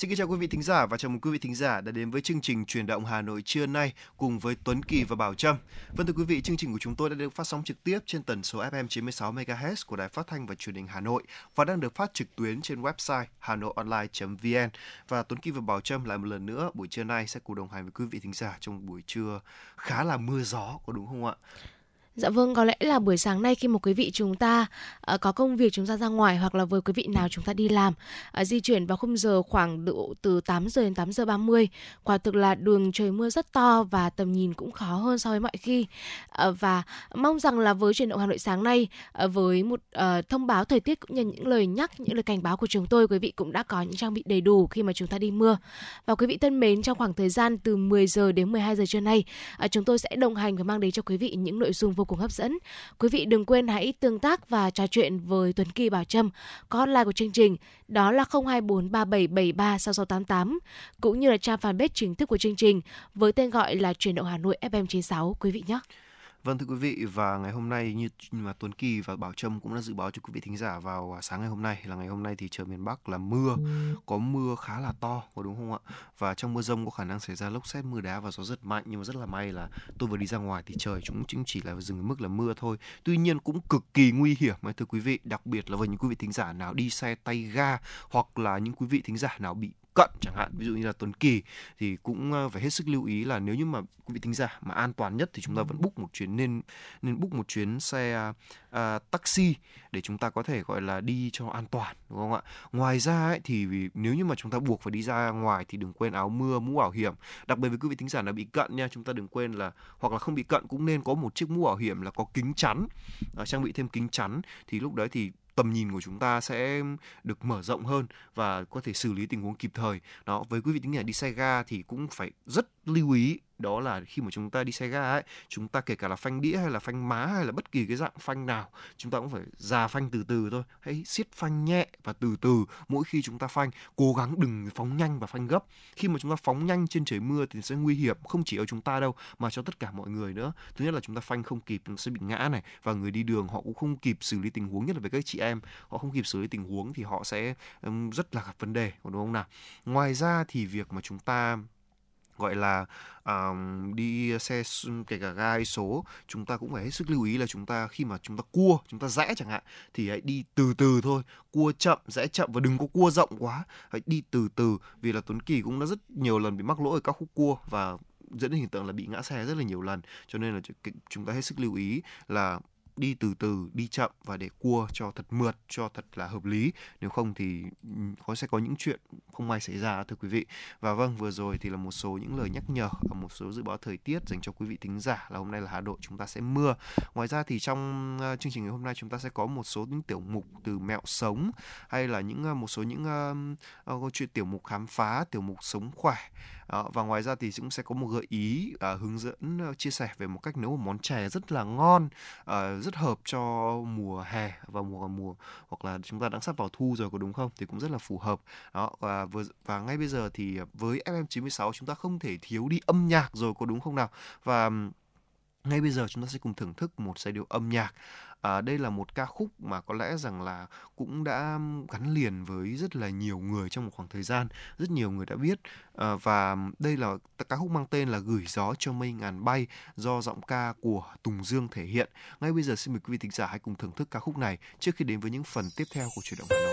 Xin kính chào quý vị thính giả và chào mừng quý vị thính giả đã đến với chương trình Truyền động Hà Nội trưa nay cùng với Tuấn Kỳ và Bảo Trâm. Vâng thưa quý vị, chương trình của chúng tôi đã được phát sóng trực tiếp trên tần số FM 96 MHz của Đài Phát thanh và Truyền hình Hà Nội và đang được phát trực tuyến trên website hanoionline.vn. Và Tuấn Kỳ và Bảo Trâm lại một lần nữa buổi trưa nay sẽ cùng đồng hành với quý vị thính giả trong buổi trưa khá là mưa gió có đúng không ạ? Dạ vâng, có lẽ là buổi sáng nay khi một quý vị chúng ta uh, có công việc chúng ta ra ngoài hoặc là với quý vị nào chúng ta đi làm uh, di chuyển vào khung giờ khoảng độ từ 8 giờ đến 8 giờ 30. Quả thực là đường trời mưa rất to và tầm nhìn cũng khó hơn so với mọi khi. Uh, và mong rằng là với truyền động Hà Nội sáng nay uh, với một uh, thông báo thời tiết cũng như những lời nhắc, những lời cảnh báo của chúng tôi quý vị cũng đã có những trang bị đầy đủ khi mà chúng ta đi mưa. Và quý vị thân mến, trong khoảng thời gian từ 10 giờ đến 12 giờ trưa nay, uh, chúng tôi sẽ đồng hành và mang đến cho quý vị những nội dung vô cùng hấp dẫn. Quý vị đừng quên hãy tương tác và trò chuyện với Tuấn Kỳ Bảo Trâm, có hotline của chương trình, đó là 0243773 6688 cũng như là trang fanpage chính thức của chương trình với tên gọi là Truyền động Hà Nội FM 96 quý vị nhé. Vâng thưa quý vị và ngày hôm nay như mà Tuấn Kỳ và Bảo Trâm cũng đã dự báo cho quý vị thính giả vào sáng ngày hôm nay là ngày hôm nay thì trời miền Bắc là mưa, có mưa khá là to có đúng không ạ? Và trong mưa rông có khả năng xảy ra lốc xét, mưa đá và gió rất mạnh nhưng mà rất là may là tôi vừa đi ra ngoài thì trời chúng cũng chỉ là dừng ở mức là mưa thôi. Tuy nhiên cũng cực kỳ nguy hiểm mà thưa quý vị, đặc biệt là với những quý vị thính giả nào đi xe tay ga hoặc là những quý vị thính giả nào bị cận chẳng hạn ví dụ như là tuần Kỳ thì cũng ờ, phải hết sức lưu ý là nếu như mà quý vị tính giả mà an toàn nhất thì chúng ta vẫn book một chuyến nên nên book một chuyến xe uh, taxi để chúng ta có thể gọi là đi cho an toàn đúng không ạ? Ngoài ra ấy, thì nếu như mà chúng ta buộc phải đi ra ngoài thì đừng quên áo mưa mũ bảo hiểm. Đặc biệt với quý vị tính giả là bị cận nha chúng ta đừng quên là hoặc là không bị cận cũng nên có một chiếc mũ bảo hiểm là có kính chắn. Uh, trang bị thêm kính chắn. Thì lúc đấy thì tầm nhìn của chúng ta sẽ được mở rộng hơn và có thể xử lý tình huống kịp thời. Đó, với quý vị tính giả đi xe ga thì cũng phải rất lưu ý đó là khi mà chúng ta đi xe ga ấy chúng ta kể cả là phanh đĩa hay là phanh má hay là bất kỳ cái dạng phanh nào chúng ta cũng phải già phanh từ từ thôi. Hãy siết phanh nhẹ và từ từ mỗi khi chúng ta phanh. Cố gắng đừng phóng nhanh và phanh gấp. Khi mà chúng ta phóng nhanh trên trời mưa thì sẽ nguy hiểm không chỉ ở chúng ta đâu mà cho tất cả mọi người nữa. Thứ nhất là chúng ta phanh không kịp chúng sẽ bị ngã này và người đi đường họ cũng không kịp xử lý tình huống nhất là với các chị em. Họ không kịp xử lý tình huống thì họ sẽ um, rất là gặp vấn đề đúng không nào? Ngoài ra thì việc mà chúng ta gọi là um, đi xe kể cả gai số chúng ta cũng phải hết sức lưu ý là chúng ta khi mà chúng ta cua chúng ta rẽ chẳng hạn thì hãy đi từ từ thôi. Cua chậm rẽ chậm và đừng có cua rộng quá. Hãy đi từ từ vì là Tuấn Kỳ cũng đã rất nhiều lần bị mắc lỗi ở các khúc cua và dẫn đến hiện tượng là bị ngã xe rất là nhiều lần. Cho nên là chúng ta hết sức lưu ý là đi từ từ đi chậm và để cua cho thật mượt cho thật là hợp lý. Nếu không thì có sẽ có những chuyện không may xảy ra thưa quý vị. Và vâng vừa rồi thì là một số những lời nhắc nhở và một số dự báo thời tiết dành cho quý vị thính giả là hôm nay là Hà Nội chúng ta sẽ mưa. Ngoài ra thì trong ờ, chương trình ngày hôm nay chúng ta sẽ có một số những tiểu mục từ mẹo sống hay là những ờ, một số những uh, uh, chuyện tiểu mục khám phá tiểu mục sống khỏe. Ờ, và ngoài ra thì cũng sẽ có một gợi ý à, hướng dẫn ờ, chia sẻ về một cách nấu một món chè rất là ngon à, rất hợp cho mùa hè và mùa mùa hoặc là chúng ta đang sắp vào thu rồi có đúng không? Thì cũng rất là phù hợp. Đó và vừa và ngay bây giờ thì với FM 96 chúng ta không thể thiếu đi âm nhạc rồi có đúng không nào? Và ngay bây giờ chúng ta sẽ cùng thưởng thức một giai điệu âm nhạc. À, đây là một ca khúc mà có lẽ rằng là cũng đã gắn liền với rất là nhiều người trong một khoảng thời gian rất nhiều người đã biết. À, và đây là ca khúc mang tên là gửi gió cho mây ngàn bay do giọng ca của Tùng Dương thể hiện. Ngay bây giờ xin mời quý vị thính giả hãy cùng thưởng thức ca khúc này trước khi đến với những phần tiếp theo của chuyển động Hà Nội.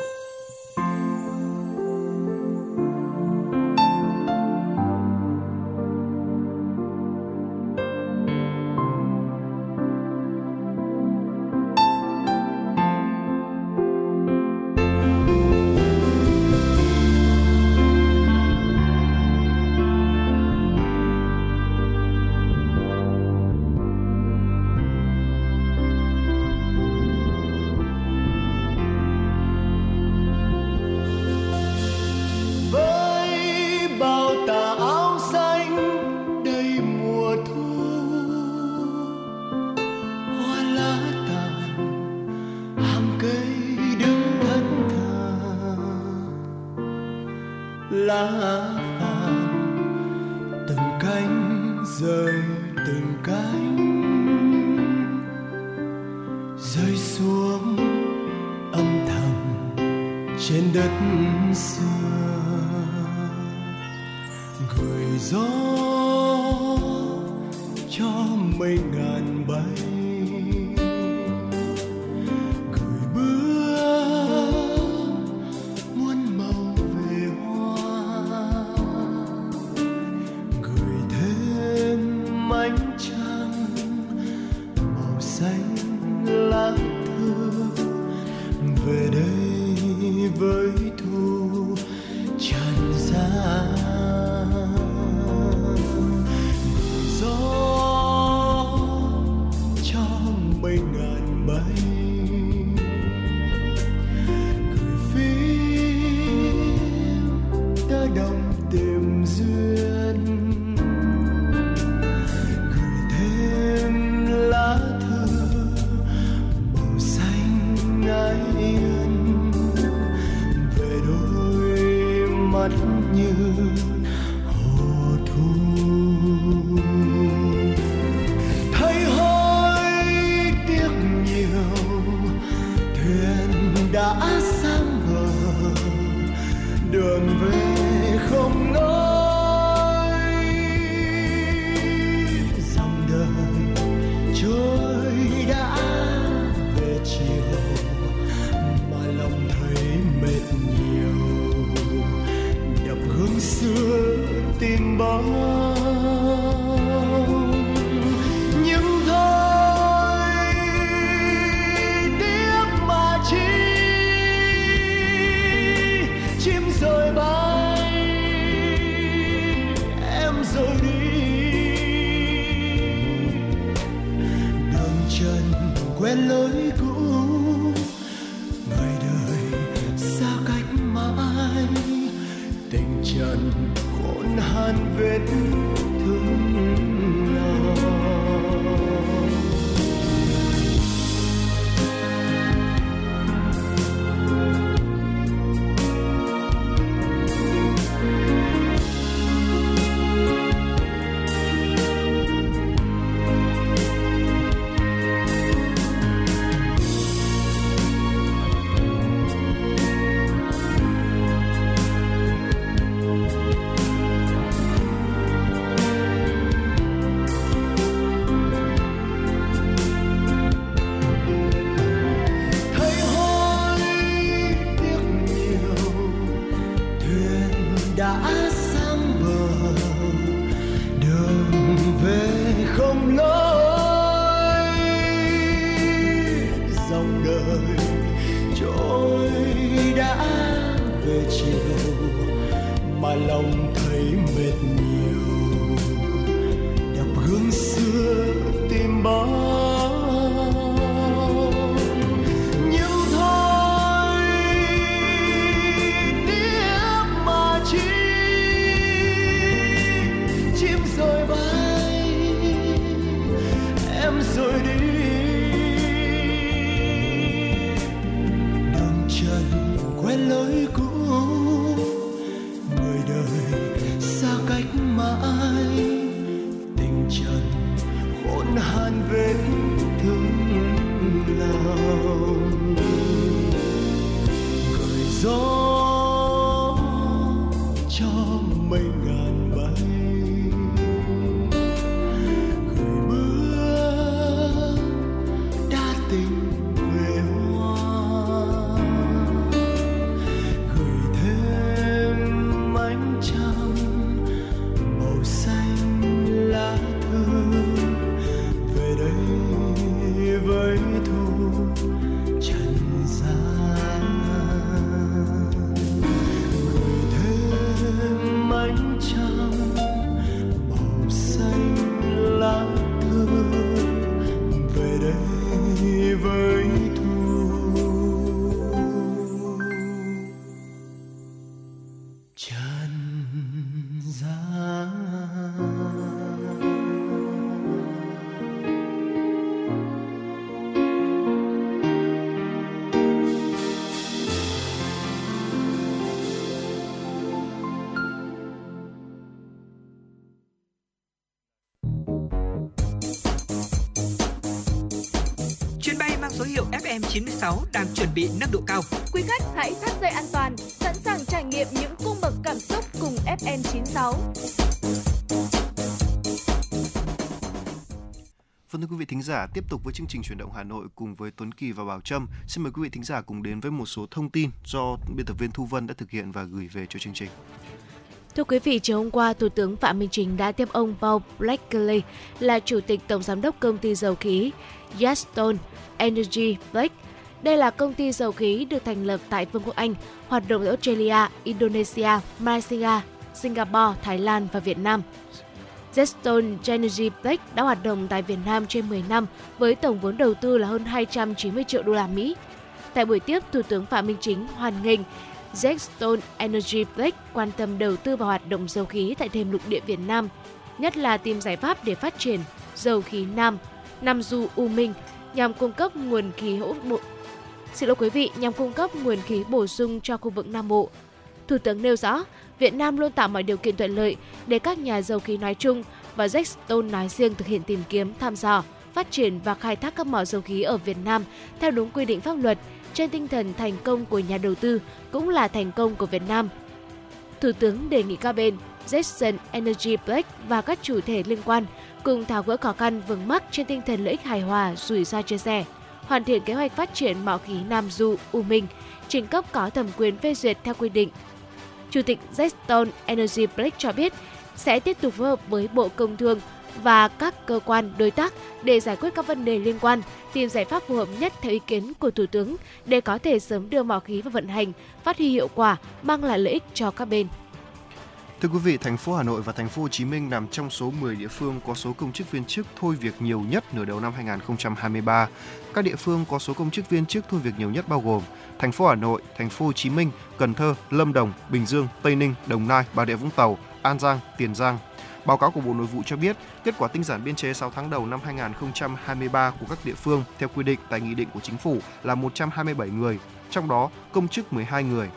96 đang chuẩn bị nâng độ cao. Quý khách hãy thắt dây an toàn, sẵn sàng trải nghiệm những cung bậc cảm xúc cùng FM 96. Vâng thưa quý vị thính giả, tiếp tục với chương trình chuyển động Hà Nội cùng với Tuấn Kỳ và Bảo Trâm. Xin mời quý vị thính giả cùng đến với một số thông tin do biên tập viên Thu Vân đã thực hiện và gửi về cho chương trình. Thưa quý vị, chiều hôm qua, Thủ tướng Phạm Minh Chính đã tiếp ông Paul Blakely là Chủ tịch Tổng Giám đốc Công ty Dầu khí Yaston Energy Black. Đây là công ty dầu khí được thành lập tại Vương quốc Anh, hoạt động ở Australia, Indonesia, Malaysia, Singapore, Thái Lan và Việt Nam. Zestone Energy Black đã hoạt động tại Việt Nam trên 10 năm với tổng vốn đầu tư là hơn 290 triệu đô la Mỹ. Tại buổi tiếp, Thủ tướng Phạm Minh Chính hoan nghênh Zestone Energy Black quan tâm đầu tư vào hoạt động dầu khí tại thêm lục địa Việt Nam, nhất là tìm giải pháp để phát triển dầu khí Nam, Nam Du U Minh nhằm cung cấp nguồn khí hỗ bộ Xin lỗi quý vị, nhằm cung cấp nguồn khí bổ sung cho khu vực Nam Bộ. Thủ tướng nêu rõ, Việt Nam luôn tạo mọi điều kiện thuận lợi để các nhà dầu khí nói chung và Zestone nói riêng thực hiện tìm kiếm, thăm dò, phát triển và khai thác các mỏ dầu khí ở Việt Nam theo đúng quy định pháp luật trên tinh thần thành công của nhà đầu tư cũng là thành công của Việt Nam. Thủ tướng đề nghị các bên Jackson Energy Black và các chủ thể liên quan cùng tháo gỡ khó khăn vướng mắc trên tinh thần lợi ích hài hòa, rủi ro chia sẻ, hoàn thiện kế hoạch phát triển mỏ khí Nam Du, U Minh, trình cấp có thẩm quyền phê duyệt theo quy định. Chủ tịch Zestone Energy Black cho biết sẽ tiếp tục phối hợp với Bộ Công Thương và các cơ quan đối tác để giải quyết các vấn đề liên quan, tìm giải pháp phù hợp nhất theo ý kiến của Thủ tướng để có thể sớm đưa mỏ khí vào vận hành, phát huy hiệu quả, mang lại lợi ích cho các bên. Thưa quý vị, thành phố Hà Nội và thành phố Hồ Chí Minh nằm trong số 10 địa phương có số công chức viên chức thôi việc nhiều nhất nửa đầu năm 2023. Các địa phương có số công chức viên chức thôi việc nhiều nhất bao gồm thành phố Hà Nội, thành phố Hồ Chí Minh, Cần Thơ, Lâm Đồng, Bình Dương, Tây Ninh, Đồng Nai, Bà Rịa Vũng Tàu, An Giang, Tiền Giang. Báo cáo của Bộ Nội vụ cho biết, kết quả tinh giản biên chế 6 tháng đầu năm 2023 của các địa phương theo quy định tại Nghị định của Chính phủ là 127 người, trong đó công chức 12 người,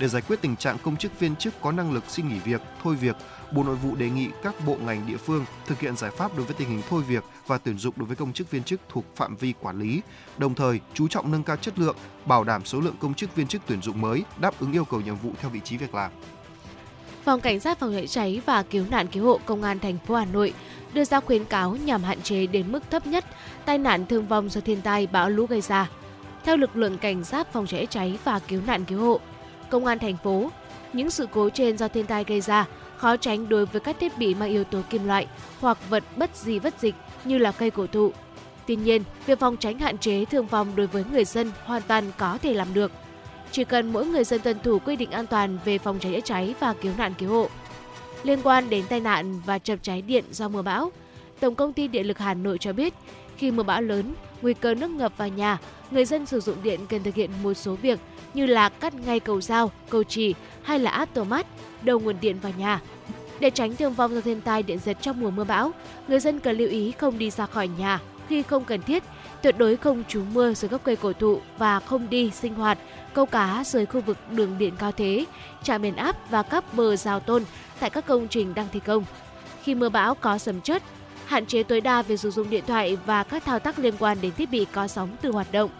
để giải quyết tình trạng công chức viên chức có năng lực xin nghỉ việc, thôi việc, Bộ Nội vụ đề nghị các bộ ngành địa phương thực hiện giải pháp đối với tình hình thôi việc và tuyển dụng đối với công chức viên chức thuộc phạm vi quản lý, đồng thời chú trọng nâng cao chất lượng, bảo đảm số lượng công chức viên chức tuyển dụng mới đáp ứng yêu cầu nhiệm vụ theo vị trí việc làm. Phòng Cảnh sát phòng cháy cháy và cứu nạn cứu hộ Công an thành phố Hà Nội đưa ra khuyến cáo nhằm hạn chế đến mức thấp nhất tai nạn thương vong do thiên tai bão lũ gây ra. Theo lực lượng cảnh sát phòng cháy cháy và cứu nạn cứu hộ, Công an thành phố, những sự cố trên do thiên tai gây ra khó tránh đối với các thiết bị mang yếu tố kim loại hoặc vật bất di bất dịch như là cây cổ thụ. Tuy nhiên, việc phòng tránh hạn chế thương vong đối với người dân hoàn toàn có thể làm được. Chỉ cần mỗi người dân tuân thủ quy định an toàn về phòng cháy chữa cháy và cứu nạn cứu hộ. Liên quan đến tai nạn và chập cháy điện do mưa bão, Tổng công ty Điện lực Hà Nội cho biết, khi mưa bão lớn, nguy cơ nước ngập vào nhà, người dân sử dụng điện cần thực hiện một số việc như là cắt ngay cầu dao, cầu trì hay là áp tổ mát, đầu nguồn điện vào nhà. Để tránh thương vong do thiên tai điện giật trong mùa mưa bão, người dân cần lưu ý không đi ra khỏi nhà khi không cần thiết, tuyệt đối không trú mưa dưới gốc cây cổ thụ và không đi sinh hoạt, câu cá dưới khu vực đường điện cao thế, trạm biến áp và các bờ rào tôn tại các công trình đang thi công. Khi mưa bão có sấm chớp, hạn chế tối đa việc sử dụng điện thoại và các thao tác liên quan đến thiết bị có sóng từ hoạt động.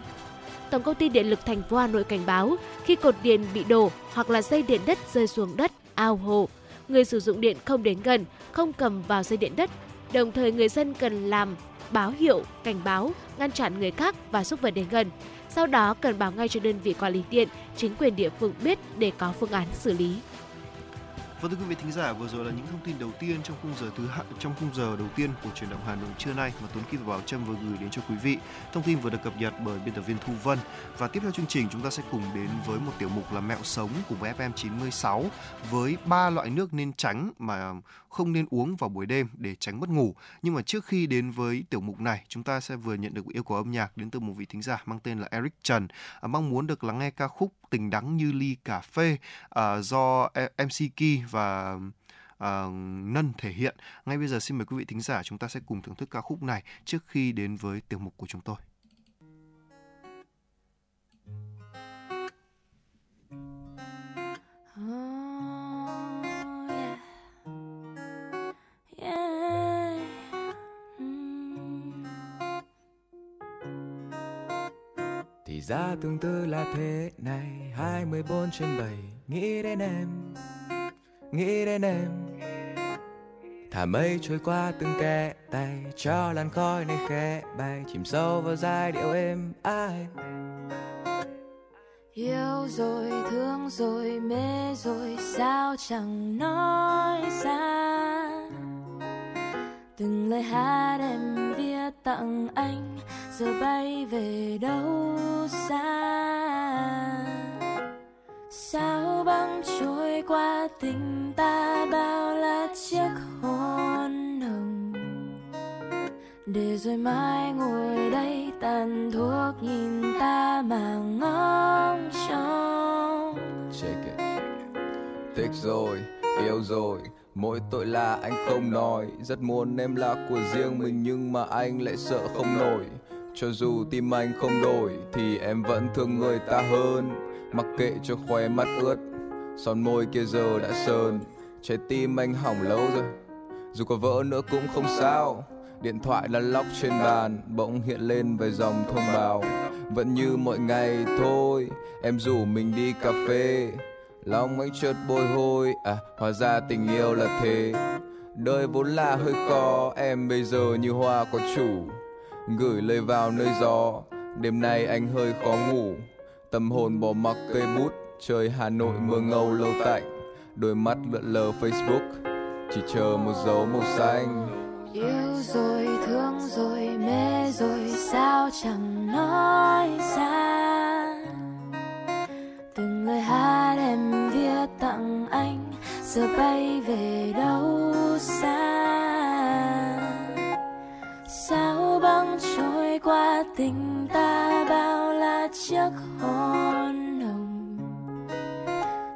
Tổng công ty Điện lực thành phố Hà Nội cảnh báo khi cột điện bị đổ hoặc là dây điện đất rơi xuống đất, ao hồ, người sử dụng điện không đến gần, không cầm vào dây điện đất. Đồng thời người dân cần làm báo hiệu, cảnh báo, ngăn chặn người khác và xúc vật đến gần. Sau đó cần báo ngay cho đơn vị quản lý điện, chính quyền địa phương biết để có phương án xử lý. Vâng thưa quý vị thính giả, vừa rồi là những thông tin đầu tiên trong khung giờ thứ hai, trong khung giờ đầu tiên của truyền động Hà Nội trưa nay mà Tuấn Kim và Bảo Trâm vừa gửi đến cho quý vị. Thông tin vừa được cập nhật bởi biên tập viên Thu Vân và tiếp theo chương trình chúng ta sẽ cùng đến với một tiểu mục là mẹo sống cùng với FM 96 với ba loại nước nên tránh mà không nên uống vào buổi đêm để tránh mất ngủ. Nhưng mà trước khi đến với tiểu mục này, chúng ta sẽ vừa nhận được yêu cầu âm nhạc đến từ một vị thính giả mang tên là Eric Trần, à, mong muốn được lắng nghe ca khúc Tình đắng như ly cà phê à, do e, MC Ki và à, Nân thể hiện. Ngay bây giờ xin mời quý vị thính giả chúng ta sẽ cùng thưởng thức ca khúc này trước khi đến với tiểu mục của chúng tôi. À, thì ra tương tư là thế này 24 trên 7 nghĩ đến em, nghĩ đến em. Thả mây trôi qua từng kẽ tay, cho làn khói này khẽ bay, chìm sâu vào giai điệu êm ai. Yêu rồi, thương rồi, mê rồi, sao chẳng nói ra? Từng lời hát em viết tặng anh giờ bay về đâu xa? Sao băng trôi qua tình ta bao là chiếc hôn nồng để rồi mai ngồi đây tàn thuốc nhìn ta mà ngóng trông. Check it. Thích rồi, yêu rồi. Mỗi tội là anh không nói. Rất muốn em là của riêng mình Nhưng mà anh lại sợ không nổi. Cho dù tim anh không đổi Thì em vẫn thương người ta hơn. Mặc kệ cho khóe mắt ướt, Son môi kia giờ đã sơn Trái tim anh hỏng lâu rồi, Dù có vỡ nữa cũng không sao. Điện thoại là lóc trên bàn, Bỗng hiện lên vài dòng thông báo. Vẫn như mọi ngày thôi, Em rủ mình đi cà phê. Lòng anh chợt bồi hồi À hóa ra tình yêu là thế. Đời vốn là hơi khó, Em bây giờ như hoa có chủ. Gửi lời vào nơi gió. Đêm nay anh hơi khó ngủ. Tâm hồn bỏ mặc cây bút, Trời Hà Nội mưa ngâu lâu tạnh. Đôi mắt lượn lờ Facebook, Chỉ chờ một dấu màu xanh. Yêu rồi, thương rồi, mê rồi, sao chẳng nói ra? Từng lời hát em viết tặng anh, giờ bay về đâu xa? Sao qua tình ta bao là chiếc hôn nồng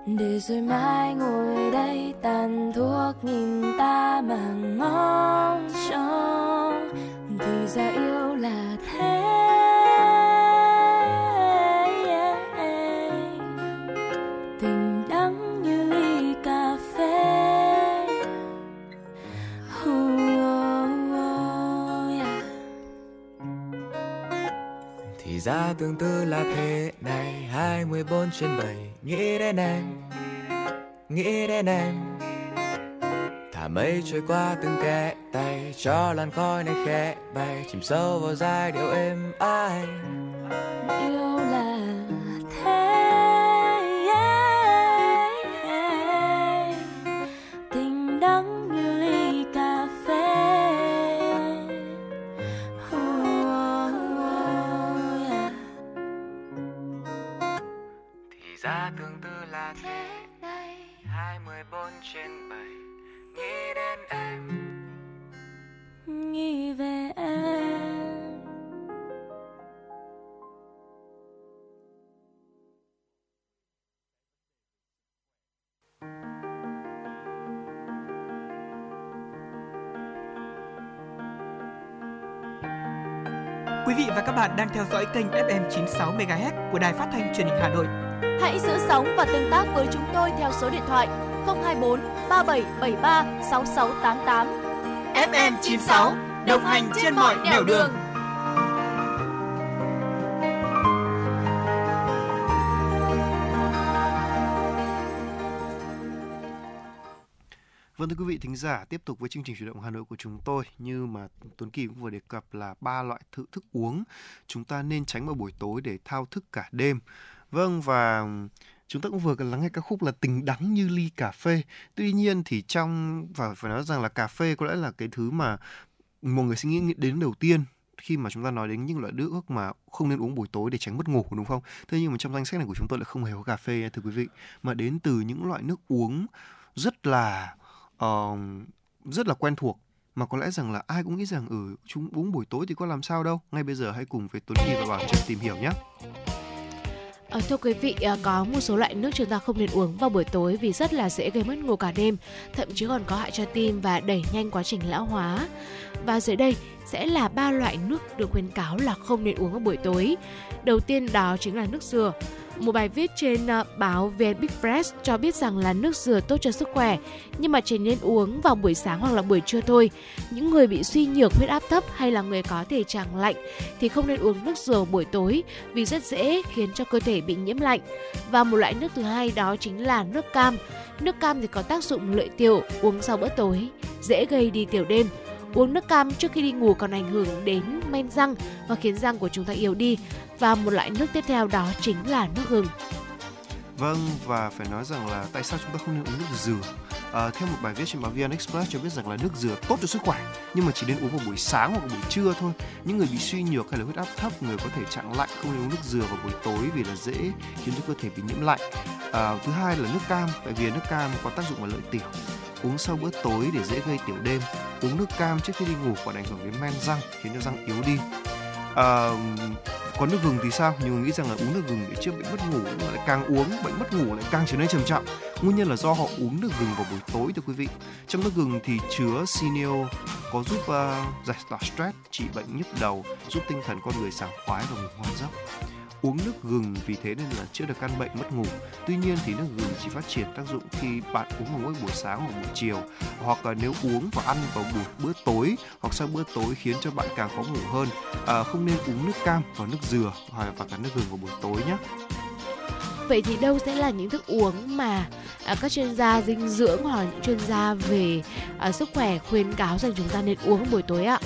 để rồi mai ngồi đây tàn thuốc nhìn ta mà ngóng trông, thì ra yêu là thế. Ra tương tư là thế này 24 trên 7 Nghĩ đến em Nghĩ đến em Thả mây trôi qua từng kẽ tay, Cho làn khói này khẽ bay, Chìm sâu vào giai điệu êm ai yêu trên 7 Nghĩ đến em nghĩ về em Quý vị và các bạn đang theo dõi kênh FM 96 MHz của đài phát thanh truyền hình Hà Nội. Hãy giữ sóng và tương tác với chúng tôi theo số điện thoại 024 3773 6688. FM 96 đồng hành trên mọi nẻo đường. Vâng thưa quý vị thính giả, tiếp tục với chương trình chuyển động Hà Nội của chúng tôi như mà Tuấn Kỳ cũng vừa đề cập là ba loại thự thức uống chúng ta nên tránh vào buổi tối để thao thức cả đêm. Vâng và chúng ta cũng vừa lắng nghe ca khúc là tình đắng như ly cà phê. Tuy nhiên thì trong và phải nói rằng là cà phê có lẽ là cái thứ mà một người sẽ nghĩ đến đầu tiên khi mà chúng ta nói đến những loại nước mà không nên uống buổi tối để tránh mất ngủ đúng không? Thế nhưng mà trong danh sách này của chúng tôi lại không hề có cà phê thưa quý vị mà đến từ những loại nước uống rất là uh, rất là quen thuộc mà có lẽ rằng là ai cũng nghĩ rằng ừ chúng uống buổi tối thì có làm sao đâu. Ngay bây giờ hãy cùng với Tuấn Kỳ và Bảo Trần tìm hiểu nhé. À, thưa quý vị, ờ, có một số loại nước chúng ta không nên uống vào buổi tối vì rất là dễ gây mất ngủ cả đêm, thậm chí còn có hại cho tim và đẩy nhanh quá trình lão hóa. Và dưới đây sẽ là ba loại nước được khuyến cáo là không nên uống vào buổi tối. Đầu tiên đó chính là nước dừa. Một bài viết trên ờ, báo VN Big Press cho biết rằng là nước dừa tốt cho sức khỏe, nhưng mà chỉ nên uống vào buổi sáng hoặc là buổi trưa thôi. Những người bị suy nhược, huyết áp thấp hay là người có thể trạng lạnh thì không nên uống nước dừa buổi tối vì rất dễ khiến cho cơ thể bị nhiễm lạnh. Và một loại nước thứ hai đó chính là nước cam. Nước cam thì có tác dụng lợi tiểu, uống sau bữa tối, dễ gây đi tiểu đêm. Uống nước cam trước khi đi ngủ còn ảnh hưởng đến men răng và khiến răng của chúng ta yếu đi. Và một loại nước tiếp theo đó chính là nước gừng. Vâng và phải nói rằng là tại sao chúng ta không nên uống nước dừa? À, theo một bài viết trên báo VN Express cho biết rằng là nước dừa tốt cho sức khỏe nhưng mà chỉ nên uống vào buổi sáng hoặc buổi trưa thôi. Những người bị suy nhược hay là huyết áp thấp, người có thể trạng lạnh không nên uống nước dừa vào buổi tối vì là dễ khiến cho cơ thể bị nhiễm lạnh. À, ờ, thứ hai là nước cam, tại vì nước cam có tác dụng là lợi tiểu uống sau bữa tối để dễ gây tiểu đêm uống nước cam trước khi đi ngủ còn ảnh hưởng đến men răng khiến cho răng yếu đi à, còn nước gừng thì sao? Nhiều người nghĩ rằng là uống nước gừng để chữa bệnh mất ngủ nhưng mà lại càng uống bệnh mất ngủ lại càng trở nên trầm trọng. Nguyên nhân là do họ uống nước gừng vào buổi tối thưa quý vị. Trong nước gừng thì chứa cineo có giúp uh, giải tỏa stress trị bệnh nhức đầu giúp tinh thần con người sảng khoái và ngủ ngon giấc uống nước gừng vì thế nên là chữa được căn bệnh mất ngủ. Tuy nhiên thì nước gừng chỉ phát triển tác dụng khi bạn uống vào mỗi buổi sáng hoặc buổi chiều hoặc là nếu uống và ăn vào buổi bữa tối hoặc sau bữa tối khiến cho bạn càng khó ngủ hơn. À, không nên uống nước cam và nước dừa hoặc và cả nước gừng vào buổi tối nhé. Vậy thì đâu sẽ là những thức uống mà à, các chuyên gia dinh dưỡng hoặc là những chuyên gia về à, sức khỏe khuyến cáo rằng chúng ta nên uống buổi tối ạ?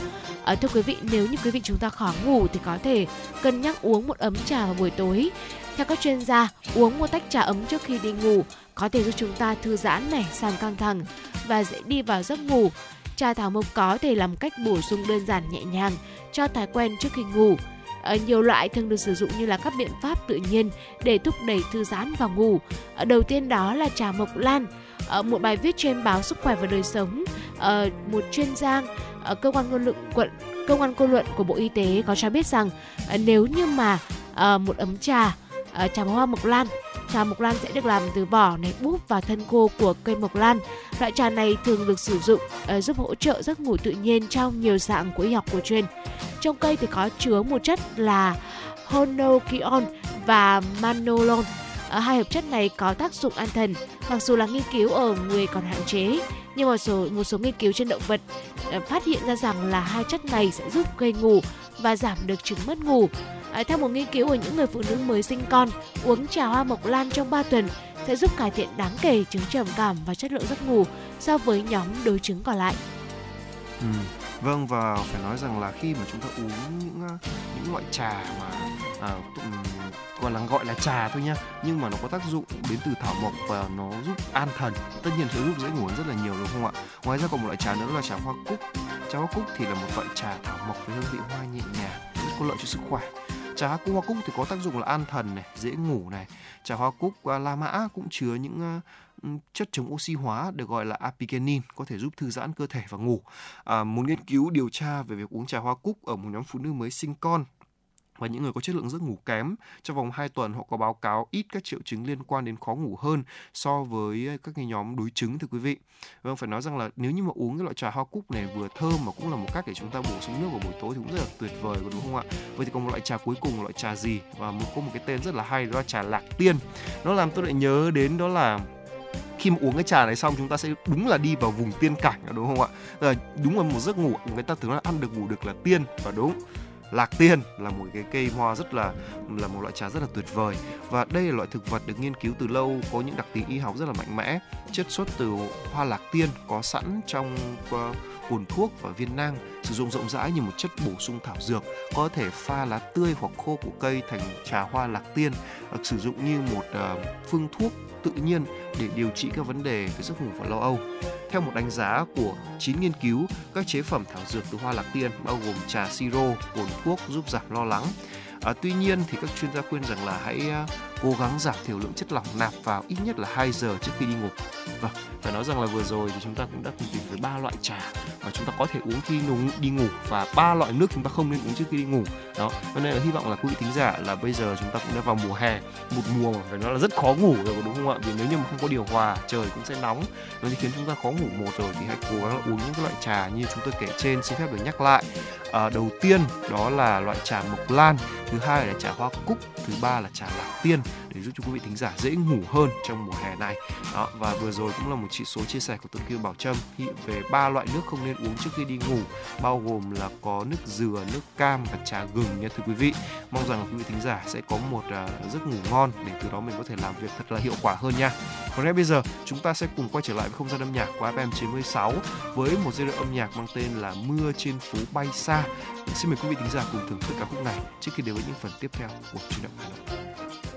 À, thưa quý vị, nếu như quý vị chúng ta khó ngủ thì có thể cân nhắc uống một ấm trà vào buổi tối. Theo các chuyên gia, uống một tách trà ấm trước khi đi ngủ có thể giúp chúng ta thư giãn này, giảm căng thẳng và dễ đi vào giấc ngủ. Trà thảo mộc có thể làm cách bổ sung đơn giản nhẹ nhàng cho thói quen trước khi ngủ. Ờ, nhiều loại thường được sử dụng như là các biện pháp tự nhiên để thúc đẩy thư giãn và ngủ. Ờ, đầu tiên đó là trà mộc lan. Ở một bài viết trên báo Sức khỏe và đời sống, một chuyên gia ở cơ quan ngôn luận quận cơ quan ngôn luận của Bộ Y tế có cho biết rằng nếu như mà một ấm trà Ờ, trà hoa mộc lan Trà mộc lan sẽ được làm từ vỏ này búp và thân khô của cây mộc lan. Loại trà này thường được sử dụng uh, giúp hỗ trợ giấc ngủ tự nhiên trong nhiều dạng của y học cổ truyền. Trong cây thì có chứa một chất là honokion và manolon. Uh, hai hợp chất này có tác dụng an thần, mặc dù là nghiên cứu ở người còn hạn chế, nhưng một số một số nghiên cứu trên động vật uh, phát hiện ra rằng là hai chất này sẽ giúp gây ngủ và giảm được chứng mất ngủ. À, theo một nghiên cứu ở những người phụ nữ mới sinh con, uống trà hoa mộc lan trong 3 tuần sẽ giúp cải thiện đáng kể chứng trầm cảm và chất lượng giấc ngủ so với nhóm đối chứng còn lại. Ừ. Vâng và phải nói rằng là khi mà chúng ta uống những ờ, những loại trà mà à, ừ, gọi là gọi là trà thôi nhá nhưng mà nó có tác dụng đến từ thảo mộc và nó giúp an thần tất nhiên sẽ giúp dễ ngủ rất là nhiều đúng không ạ ngoài ra còn một loại trà nữa là trà hoa cúc trà hoa cúc thì là một loại trà thảo mộc với hương vị hoa nhẹ nhàng rất có lợi cho sức khỏe trà hoa cúc hoa cúc thì có tác dụng là an thần này dễ ngủ này trà hoa cúc uh, la mã cũng chứa những uh, chất chống oxy hóa được gọi là apigenin có thể giúp thư giãn cơ thể và ngủ. À, một nghiên cứu điều tra về việc uống trà hoa cúc ở một nhóm phụ nữ mới sinh con và những người có chất lượng giấc ngủ kém, trong vòng 2 tuần họ có báo cáo ít các triệu chứng liên quan đến khó ngủ hơn so với các cái nhóm đối chứng, thưa quý vị. Vâng phải nói rằng là nếu như mà uống cái loại trà hoa cúc này vừa thơm mà cũng là một cách để chúng ta bổ sung nước vào buổi tối thì cũng rất là tuyệt vời đúng không ạ? Vậy thì còn một loại trà cuối cùng loại trà gì và một, có một cái tên rất là hay đó là trà lạc tiên. Nó làm tôi lại nhớ đến đó là khi mà uống cái trà này xong chúng ta sẽ đúng là đi vào vùng tiên cảnh đúng không ạ? Đúng là một giấc ngủ người ta tưởng là ăn được ngủ được là tiên và đúng lạc tiên là một cái cây hoa rất là là một loại trà rất là tuyệt vời. Và đây là loại thực vật được nghiên cứu từ lâu có những đặc tính y học rất là mạnh mẽ chất xuất từ hoa lạc tiên có sẵn trong uh, cồn thuốc và viên nang sử dụng rộng rãi như một chất bổ sung thảo dược có thể pha lá tươi hoặc khô của cây thành trà hoa lạc tiên ờ, sử dụng như một uh, phương thuốc tự nhiên để điều trị các vấn đề về giấc ngủ và lo âu. Theo một đánh giá của 9 nghiên cứu, các chế phẩm thảo dược từ hoa lạc tiên bao gồm trà siro, cồn thuốc giúp giảm lo lắng. À, tuy nhiên thì các chuyên gia khuyên rằng là hãy à, cố gắng giảm thiểu lượng chất lỏng nạp vào ít nhất là 2 giờ trước khi đi ngủ. Vâng, phải nói rằng là vừa rồi thì chúng ta cũng đã cùng tìm với ba loại trà mà chúng ta có thể uống khi đi ngủ và ba loại nước chúng ta không nên uống trước khi đi ngủ. Đó, cho nên là hy vọng là quý vị thính giả là bây giờ chúng ta cũng đã vào mùa hè, một mùa mà phải nói là rất khó ngủ rồi đúng không ạ? Vì nếu như mà không có điều hòa, trời cũng sẽ nóng, nó sẽ khiến chúng ta khó ngủ một rồi thì hãy cố gắng là uống những cái loại trà như chúng tôi kể trên. Xin phép được nhắc lại. À, đầu tiên đó là loại trà mộc lan, thứ hai là trà hoa cúc, thứ ba là trà lạc tiên để giúp cho quý vị thính giả dễ ngủ hơn trong mùa hè này đó và vừa rồi cũng là một chỉ số chia sẻ của tôi Kiều Bảo Trâm về ba loại nước không nên uống trước khi đi ngủ bao gồm là có nước dừa nước cam và trà gừng nha thưa quý vị mong rằng quý vị thính giả sẽ có một uh, giấc ngủ ngon để từ đó mình có thể làm việc thật là hiệu quả hơn nha còn ngay bây giờ chúng ta sẽ cùng quay trở lại với không gian âm nhạc của FM 96 với một giai đoạn âm nhạc mang tên là Mưa trên phố bay xa. Xin mời quý vị thính giả cùng thưởng thức ca khúc này trước khi đến với những phần tiếp theo của chuyên động Hà Nội.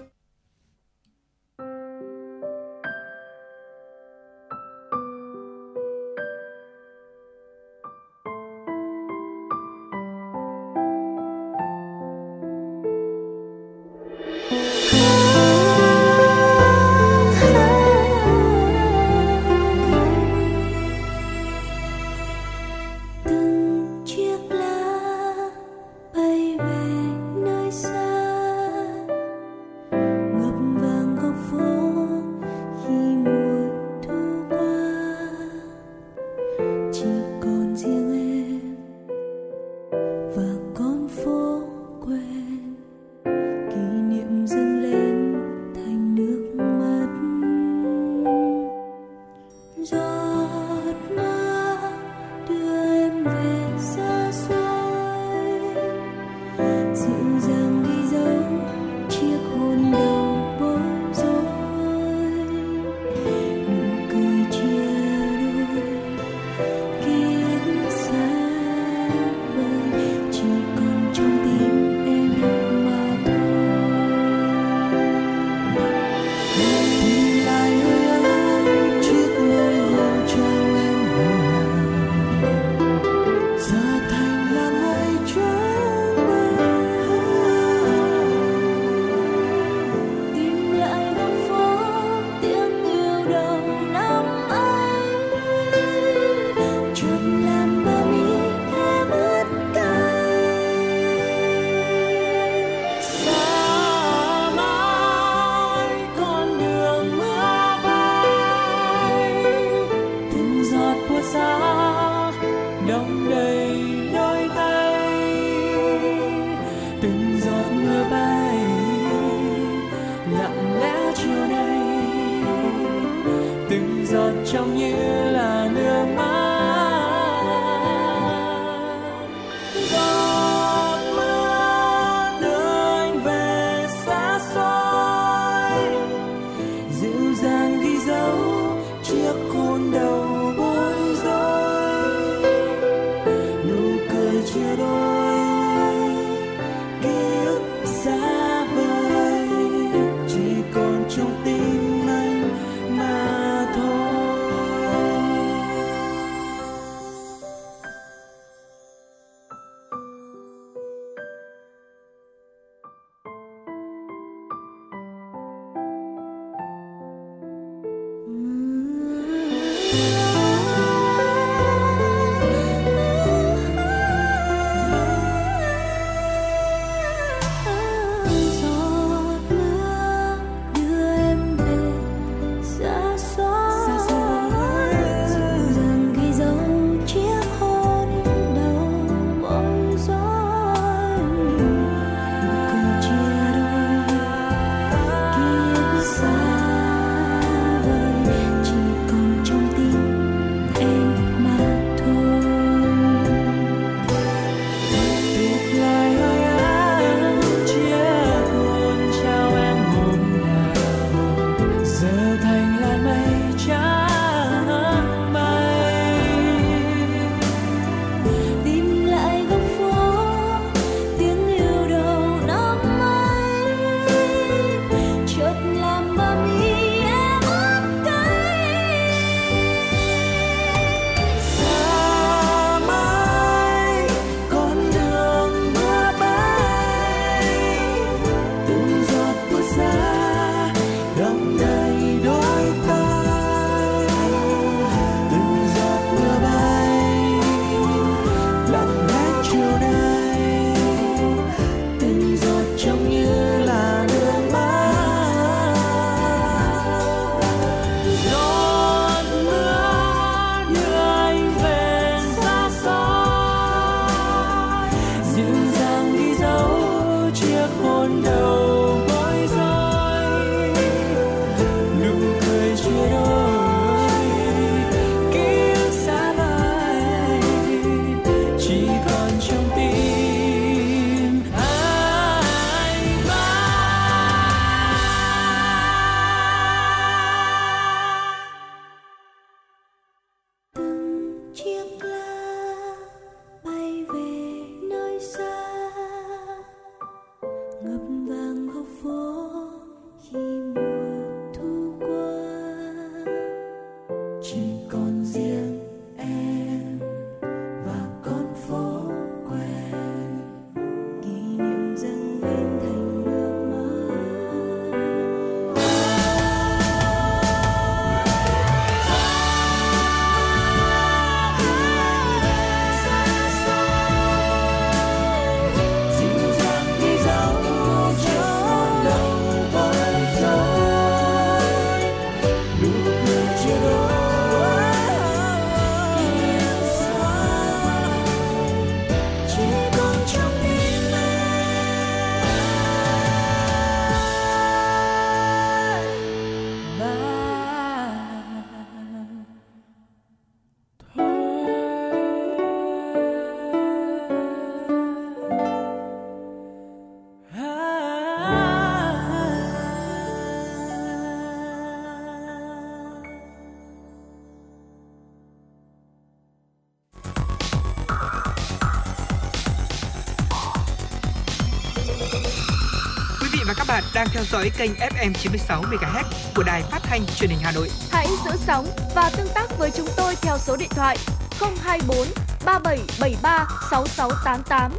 Đang theo dõi kênh FM 96 MHz của đài phát thanh truyền hình Hà Nội. Hãy giữ sóng và tương tác với chúng tôi theo số điện thoại 024 3773 6688.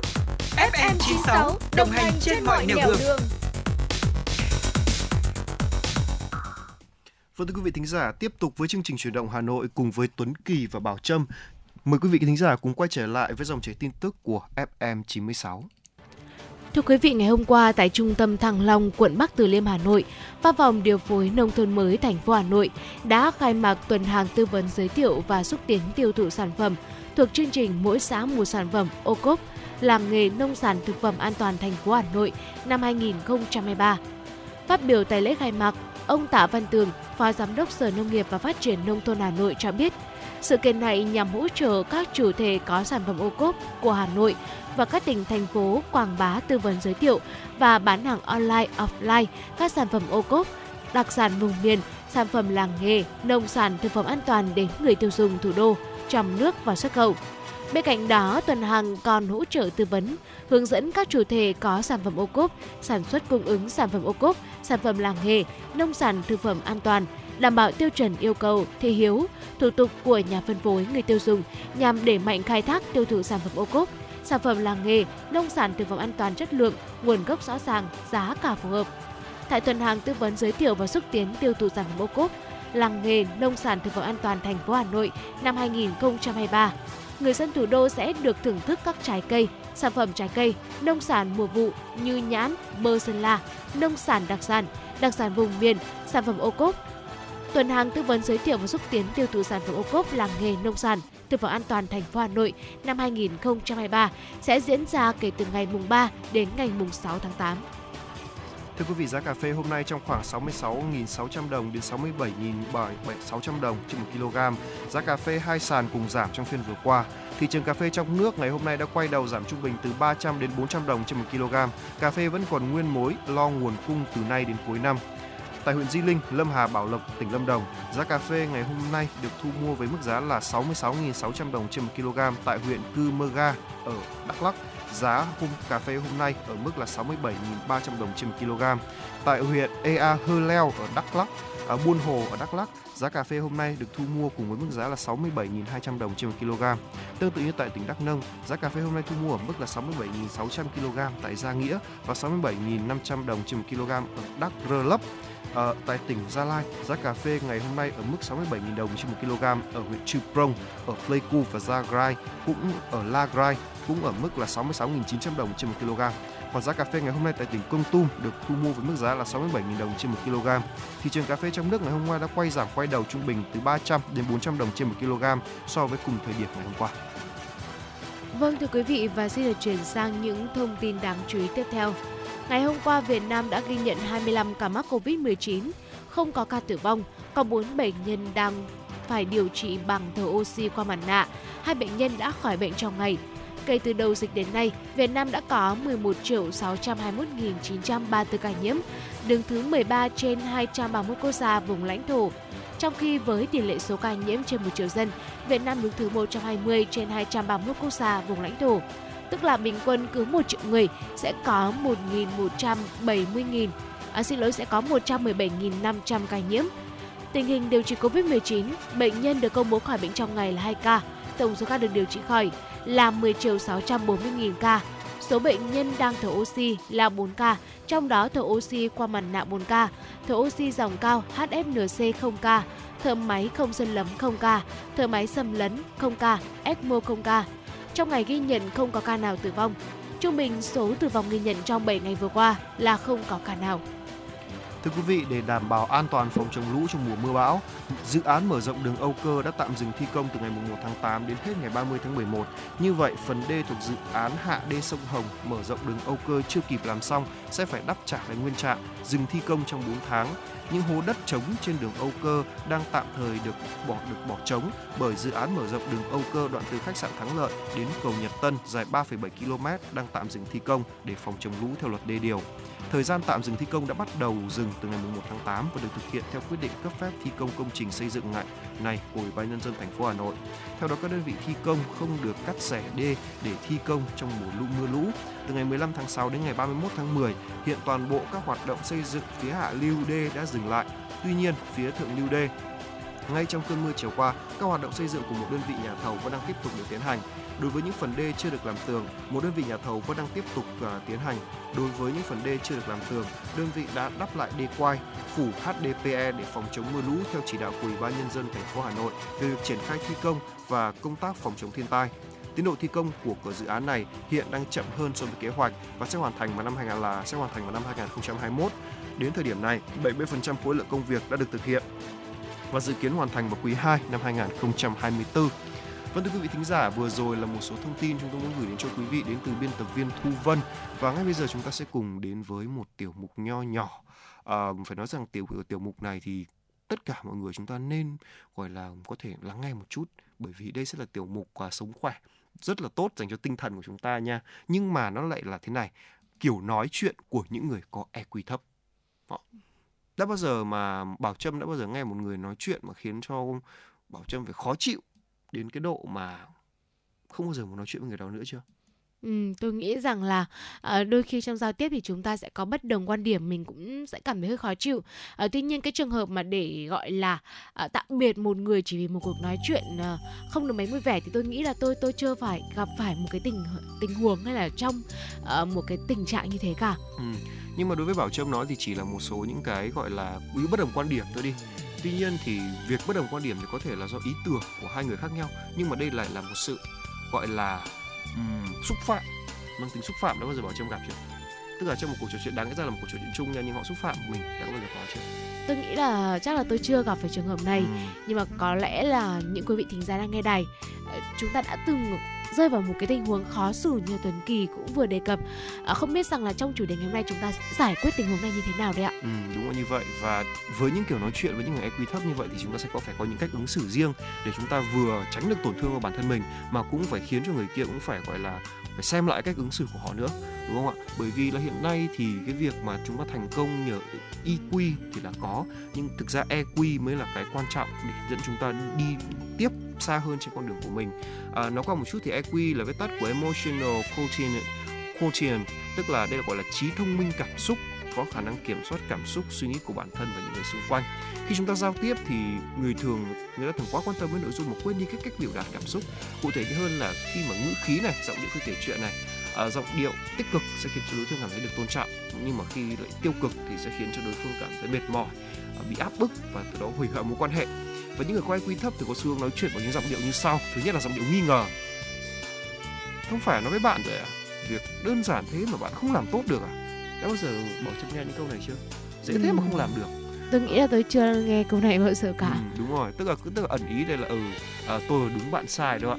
FM 96 đồng hành trên mọi nẻo đường. đường. Vâng thưa quý vị thính giả, tiếp tục với chương trình chuyển động Hà Nội cùng với Tuấn Kỳ và Bảo Trâm. Mời quý vị thính giả cùng quay trở lại với dòng chảy tin tức của FM 96. Thưa quý vị, ngày hôm qua tại Trung tâm Thăng Long, quận Bắc Từ Liêm, Hà Nội, Văn phòng điều phối nông thôn mới thành phố Hà Nội đã khai mạc tuần hàng tư vấn giới thiệu và xúc tiến tiêu thụ sản phẩm thuộc chương trình Mỗi xã một sản phẩm ô cốp làm nghề nông sản thực phẩm an toàn thành phố Hà Nội năm 2023. Phát biểu tại lễ khai mạc, ông Tạ Văn Tường, Phó Giám đốc Sở Nông nghiệp và Phát triển Nông thôn Hà Nội cho biết, sự kiện này nhằm hỗ trợ các chủ thể có sản phẩm ô cốp của Hà Nội và các tỉnh thành phố quảng bá tư vấn giới thiệu và bán hàng online offline các sản phẩm ô cốp đặc sản vùng miền sản phẩm làng nghề nông sản thực phẩm an toàn đến người tiêu dùng thủ đô trong nước và xuất khẩu. Bên cạnh đó, tuần hàng còn hỗ trợ tư vấn, hướng dẫn các chủ thể có sản phẩm ô cốp, sản xuất cung ứng sản phẩm ô cốp, sản phẩm làng nghề, nông sản thực phẩm an toàn, đảm bảo tiêu chuẩn yêu cầu, thị hiếu, thủ tục của nhà phân phối người tiêu dùng nhằm đẩy mạnh khai thác tiêu thụ sản phẩm ô cốp, sản phẩm làng nghề, nông sản thực phẩm an toàn chất lượng, nguồn gốc rõ ràng, giá cả phù hợp. Tại tuần hàng tư vấn giới thiệu và xúc tiến tiêu thụ sản phẩm ô cốp, làng nghề, nông sản thực phẩm an toàn thành phố Hà Nội năm 2023, người dân thủ đô sẽ được thưởng thức các trái cây, sản phẩm trái cây, nông sản mùa vụ như nhãn, bơ sơn la, nông sản đặc sản, đặc sản vùng miền, sản phẩm ô cốp. Tuần hàng tư vấn giới thiệu và xúc tiến tiêu thụ sản phẩm ô cốp làng nghề nông sản thực phẩm an toàn thành phố Hà Nội năm 2023 sẽ diễn ra kể từ ngày mùng 3 đến ngày mùng 6 tháng 8. Thưa quý vị, giá cà phê hôm nay trong khoảng 66.600 đồng đến 67.600 đồng trên 1 kg. Giá cà phê hai sàn cùng giảm trong phiên vừa qua. Thị trường cà phê trong nước ngày hôm nay đã quay đầu giảm trung bình từ 300 đến 400 đồng trên 1 kg. Cà phê vẫn còn nguyên mối lo nguồn cung từ nay đến cuối năm. Tại huyện Di Linh, Lâm Hà, Bảo Lộc, tỉnh Lâm Đồng, giá cà phê ngày hôm nay được thu mua với mức giá là 66.600 đồng trên 1 kg tại huyện Cư Mơ Ga ở Đắk Lắk. Giá hôm cà phê hôm nay ở mức là 67.300 đồng trên 1 kg. Tại huyện Ea Hơ Leo ở Đắk Lắk, ở Buôn Hồ ở Đắk Lắk, giá cà phê hôm nay được thu mua cùng với mức giá là 67.200 đồng trên 1 kg. Tương tự như tại tỉnh Đắk Nông, giá cà phê hôm nay thu mua ở mức là 67.600 kg tại Gia Nghĩa và 67.500 đồng trên 1 kg ở Đắk Rơ Lấp. À, tại tỉnh Gia Lai, giá cà phê ngày hôm nay ở mức 67.000 đồng trên 1 kg ở huyện Chư Prong, ở Pleiku và Gia Grai, cũng ở La Grai cũng ở mức là 66.900 đồng trên 1 kg. Còn giá cà phê ngày hôm nay tại tỉnh Công Tum được thu mua với mức giá là 67.000 đồng trên 1 kg. Thị trường cà phê trong nước ngày hôm qua đã quay giảm quay đầu trung bình từ 300 đến 400 đồng trên 1 kg so với cùng thời điểm ngày hôm qua. Vâng thưa quý vị và xin được chuyển sang những thông tin đáng chú ý tiếp theo. Ngày hôm qua, Việt Nam đã ghi nhận 25 ca mắc COVID-19, không có ca tử vong, có 4 bệnh nhân đang phải điều trị bằng thở oxy qua mặt nạ. Hai bệnh nhân đã khỏi bệnh trong ngày. Kể từ đầu dịch đến nay, Việt Nam đã có 11 621.934 ca nhiễm, đứng thứ 13 trên 231 quốc gia vùng lãnh thổ. Trong khi với tỷ lệ số ca nhiễm trên 1 triệu dân, Việt Nam đứng thứ 120 trên 231 quốc gia vùng lãnh thổ tức là bình quân cứ 1 triệu người sẽ có 1.170.000 à, xin lỗi sẽ có 117.500 ca nhiễm. Tình hình điều trị COVID-19, bệnh nhân được công bố khỏi bệnh trong ngày là 2 ca, tổng số ca được điều trị khỏi là 10 triệu 640.000 ca. Số bệnh nhân đang thở oxy là 4 ca, trong đó thở oxy qua mặt nạ 4 ca, thở oxy dòng cao HFNC 0 ca, thở máy không xâm lấn 0 ca, thở máy xâm lấn 0 ca, ECMO 0 ca, trong ngày ghi nhận không có ca nào tử vong. Trung bình số tử vong ghi nhận trong 7 ngày vừa qua là không có ca nào. Thưa quý vị, để đảm bảo an toàn phòng chống lũ trong mùa mưa bão, dự án mở rộng đường Âu Cơ đã tạm dừng thi công từ ngày 1 tháng 8 đến hết ngày 30 tháng 11. Như vậy, phần đê thuộc dự án hạ đê sông Hồng mở rộng đường Âu Cơ chưa kịp làm xong sẽ phải đắp trả lại nguyên trạng, dừng thi công trong 4 tháng. Những hố đất trống trên đường Âu Cơ đang tạm thời được bỏ được bỏ trống bởi dự án mở rộng đường Âu Cơ đoạn từ khách sạn Thắng Lợi đến cầu Nhật Tân dài 3,7 km đang tạm dừng thi công để phòng chống lũ theo luật đê điều. Thời gian tạm dừng thi công đã bắt đầu dừng từ ngày 1 tháng 8 và được thực hiện theo quyết định cấp phép thi công công trình xây dựng ngại này của Ủy ban nhân dân thành phố Hà Nội. Theo đó các đơn vị thi công không được cắt rẻ đê để thi công trong mùa lũ mưa lũ. Từ ngày 15 tháng 6 đến ngày 31 tháng 10, hiện toàn bộ các hoạt động xây dựng phía hạ lưu đê đã dừng lại. Tuy nhiên, phía thượng lưu đê ngay trong cơn mưa chiều qua, các hoạt động xây dựng của một đơn vị nhà thầu vẫn đang tiếp tục được tiến hành. Đối với những phần đê chưa được làm tường, một đơn vị nhà thầu vẫn đang tiếp tục uh, tiến hành. Đối với những phần đê chưa được làm tường, đơn vị đã đắp lại đê quai, phủ HDPE để phòng chống mưa lũ theo chỉ đạo của Ủy ban nhân dân thành phố Hà Nội về việc triển khai thi công và công tác phòng chống thiên tai. Tiến độ thi công của của dự án này hiện đang chậm hơn so với kế hoạch và sẽ hoàn thành vào năm 2000 là sẽ hoàn thành vào năm 2021. Đến thời điểm này, 70% khối lượng công việc đã được thực hiện và dự kiến hoàn thành vào quý 2 năm 2024. Vâng thưa quý vị thính giả, vừa rồi là một số thông tin chúng tôi muốn gửi đến cho quý vị đến từ biên tập viên Thu Vân và ngay bây giờ chúng ta sẽ cùng đến với một tiểu mục nho nhỏ. À, phải nói rằng tiểu tiểu mục này thì tất cả mọi người chúng ta nên gọi là có thể lắng nghe một chút bởi vì đây sẽ là tiểu mục uh, sống khỏe rất là tốt dành cho tinh thần của chúng ta nha. Nhưng mà nó lại là thế này, kiểu nói chuyện của những người có EQ thấp. Đó. Đã bao giờ mà Bảo Trâm đã bao giờ nghe một người nói chuyện mà khiến cho Bảo Trâm phải khó chịu đến cái độ mà không bao giờ muốn nói chuyện với người đó nữa chưa? Ừ, tôi nghĩ rằng là à, đôi khi trong giao tiếp thì chúng ta sẽ có bất đồng quan điểm mình cũng sẽ cảm thấy hơi khó chịu à, tuy nhiên cái trường hợp mà để gọi là à, tạm biệt một người chỉ vì một cuộc nói chuyện à, không được mấy vui vẻ thì tôi nghĩ là tôi tôi chưa phải gặp phải một cái tình tình huống hay là trong à, một cái tình trạng như thế cả ừ. nhưng mà đối với bảo trâm nói thì chỉ là một số những cái gọi là bất đồng quan điểm thôi đi tuy nhiên thì việc bất đồng quan điểm thì có thể là do ý tưởng của hai người khác nhau nhưng mà đây lại là một sự gọi là Ừ, xúc phạm. Mang tính xúc phạm đã bao giờ bảo trâm gặp chưa tức là trong một cuộc trò chuyện đáng lẽ ra là một cuộc trò chuyện chung nha nhưng họ xúc phạm mình đã bao giờ có chưa tôi nghĩ là chắc là tôi chưa gặp phải trường hợp này ừ. nhưng mà có lẽ là những quý vị thính giả đang nghe đài ờ, chúng ta đã từng rơi vào một cái tình huống khó xử như Tuấn Kỳ cũng vừa đề cập. À, không biết rằng là trong chủ đề ngày hôm nay chúng ta giải quyết tình huống này như thế nào đấy ạ? Ừ, đúng là như vậy và với những kiểu nói chuyện với những người EQ thấp như vậy thì chúng ta sẽ có phải có những cách ứng xử riêng để chúng ta vừa tránh được tổn thương vào bản thân mình mà cũng phải khiến cho người kia cũng phải gọi là phải xem lại cách ứng xử của họ nữa đúng không ạ? Bởi vì là hiện nay thì cái việc mà chúng ta thành công nhờ EQ thì là có nhưng thực ra EQ mới là cái quan trọng để dẫn chúng ta đi tiếp xa hơn trên con đường của mình. À, nói qua một chút thì EQ là viết tắt của emotional quotient quotient tức là đây là gọi là trí thông minh cảm xúc có khả năng kiểm soát cảm xúc suy nghĩ của bản thân và những người xung quanh. Khi chúng ta giao tiếp thì người thường người ta thường quá quan tâm với nội dung mà quên đi cái cách biểu đạt cảm xúc. Cụ thể hơn là khi mà ngữ khí này giọng điệu khi kể chuyện này à, giọng điệu tích cực sẽ khiến cho đối phương cảm thấy được tôn trọng nhưng mà khi lại tiêu cực thì sẽ khiến cho đối phương cảm thấy mệt mỏi à, bị áp bức và từ đó hủy hoại mối quan hệ. Và những người có IQ thấp thì có xu hướng nói chuyện bằng những giọng điệu như sau. Thứ nhất là giọng điệu nghi ngờ. Không phải nói với bạn rồi à? Việc đơn giản thế mà bạn không làm tốt được à? Đã bao giờ bỏ chân nghe những câu này chưa? Dễ thế mà không làm được. Tôi nghĩ là tôi chưa nghe câu này bao giờ cả. Ừ, đúng rồi tức là tức là ẩn ý đây là ừ à, tôi đúng bạn sai đó ạ.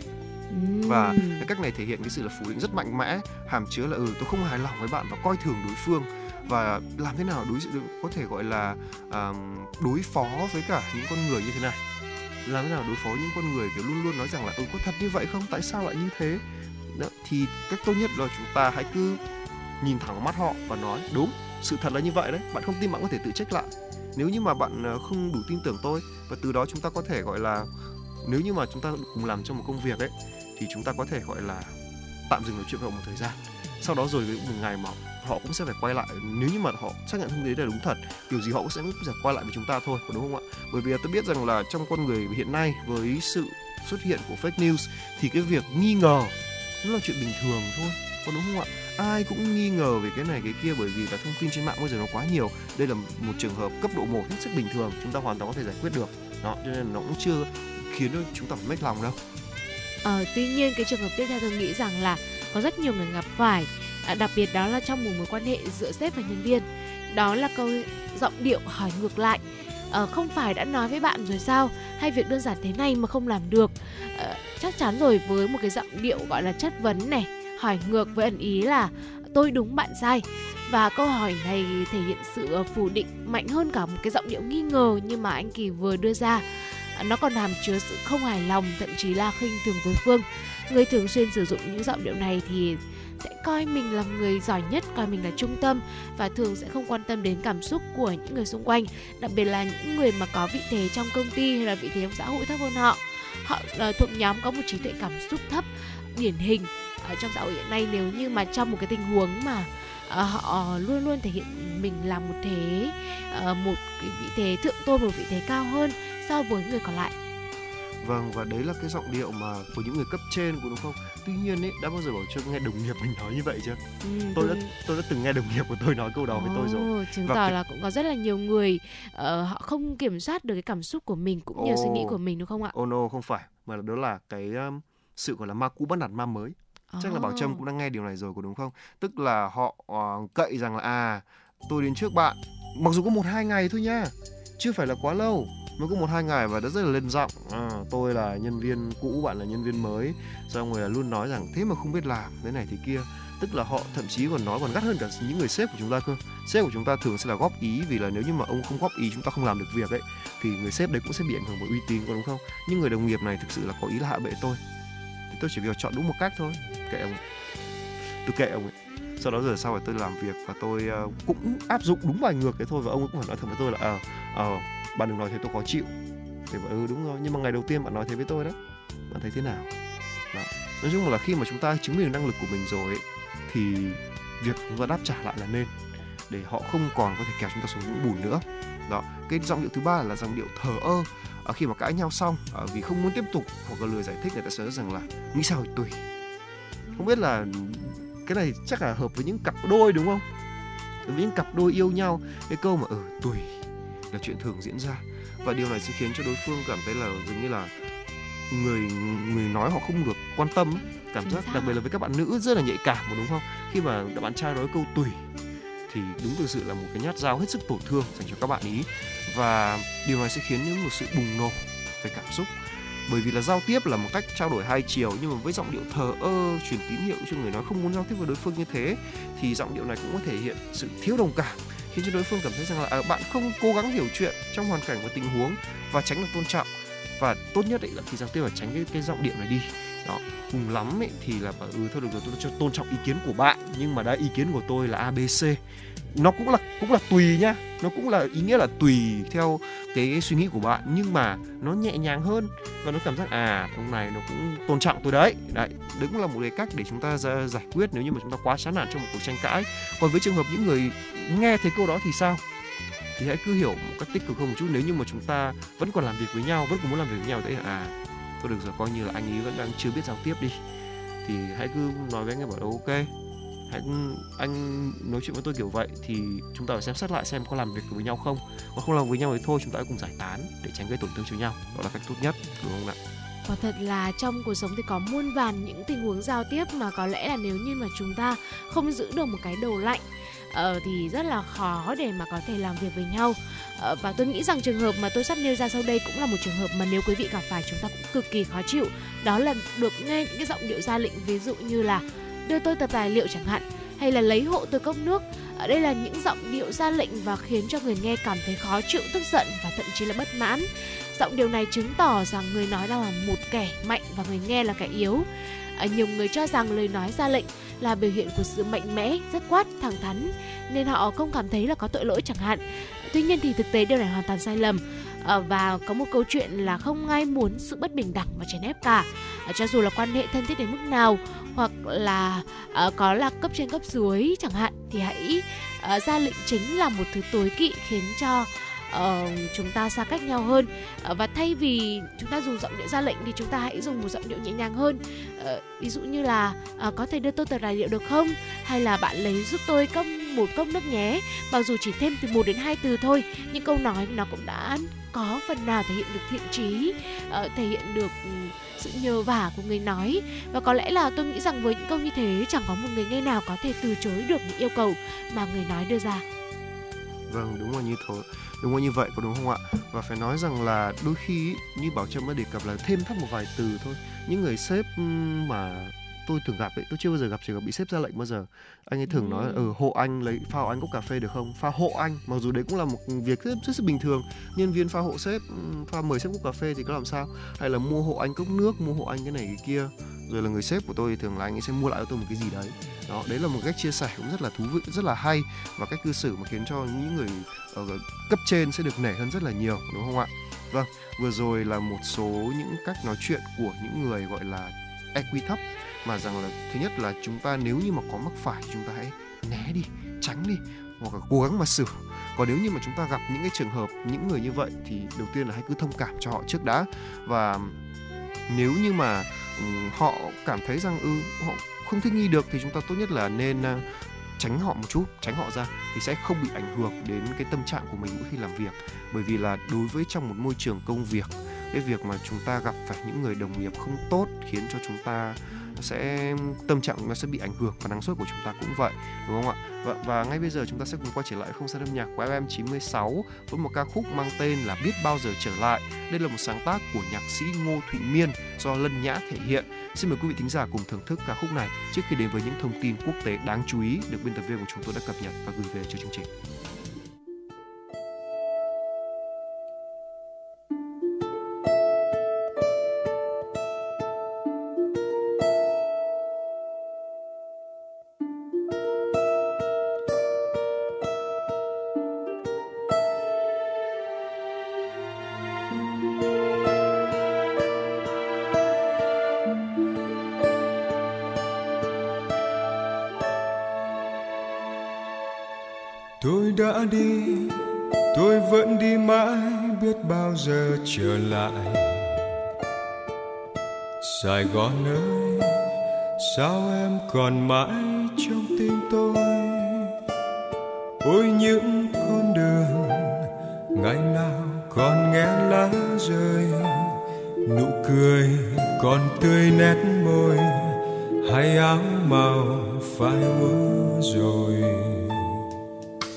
Và cái cách này thể hiện cái sự là phủ định rất mạnh mẽ hàm chứa là ừ tôi không hài lòng với bạn và coi thường đối phương. Và làm thế nào đối có thể gọi là uh, đối phó với cả những con người như thế này? Làm thế nào đối phó những con người kiểu luôn luôn nói rằng là ừ có thật như vậy không? Tại sao lại như thế? Đó, thì cách tốt nhất là chúng ta hãy cứ nhìn thẳng vào mắt họ và nói, đúng, sự thật là như vậy đấy, bạn không tin bạn có thể tự trách lại. Nếu như mà bạn ờ, không đủ tin tưởng tôi, và từ đó chúng ta có thể, gọi là, nếu như mà chúng ta cùng làm trong một công việc ấy thì chúng ta có thể, gọi là, tạm dừng nói chuyện với họ một thời gian. Sau đó rồi một ngày mà họ cũng sẽ phải quay lại. Nếu như mà họ xác nhận thông tin đấy là đúng thật, kiểu gì họ cũng sẽ phải quay lại với chúng ta thôi đúng không ạ? Bởi vì tôi biết rằng là trong con người hiện nay với sự xuất hiện của fake news thì cái việc nghi ngờ nó là chuyện bình thường thôi, có đúng không ạ? Ai cũng nghi ngờ về cái này cái kia bởi vì là thông tin trên mạng bây giờ nó quá nhiều. Đây là một trường hợp cấp độ 1 hết sức bình thường chúng ta hoàn toàn có thể giải quyết được. Đó cho nên nó cũng chưa khiến chúng ta phải mất lòng đâu. Ờ, tuy nhiên cái trường hợp tiếp theo tôi nghĩ rằng là có rất nhiều người gặp phải à, đặc biệt đó là trong một mối quan hệ giữa sếp và nhân viên. Đó là câu giọng điệu hỏi ngược lại à, không phải đã nói với bạn rồi sao? Hay việc đơn giản thế này mà không làm được? À, chắc chắn rồi với một cái giọng điệu gọi là chất vấn này hỏi ngược với ẩn ý là, tôi đúng bạn sai và câu hỏi này thể hiện sự ờ, phủ định mạnh hơn cả một cái giọng điệu nghi ngờ như mà anh Kỳ vừa đưa ra. Nó còn hàm chứa sự không hài lòng, thậm chí là khinh thường đối phương. Người thường xuyên sử dụng những giọng điệu này thì sẽ coi mình là người giỏi nhất, coi mình là trung tâm và thường sẽ không quan tâm đến cảm xúc của những người xung quanh, đặc biệt là những người mà có vị thế trong công ty hay là vị thế trong xã hội thấp hơn họ. Họ ờ, thuộc nhóm có một trí tuệ cảm xúc thấp, điển hình ở trong xã hội hiện nay nếu như mà trong một cái tình huống mà uh, họ luôn luôn thể hiện mình là một thế uh, một cái vị thế thượng tôn một vị thế cao hơn so với người còn lại Vâng và đấy là cái giọng điệu mà của những người cấp trên của đúng không? Tuy nhiên ấy đã bao giờ bảo chưa nghe đồng nghiệp mình nói như vậy chưa? Ừ, tôi đã tôi đã từng nghe đồng nghiệp của tôi nói câu đó với tôi rồi. Chứng và tỏ cái... là cũng có rất là nhiều người uh, họ không kiểm soát được cái cảm xúc của mình cũng như oh, suy nghĩ của mình đúng không ạ? Oh no không phải mà đó là cái um, sự gọi là ma cũ bắt nạt ma mới. Oh. Chắc là Bảo Trâm cũng đang nghe điều này rồi có đúng không? Tức là họ uh, cậy rằng là à tôi đến trước bạn. Mặc dù có một hai ngày thôi nha chưa phải là quá lâu mới có một hai ngày và đã rất là lên giọng. À, tôi là nhân viên cũ bạn là nhân viên mới. Xong rồi là luôn nói rằng thế mà không biết làm thế này thì kia. Tức là họ thậm chí còn nói còn gắt hơn cả những người sếp của chúng ta cơ. Sếp của chúng ta thường sẽ là góp ý vì là nếu như mà ông không góp ý chúng ta không làm được việc ấy thì người sếp đấy cũng sẽ bị ảnh hưởng bởi uy tín có đúng không? Nhưng người đồng nghiệp này thực sự là có ý là hạ bệ tôi tôi chỉ việc chọn đúng một cách thôi. Kệ ông tôi kệ ông ấy sau đó rồi sau rồi tôi làm việc và tôi uh, cũng áp dụng đúng bài ngược thế thôi và ông ấy cũng phải nói thật với tôi là ờ uh, à, bạn đừng nói thế tôi khó chịu. Thì bảo ừ đúng rồi nhưng mà ngày đầu tiên bạn nói thế với tôi đấy. Bạn thấy thế nào? Đó. nói chung là khi mà chúng ta chứng minh được năng lực của mình rồi ấy, thì việc chúng ta đáp trả lại là nên để họ không còn có thể kéo chúng ta xuống vũng bùn nữa. Đó. Cái giọng điệu thứ ba là giọng điệu thờ ơ à, khi mà cãi nhau xong à, vì không muốn tiếp tục hoặc là lười giải thích người ta sẽ rằng là nghĩ sao thì tùy không biết là cái này chắc là hợp với những cặp đôi đúng không? Với những cặp đôi yêu nhau cái câu mà ở ừ, tùy là chuyện thường diễn ra. Và điều này sẽ khiến cho đối phương cảm thấy là dường như là người người nói họ không được quan tâm cảm giác đặc biệt là với các bạn nữ rất là nhạy cảm đúng không? Khi mà bạn trai nói câu tùy thì đúng thực sự là một cái nhát dao hết sức tổn thương dành cho các bạn ý và điều này sẽ khiến những một sự bùng nổ về cảm xúc. Bởi vì là giao tiếp là một cách trao đổi hai chiều nhưng mà với giọng điệu thờ ơ truyền tín hiệu cho người nói không muốn giao tiếp với đối phương như thế thì giọng điệu này cũng có thể hiện sự thiếu đồng cảm khiến cho đối phương cảm thấy rằng là à, bạn không cố gắng hiểu chuyện trong hoàn cảnh và tình huống và tránh được tôn trọng. Và tốt nhất ấy là khi giao tiếp là tránh cái, cái giọng điệu này đi đó. Cùng lắm ấy, thì là bảo ừ thôi được rồi, tôi cho, tôn trọng ý kiến của bạn, nhưng mà đã ý kiến của tôi là abc nó cũng là cũng là tùy nhá. Nó cũng là, ý nghĩa là tùy theo cái suy nghĩ của bạn, nhưng mà nó nhẹ nhàng hơn và nó cảm giác à ông này nó cũng tôn trọng tôi đấy. Đấy đấy cũng là một cái cách để chúng ta ra, giải quyết nếu như mà chúng ta quá chán nản trong một cuộc tranh cãi. Còn với trường hợp những người nghe thấy câu đó thì sao? Thì hãy cứ hiểu một cách tích cực hơn một chút, nếu như mà chúng ta vẫn còn làm việc với nhau, vẫn còn muốn làm việc với nhau thế à thôi được rồi, coi như là anh ấy vẫn đang chưa biết giao tiếp đi. Thì hãy cứ nói với anh ấy bảo là ok, hãy anh nói chuyện với tôi kiểu vậy thì chúng ta phải xem xét lại xem có làm việc với nhau không. Còn không làm với nhau thì thôi, chúng ta hãy cùng giải tán để tránh gây tổn thương cho nhau. Đó là cách tốt nhất, đúng không ạ? Quả thật là trong cuộc sống thì có muôn vàn những tình huống giao tiếp mà có lẽ là nếu như mà chúng ta không giữ được một cái đầu lạnh Ờ, thì rất là khó để mà có thể làm việc với nhau. Ờ, và tôi nghĩ rằng trường hợp mà tôi sắp nêu ra sau đây cũng là một trường hợp mà nếu quý vị gặp phải chúng ta cũng cực kỳ khó chịu. Đó là được nghe những cái giọng điệu ra lệnh ví dụ như là đưa tôi tập tài liệu chẳng hạn hay là lấy hộ tôi cốc nước ở đây là những giọng điệu ra lệnh và khiến cho người nghe cảm thấy khó chịu tức giận và thậm chí là bất mãn. Giọng điệu này chứng tỏ rằng người nói đang là một kẻ mạnh và người nghe là kẻ yếu. À, nhiều người cho rằng lời nói ra lệnh là biểu hiện của sự mạnh mẽ rất quát thẳng thắn nên họ không cảm thấy là có tội lỗi chẳng hạn. Tuy nhiên thì thực tế điều này hoàn toàn sai lầm. Ờ, và có một câu chuyện là không ai muốn sự bất bình đẳng và chèn ép cả. Ờ, cho dù là quan hệ thân thiết đến mức nào hoặc là ờ, có là cấp trên cấp dưới chẳng hạn thì hãy à, ra lệnh chính là một thứ tối kỵ khiến cho uh, chúng ta xa cách nhau hơn. Uh, và thay vì chúng ta dùng giọng điệu ra lệnh thì chúng ta hãy dùng một giọng điệu nhẹ nhàng hơn. Uh, ví dụ như là uh, có thể đưa tôi tờ tài liệu được không? Hay là bạn lấy giúp tôi công một cốc nước nhé. Mặc dù chỉ thêm từ một đến hai từ thôi nhưng câu nói nó cũng đã có phần nào thể hiện được thiện trí uh, thể hiện được ừ, sự nhờ vả của người nói. Và có lẽ là tôi nghĩ rằng với những câu như thế chẳng có một người nghe nào có thể từ chối được những yêu cầu mà người nói đưa ra. Vâng đúng là như thế đúng không? Như vậy có đúng không ạ? Và phải nói rằng là đôi khi như bảo trâm đã đề cập là thêm thắt một vài từ thôi. Những người sếp mà tôi thường gặp ấy tôi chưa bao giờ gặp trường hợp bị sếp ra lệnh bao giờ. Anh ấy thường nói ở ừ, hộ anh lấy pha hộ anh cốc cà phê được không? Pha hộ anh mặc dù đấy cũng là một việc rất, rất, rất bình thường. Nhân viên pha hộ sếp ừ, pha mời sếp cốc cà phê thì có làm sao? Hay là mua hộ anh cốc nước mua hộ anh cái này cái kia. Rồi là người sếp của tôi thì thường là anh ấy sẽ mua lại cho tôi một cái gì đấy. Đó đấy là một cách chia sẻ cũng rất là thú vị rất là hay và cách cư xử mà khiến cho những người ờ, ở cấp trên sẽ được nể hơn rất là nhiều đúng không ạ? Vâng vừa rồi là một số những cách nói chuyện của những người gọi là EQ thấp mà rằng là thứ nhất là chúng ta nếu như mà có mắc phải chúng ta hãy né đi tránh đi hoặc là cố gắng mà sửa. còn nếu như mà chúng ta gặp những cái trường hợp những người như vậy thì đầu tiên là hãy cứ thông cảm cho họ trước đã và nếu như mà um, họ cảm thấy rằng ư ừ, họ không thích nghi được thì chúng ta tốt nhất là nên uh, tránh họ một chút tránh họ ra thì sẽ không bị ảnh hưởng đến cái tâm trạng của mình mỗi khi làm việc bởi vì là đối với trong một môi trường công việc cái việc mà chúng ta gặp phải những người đồng nghiệp không tốt khiến cho chúng ta sẽ tâm trạng nó sẽ bị ảnh hưởng và năng suất của chúng ta cũng vậy đúng không ạ? Và, và ngay bây giờ chúng ta sẽ cùng quay trở lại không gian âm nhạc của FM 96 với một ca khúc mang tên là biết bao giờ trở lại. Đây là một sáng tác của nhạc sĩ Ngô Thụy Miên do Lân Nhã thể hiện. Xin mời quý vị thính giả cùng thưởng thức ca khúc này trước khi đến với những thông tin quốc tế đáng chú ý được biên tập viên của chúng tôi đã cập nhật và gửi về cho chương trình. Sài gòn ơi, sao em còn mãi trong tim tôi? Ôi, những con đường ngày nào còn nghe lá rơi, nụ cười còn tươi nét môi, hay áo màu phai úa rồi.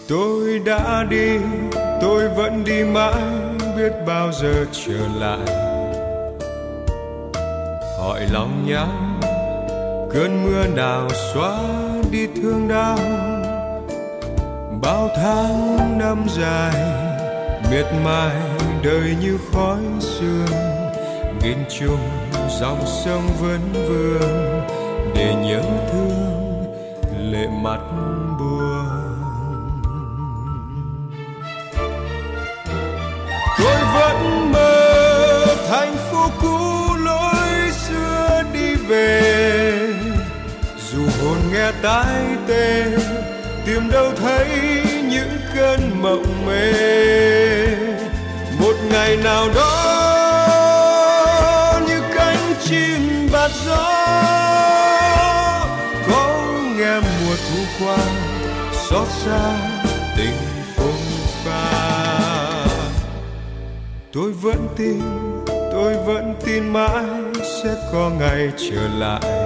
Tôi đã đi, tôi vẫn đi mãi, biết bao giờ trở lại hỏi lòng nhau cơn mưa nào xóa đi thương đau. Bao tháng năm dài, miệt mài đời như khói sương. Nghìn trùng dòng sông vẫn vương để nhớ thương lệ mặt buồn. Tôi vẫn nghe tai tê, tìm đâu thấy những cơn mộng mê. Một ngày nào đó, như cánh chim bạt gió, có nghe mùa thu qua, xót xa tình tôi vẫn tin, tôi vẫn tin mãi sẽ có ngày trở lại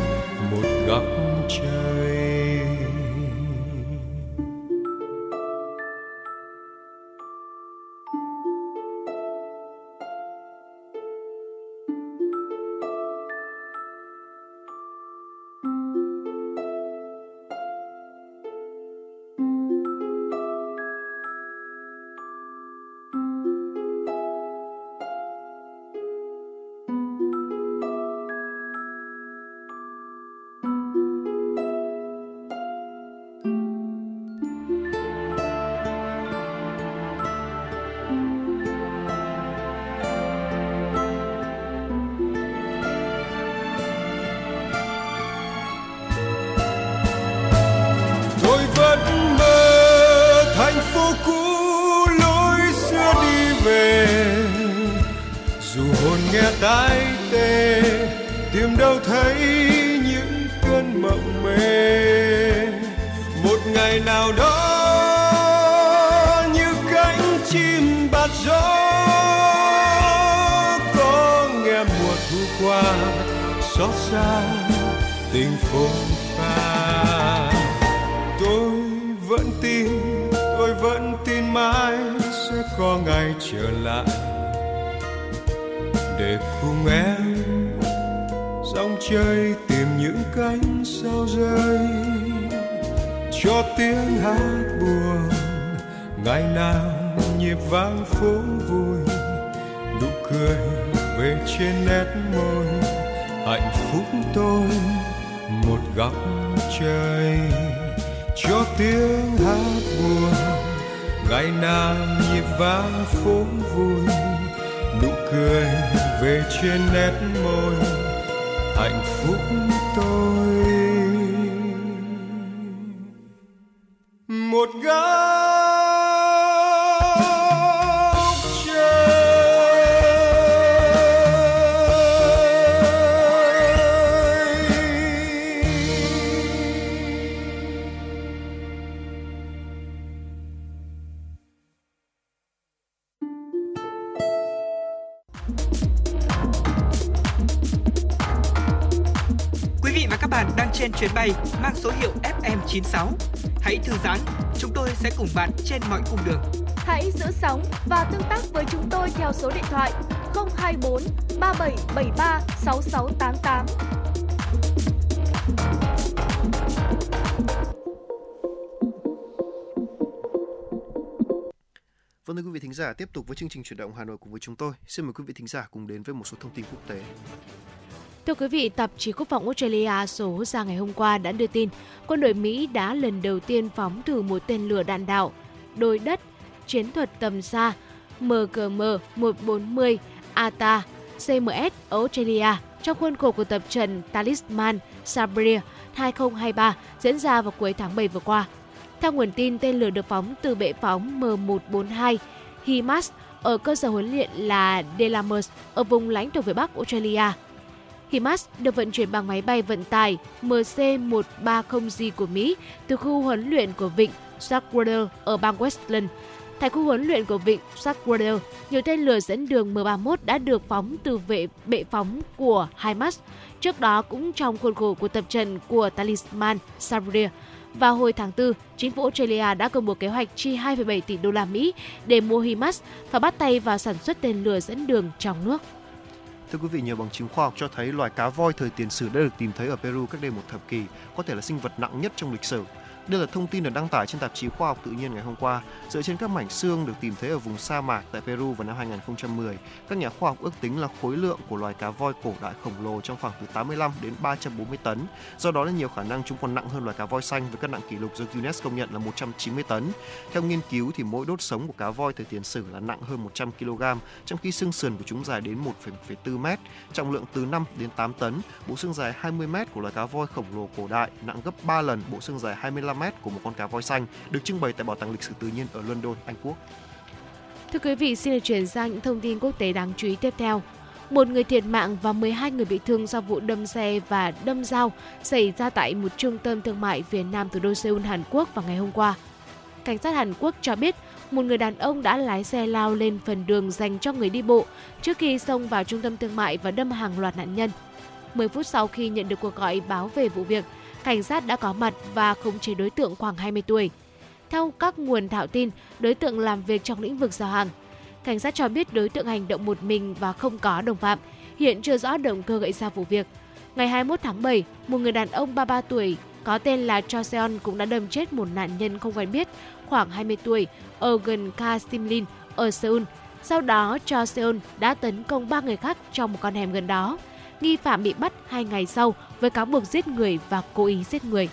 chúng tôi theo số điện thoại 024 3773 6688. Vâng thưa quý vị thính giả, tiếp tục với chương trình chuyển động Hà Nội cùng với chúng tôi. Xin mời quý vị thính giả cùng đến với một số thông tin quốc tế. Thưa quý vị, tạp chí Quốc phòng Australia số ra ngày hôm qua đã đưa tin quân đội Mỹ đã lần đầu tiên phóng thử một tên lửa đạn đạo đôi đất chiến thuật tầm xa MGM-140 ATA CMS ở Australia trong khuôn khổ của tập trận Talisman Sabre 2023 diễn ra vào cuối tháng 7 vừa qua. Theo nguồn tin, tên lửa được phóng từ bệ phóng M142 HIMARS ở cơ sở huấn luyện là Delamers ở vùng lãnh thổ phía Bắc Australia. HIMARS được vận chuyển bằng máy bay vận tải MC-130G của Mỹ từ khu huấn luyện của vịnh Starkwater ở bang Westland. Tại khu huấn luyện của vịnh Sackwater, nhiều tên lửa dẫn đường M31 đã được phóng từ vệ bệ phóng của HIMARS. Trước đó cũng trong khuôn khổ của tập trận của Talisman Sabria, vào hồi tháng 4, chính phủ Australia đã công bố kế hoạch chi 2,7 tỷ đô la Mỹ để mua HIMARS và bắt tay vào sản xuất tên lửa dẫn đường trong nước. Thưa quý vị, nhiều bằng chứng khoa học cho thấy loài cá voi thời tiền sử đã được tìm thấy ở Peru cách đây một thập kỷ, có thể là sinh vật nặng nhất trong lịch sử. Đây là thông tin được đăng tải trên tạp chí Khoa học Tự nhiên ngày hôm qua. Dựa trên các mảnh xương được tìm thấy ở vùng sa mạc tại Peru vào năm 2010, các nhà khoa học ước tính là khối lượng của loài cá voi cổ đại khổng lồ trong khoảng từ 85 đến 340 tấn. Do đó là nhiều khả năng chúng còn nặng hơn loài cá voi xanh với cân nặng kỷ lục do Guinness công nhận là 190 tấn. Theo nghiên cứu thì mỗi đốt sống của cá voi thời tiền sử là nặng hơn 100 kg, trong khi xương sườn của chúng dài đến 1,4 m, trọng lượng từ 5 đến 8 tấn. Bộ xương dài 20 m của loài cá voi khổng lồ cổ đại nặng gấp 3 lần bộ xương dài 25 mét của một con cá voi xanh được trưng bày tại Bảo tàng Lịch sử Tự nhiên ở London, Anh Quốc. Thưa quý vị, xin được chuyển sang những thông tin quốc tế đáng chú ý tiếp theo. Một người thiệt mạng và 12 người bị thương do vụ đâm xe và đâm dao xảy ra tại một trung tâm thương mại phía nam thủ đô Seoul, Hàn Quốc vào ngày hôm qua. Cảnh sát Hàn Quốc cho biết một người đàn ông đã lái xe lao lên phần đường dành cho người đi bộ trước khi xông vào trung tâm thương mại và đâm hàng loạt nạn nhân. 10 phút sau khi nhận được cuộc gọi báo về vụ việc, cảnh sát đã có mặt và khống chế đối tượng khoảng 20 tuổi. Theo các nguồn thạo tin, đối tượng làm việc trong lĩnh vực giao hàng. Cảnh sát cho biết đối tượng hành động một mình và không có đồng phạm. Hiện chưa rõ động cơ gây ra vụ việc. Ngày 21 tháng 7, một người đàn ông 33 tuổi có tên là Cho Seon cũng đã đâm chết một nạn nhân không quen biết khoảng 20 tuổi ở gần Ka Simlin ở Seoul. Sau đó, Cho Seon đã tấn công ba người khác trong một con hẻm gần đó. Nghi phạm bị bắt hai ngày sau với cáo buộc giết người và cố ý giết người.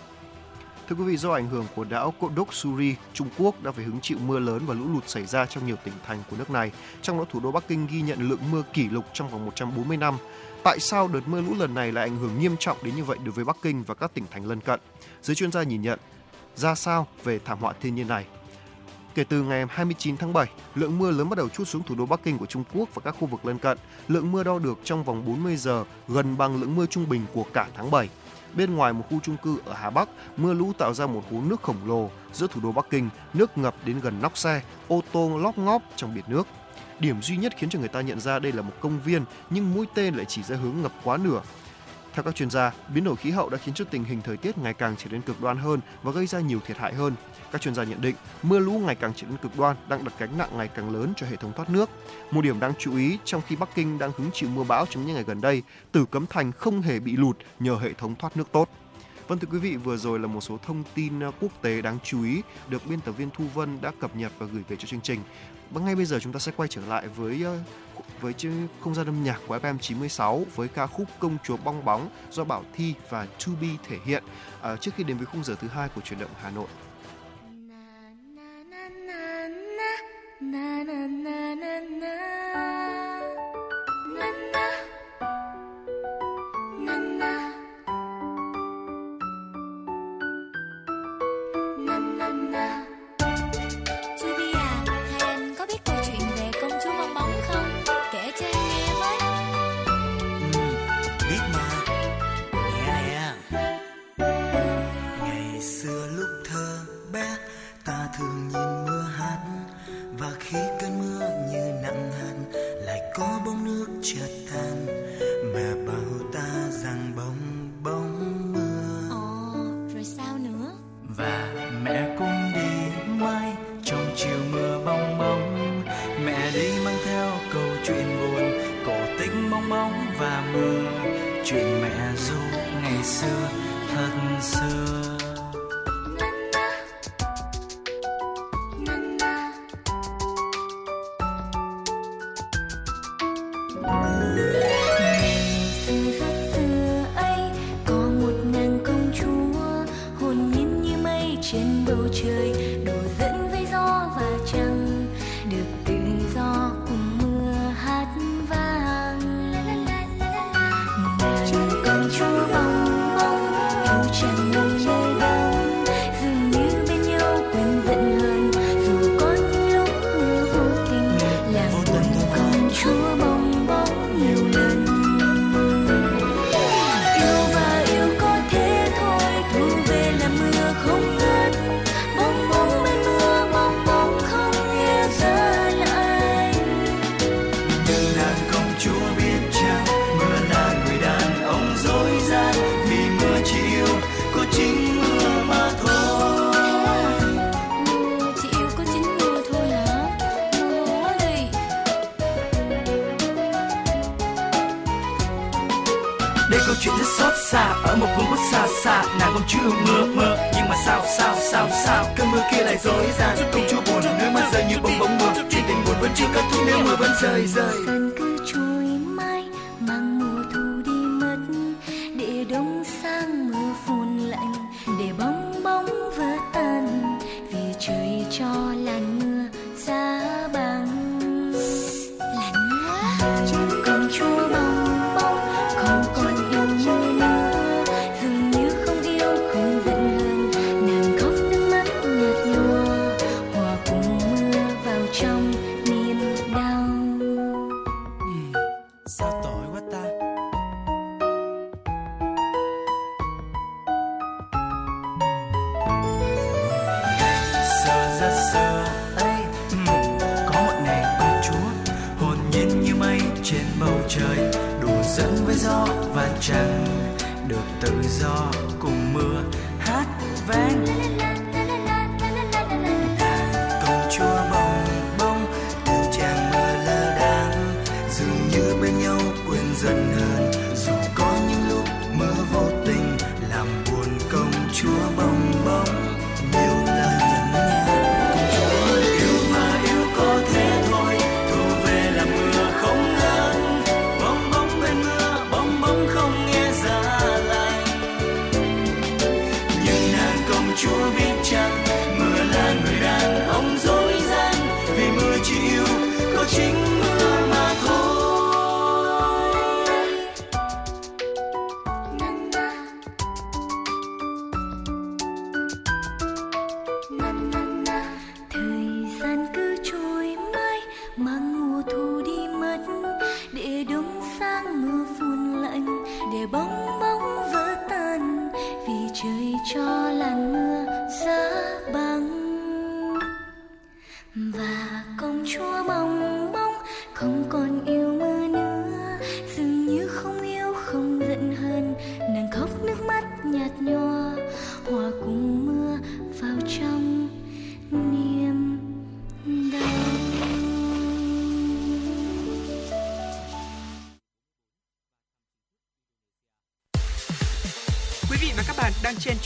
Thưa quý vị, do ảnh hưởng của bão Suri, Trung Quốc đã phải hứng chịu mưa lớn và lũ lụt xảy ra trong nhiều tỉnh thành của nước này. Trong đó thủ đô Bắc Kinh ghi nhận lượng mưa kỷ lục trong vòng 140 năm. Tại sao đợt mưa lũ lần này lại ảnh hưởng nghiêm trọng đến như vậy đối với Bắc Kinh và các tỉnh thành lân cận? Giới chuyên gia nhìn nhận ra sao về thảm họa thiên nhiên này? Kể từ ngày 29 tháng 7, lượng mưa lớn bắt đầu trút xuống thủ đô Bắc Kinh của Trung Quốc và các khu vực lân cận. Lượng mưa đo được trong vòng 40 giờ gần bằng lượng mưa trung bình của cả tháng 7. Bên ngoài một khu trung cư ở Hà Bắc, mưa lũ tạo ra một hố nước khổng lồ giữa thủ đô Bắc Kinh, nước ngập đến gần nóc xe, ô tô lóp ngóp trong biển nước. Điểm duy nhất khiến cho người ta nhận ra đây là một công viên nhưng mũi tên lại chỉ ra hướng ngập quá nửa. Theo các chuyên gia, biến đổi khí hậu đã khiến cho tình hình thời tiết ngày càng trở nên cực đoan hơn và gây ra nhiều thiệt hại hơn. Các chuyên gia nhận định, mưa lũ ngày càng trở nên cực đoan đang đặt gánh nặng ngày càng lớn cho hệ thống thoát nước. Một điểm đáng chú ý, trong khi Bắc Kinh đang hứng chịu mưa bão trong những ngày gần đây, Tử Cấm Thành không hề bị lụt nhờ hệ thống thoát nước tốt. Vâng thưa quý vị, vừa rồi là một số thông tin ờ, quốc tế đáng chú ý được biên tập viên Thu Vân đã cập nhật và gửi về cho chương trình. Và ngay bây giờ chúng ta sẽ quay trở lại với ờ, với không gian âm nhạc của FM 96 với ca khúc Công chúa bong bóng do Bảo Thi và To Be thể hiện à, trước khi đến với khung giờ thứ hai của chuyển động Hà Nội.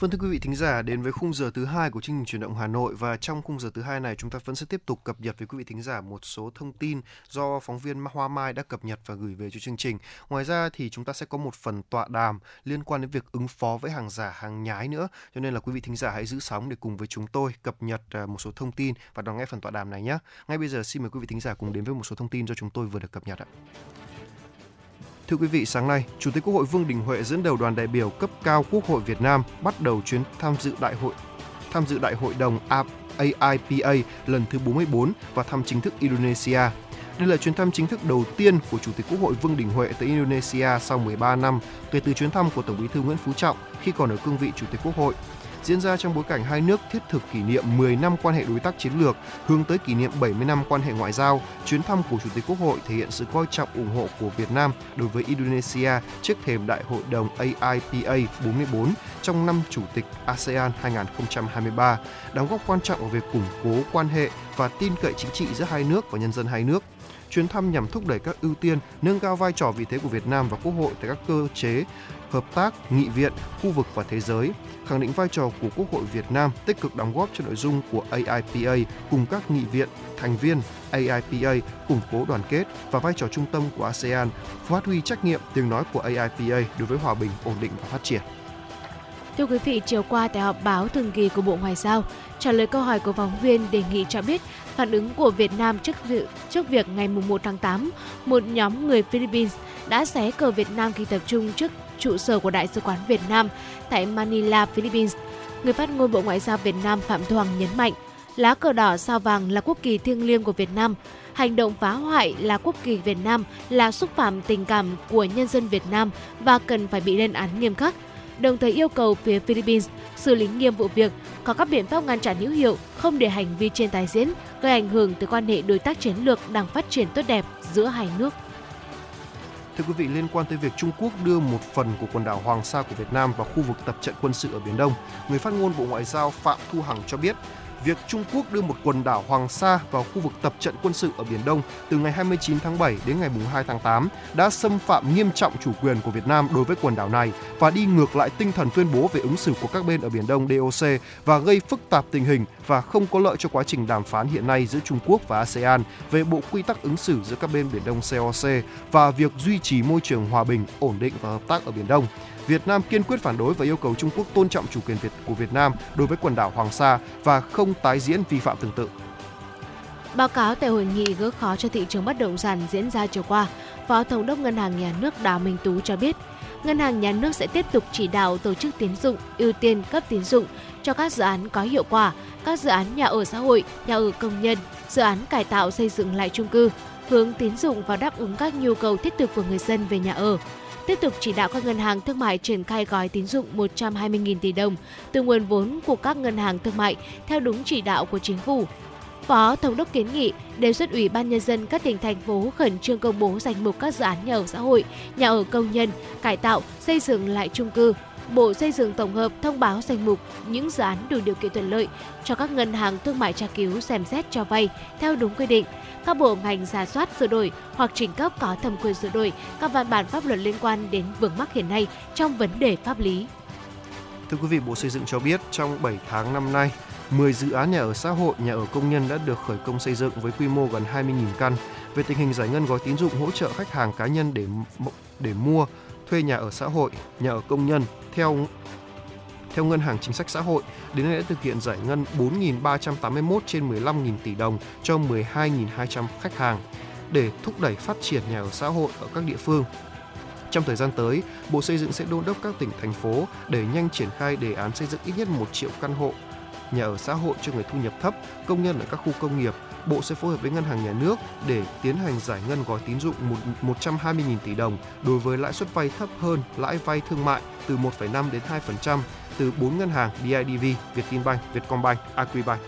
Vâng thưa quý vị thính giả, đến với khung giờ thứ hai của chương trình chuyển động Hà Nội và trong khung giờ thứ hai này chúng ta vẫn sẽ tiếp tục cập nhật với quý vị thính giả một số thông tin do phóng viên Hoa Mai đã cập nhật và gửi về cho chương trình. Ngoài ra thì chúng ta sẽ có một phần tọa đàm liên quan đến việc ứng phó với hàng giả, hàng nhái nữa. Cho nên là quý vị thính giả hãy giữ sóng để cùng với chúng tôi cập nhật à, một số thông tin và đón nghe phần tọa đàm này nhé. Ngay bây giờ xin mời quý vị thính giả cùng đến với một số thông tin do chúng tôi vừa được cập nhật ạ. Thưa quý vị, sáng nay, Chủ tịch Quốc hội Vương Đình Huệ dẫn đầu đoàn đại biểu cấp cao Quốc hội Việt Nam bắt đầu chuyến tham dự đại hội tham dự đại hội đồng AIPA lần thứ 44 và thăm chính thức Indonesia. Đây là chuyến thăm chính thức đầu tiên của Chủ tịch Quốc hội Vương Đình Huệ tới Indonesia sau 13 năm kể từ chuyến thăm của Tổng Bí thư Nguyễn Phú Trọng khi còn ở cương vị Chủ tịch Quốc hội diễn ra trong bối cảnh hai nước thiết thực kỷ niệm 10 năm quan hệ đối tác chiến lược, hướng tới kỷ niệm 70 năm quan hệ ngoại giao. Chuyến thăm của Chủ tịch Quốc hội thể hiện sự coi trọng ủng hộ của Việt Nam đối với Indonesia trước thềm Đại hội đồng AIPA 44 trong năm Chủ tịch ASEAN 2023, đóng góp quan trọng vào việc củng cố quan hệ và tin cậy chính trị giữa hai nước và nhân dân hai nước chuyến thăm nhằm thúc đẩy các ưu tiên, nâng cao vai trò vị thế của Việt Nam và Quốc hội tại các cơ chế hợp tác, nghị viện, khu vực và thế giới, khẳng định vai trò của Quốc hội Việt Nam tích cực đóng góp cho nội dung của AIPA cùng các nghị viện thành viên AIPA củng cố đoàn kết và vai trò trung tâm của ASEAN, phát huy trách nhiệm tiếng nói của AIPA đối với hòa bình, ổn định và phát triển. Thưa quý vị, chiều qua tại họp báo thường kỳ của Bộ Ngoại giao, trả lời câu hỏi của phóng viên đề nghị cho biết phản ứng của Việt Nam trước việc, trước việc ngày 1 tháng 8, một nhóm người Philippines đã xé cờ Việt Nam khi tập trung trước trụ sở của Đại sứ quán Việt Nam tại Manila, Philippines. Người phát ngôn Bộ Ngoại giao Việt Nam Phạm Thu Hằng nhấn mạnh, lá cờ đỏ sao vàng là quốc kỳ thiêng liêng của Việt Nam. Hành động phá hoại là quốc kỳ Việt Nam là xúc phạm tình cảm của nhân dân Việt Nam và cần phải bị lên án nghiêm khắc. Đồng thời yêu cầu phía Philippines xử lý nghiêm vụ việc, có các biện pháp ngăn chặn hữu hiệu, không để hành vi trên tái diễn, gây ảnh hưởng tới quan hệ đối tác chiến lược đang phát triển tốt đẹp giữa hai nước. Thưa quý vị, liên quan tới việc Trung Quốc đưa một phần của quần đảo Hoàng Sa của Việt Nam vào khu vực tập trận quân sự ở Biển Đông, người phát ngôn Bộ Ngoại giao Phạm Thu Hằng cho biết, việc Trung Quốc đưa một quần đảo Hoàng Sa vào khu vực tập trận quân sự ở Biển Đông từ ngày 29 tháng 7 đến ngày 2 tháng 8 đã xâm phạm nghiêm trọng chủ quyền của Việt Nam đối với quần đảo này và đi ngược lại tinh thần tuyên bố về ứng xử của các bên ở Biển Đông DOC và gây phức tạp tình hình và không có lợi cho quá trình đàm phán hiện nay giữa Trung Quốc và ASEAN về bộ quy tắc ứng xử giữa các bên Biển Đông COC và việc duy trì môi trường hòa bình, ổn định và hợp tác ở Biển Đông. Việt Nam kiên quyết phản đối và yêu cầu Trung Quốc tôn trọng chủ quyền Việt của Việt Nam đối với quần đảo Hoàng Sa và không tái diễn vi phạm tương tự. Báo cáo tại hội nghị gỡ khó cho thị trường bất động sản diễn ra chiều qua, Phó Thống đốc Ngân hàng Nhà nước Đào Minh Tú cho biết, Ngân hàng Nhà nước sẽ tiếp tục chỉ đạo tổ chức tín dụng ưu tiên cấp tín dụng cho các dự án có hiệu quả, các dự án nhà ở xã hội, nhà ở công nhân, dự án cải tạo xây dựng lại chung cư, hướng tín dụng vào đáp ứng các nhu cầu thiết thực của người dân về nhà ở tiếp tục chỉ đạo các ngân hàng thương mại triển khai gói tín dụng 120.000 tỷ đồng từ nguồn vốn của các ngân hàng thương mại theo đúng chỉ đạo của chính phủ. Phó Thống đốc kiến nghị đề xuất Ủy ban Nhân dân các tỉnh, thành phố khẩn trương công bố danh mục các dự án nhà ở xã hội, nhà ở công nhân, cải tạo, xây dựng lại chung cư. Bộ Xây dựng tổng hợp thông báo danh mục những dự án đủ điều kiện thuận lợi cho các ngân hàng thương mại tra cứu xem xét cho vay theo đúng quy định các bộ ngành giả soát sửa đổi hoặc trình cấp có thẩm quyền sửa đổi các văn bản pháp luật liên quan đến vướng mắc hiện nay trong vấn đề pháp lý. Thưa quý vị, Bộ Xây dựng cho biết trong 7 tháng năm nay, 10 dự án nhà ở xã hội, nhà ở công nhân đã được khởi công xây dựng với quy mô gần 20.000 căn. Về tình hình giải ngân gói tín dụng hỗ trợ khách hàng cá nhân để để mua, thuê nhà ở xã hội, nhà ở công nhân theo theo Ngân hàng Chính sách Xã hội, đến nay đã thực hiện giải ngân 4.381 trên 15.000 tỷ đồng cho 12.200 khách hàng để thúc đẩy phát triển nhà ở xã hội ở các địa phương. Trong thời gian tới, Bộ Xây dựng sẽ đôn đốc các tỉnh, thành phố để nhanh triển khai đề án xây dựng ít nhất 1 triệu căn hộ nhà ở xã hội cho người thu nhập thấp, công nhân ở các khu công nghiệp, Bộ sẽ phối hợp với Ngân hàng Nhà nước để tiến hành giải ngân gói tín dụng 120.000 tỷ đồng đối với lãi suất vay thấp hơn lãi vay thương mại từ 1,5 đến 2% từ 4 ngân hàng BIDV, Vietinbank, Vietcombank, Agribank.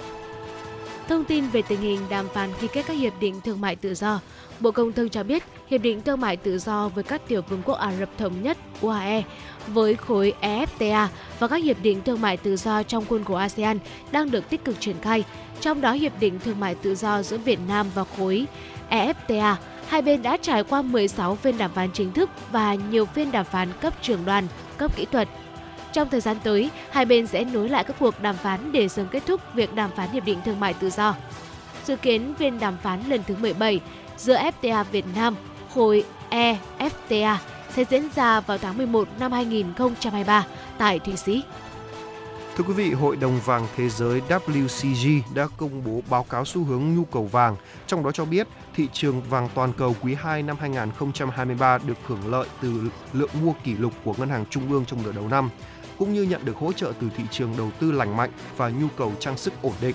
Thông tin về tình hình đàm phán ký kết các hiệp định thương mại tự do, Bộ Công Thương cho biết hiệp định thương mại tự do với các tiểu vương quốc Ả Rập Thống Nhất UAE với khối EFTA và các hiệp định thương mại tự do trong khuôn khổ ASEAN đang được tích cực triển khai. Trong đó, hiệp định thương mại tự do giữa Việt Nam và khối EFTA, hai bên đã trải qua 16 phiên đàm phán chính thức và nhiều phiên đàm phán cấp trưởng đoàn, cấp kỹ thuật. Trong thời gian tới, hai bên sẽ nối lại các cuộc đàm phán để sớm kết thúc việc đàm phán hiệp định thương mại tự do. Dự kiến phiên đàm phán lần thứ 17 giữa FTA Việt Nam, khối EFTA sẽ diễn ra vào tháng 11 năm 2023 tại Thụy Sĩ. Thưa quý vị, Hội đồng vàng thế giới WCG đã công bố báo cáo xu hướng nhu cầu vàng, trong đó cho biết thị trường vàng toàn cầu quý 2 năm 2023 được hưởng lợi từ lượng mua kỷ lục của ngân hàng trung ương trong nửa đầu năm, cũng như nhận được hỗ trợ từ thị trường đầu tư lành mạnh và nhu cầu trang sức ổn định.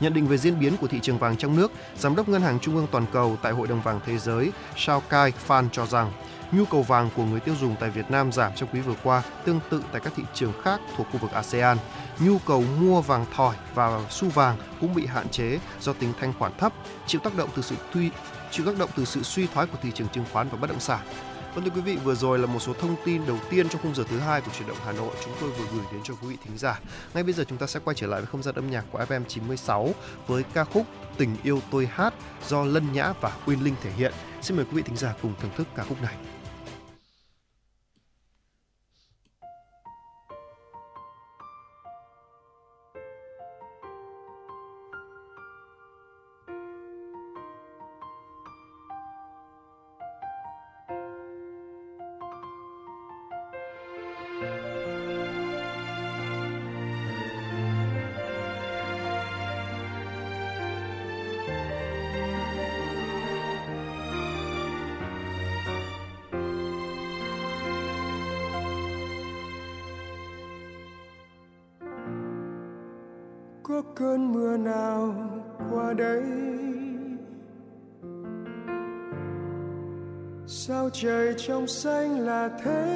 Nhận định về diễn biến của thị trường vàng trong nước, Giám đốc Ngân hàng Trung ương Toàn cầu tại Hội đồng vàng Thế giới Shao Kai Fan cho rằng nhu cầu vàng của người tiêu dùng tại Việt Nam giảm trong quý vừa qua, tương tự tại các thị trường khác thuộc khu vực ASEAN. Nhu cầu mua vàng thỏi và xu vàng cũng bị hạn chế do tính thanh khoản thấp, chịu tác động từ sự tuy chịu tác động từ sự suy thoái của thị trường chứng khoán và bất động sản. Vâng thưa quý vị, vừa rồi là một số thông tin đầu tiên trong khung giờ thứ hai của chuyển động Hà Nội chúng tôi vừa gửi đến cho quý vị thính giả. Ngay bây giờ chúng ta sẽ quay trở lại với không gian âm nhạc của FM 96 với ca khúc Tình yêu tôi hát do Lân Nhã và Uyên Linh thể hiện. Xin mời quý vị thính giả cùng thưởng thức ca khúc này. Xanh là thế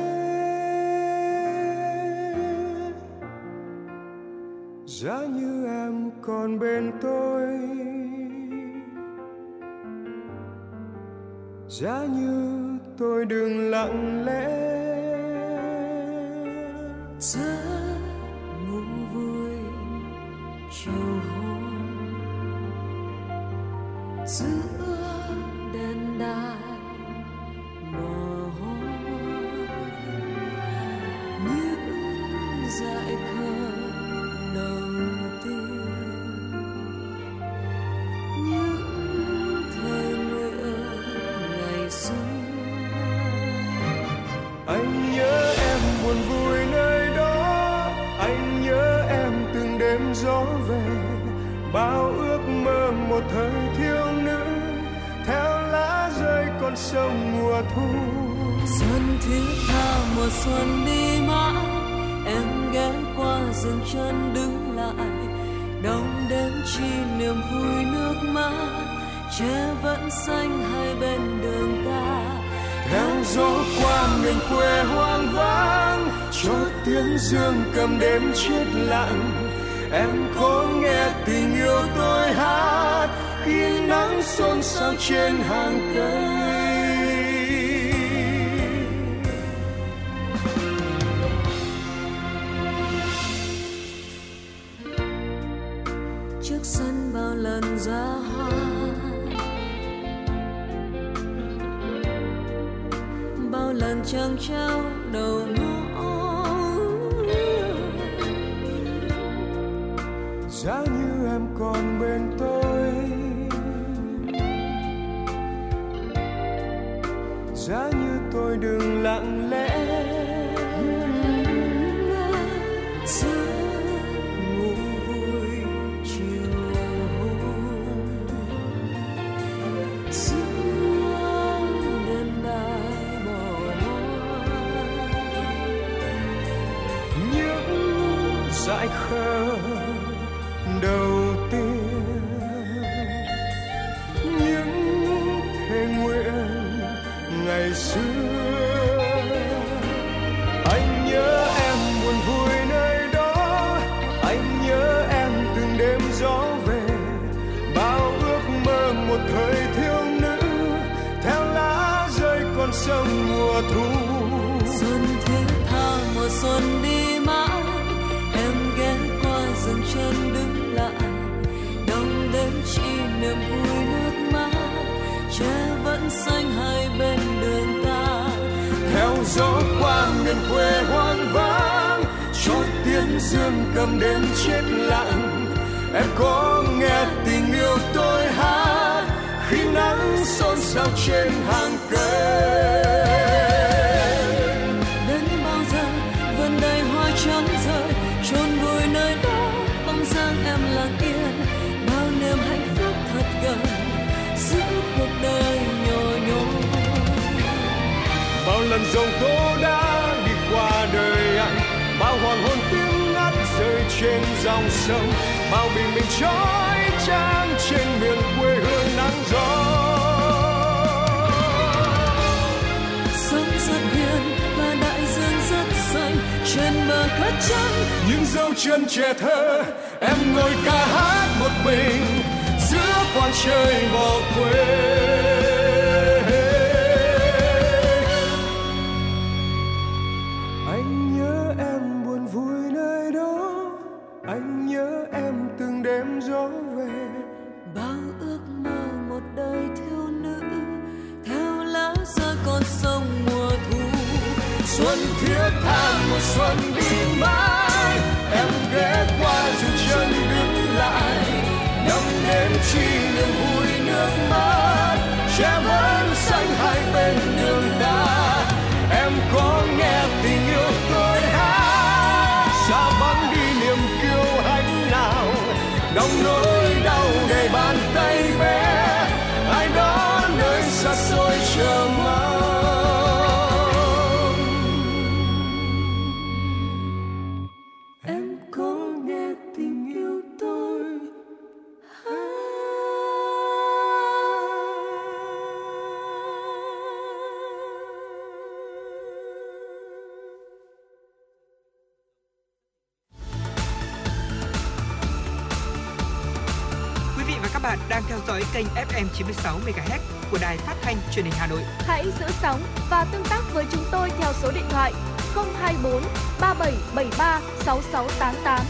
xanh hai bên đường ta. Theo gió qua miền quê hoang vắng, trôi tiếng dương cầm đến chết lặng. Em có nghe tình yêu tôi hát, khi nắng xôn xao trên hàng cây. Lần dòng tố đã đi qua đời anh. Bao hoàng hôn tiếng ngắt rơi trên dòng sông. Bao bình minh trói trang trên miền quê hương nắng gió. Sống rất hiền và đại dương rất xanh trên bờ cát trắng những dấu chân trẻ thơ em ngồi ca hát một mình. Giữa quang trời bỏ quê xuân thiết mùa xuân đi mãi. Em ghé qua dừng chân đứng lại năm đến chi niềm vui nước mắt 96 MHz của đài phát thanh truyền hình Hà Nội. Hãy giữ sóng và tương tác với chúng tôi theo số điện thoại 024 3773 6688.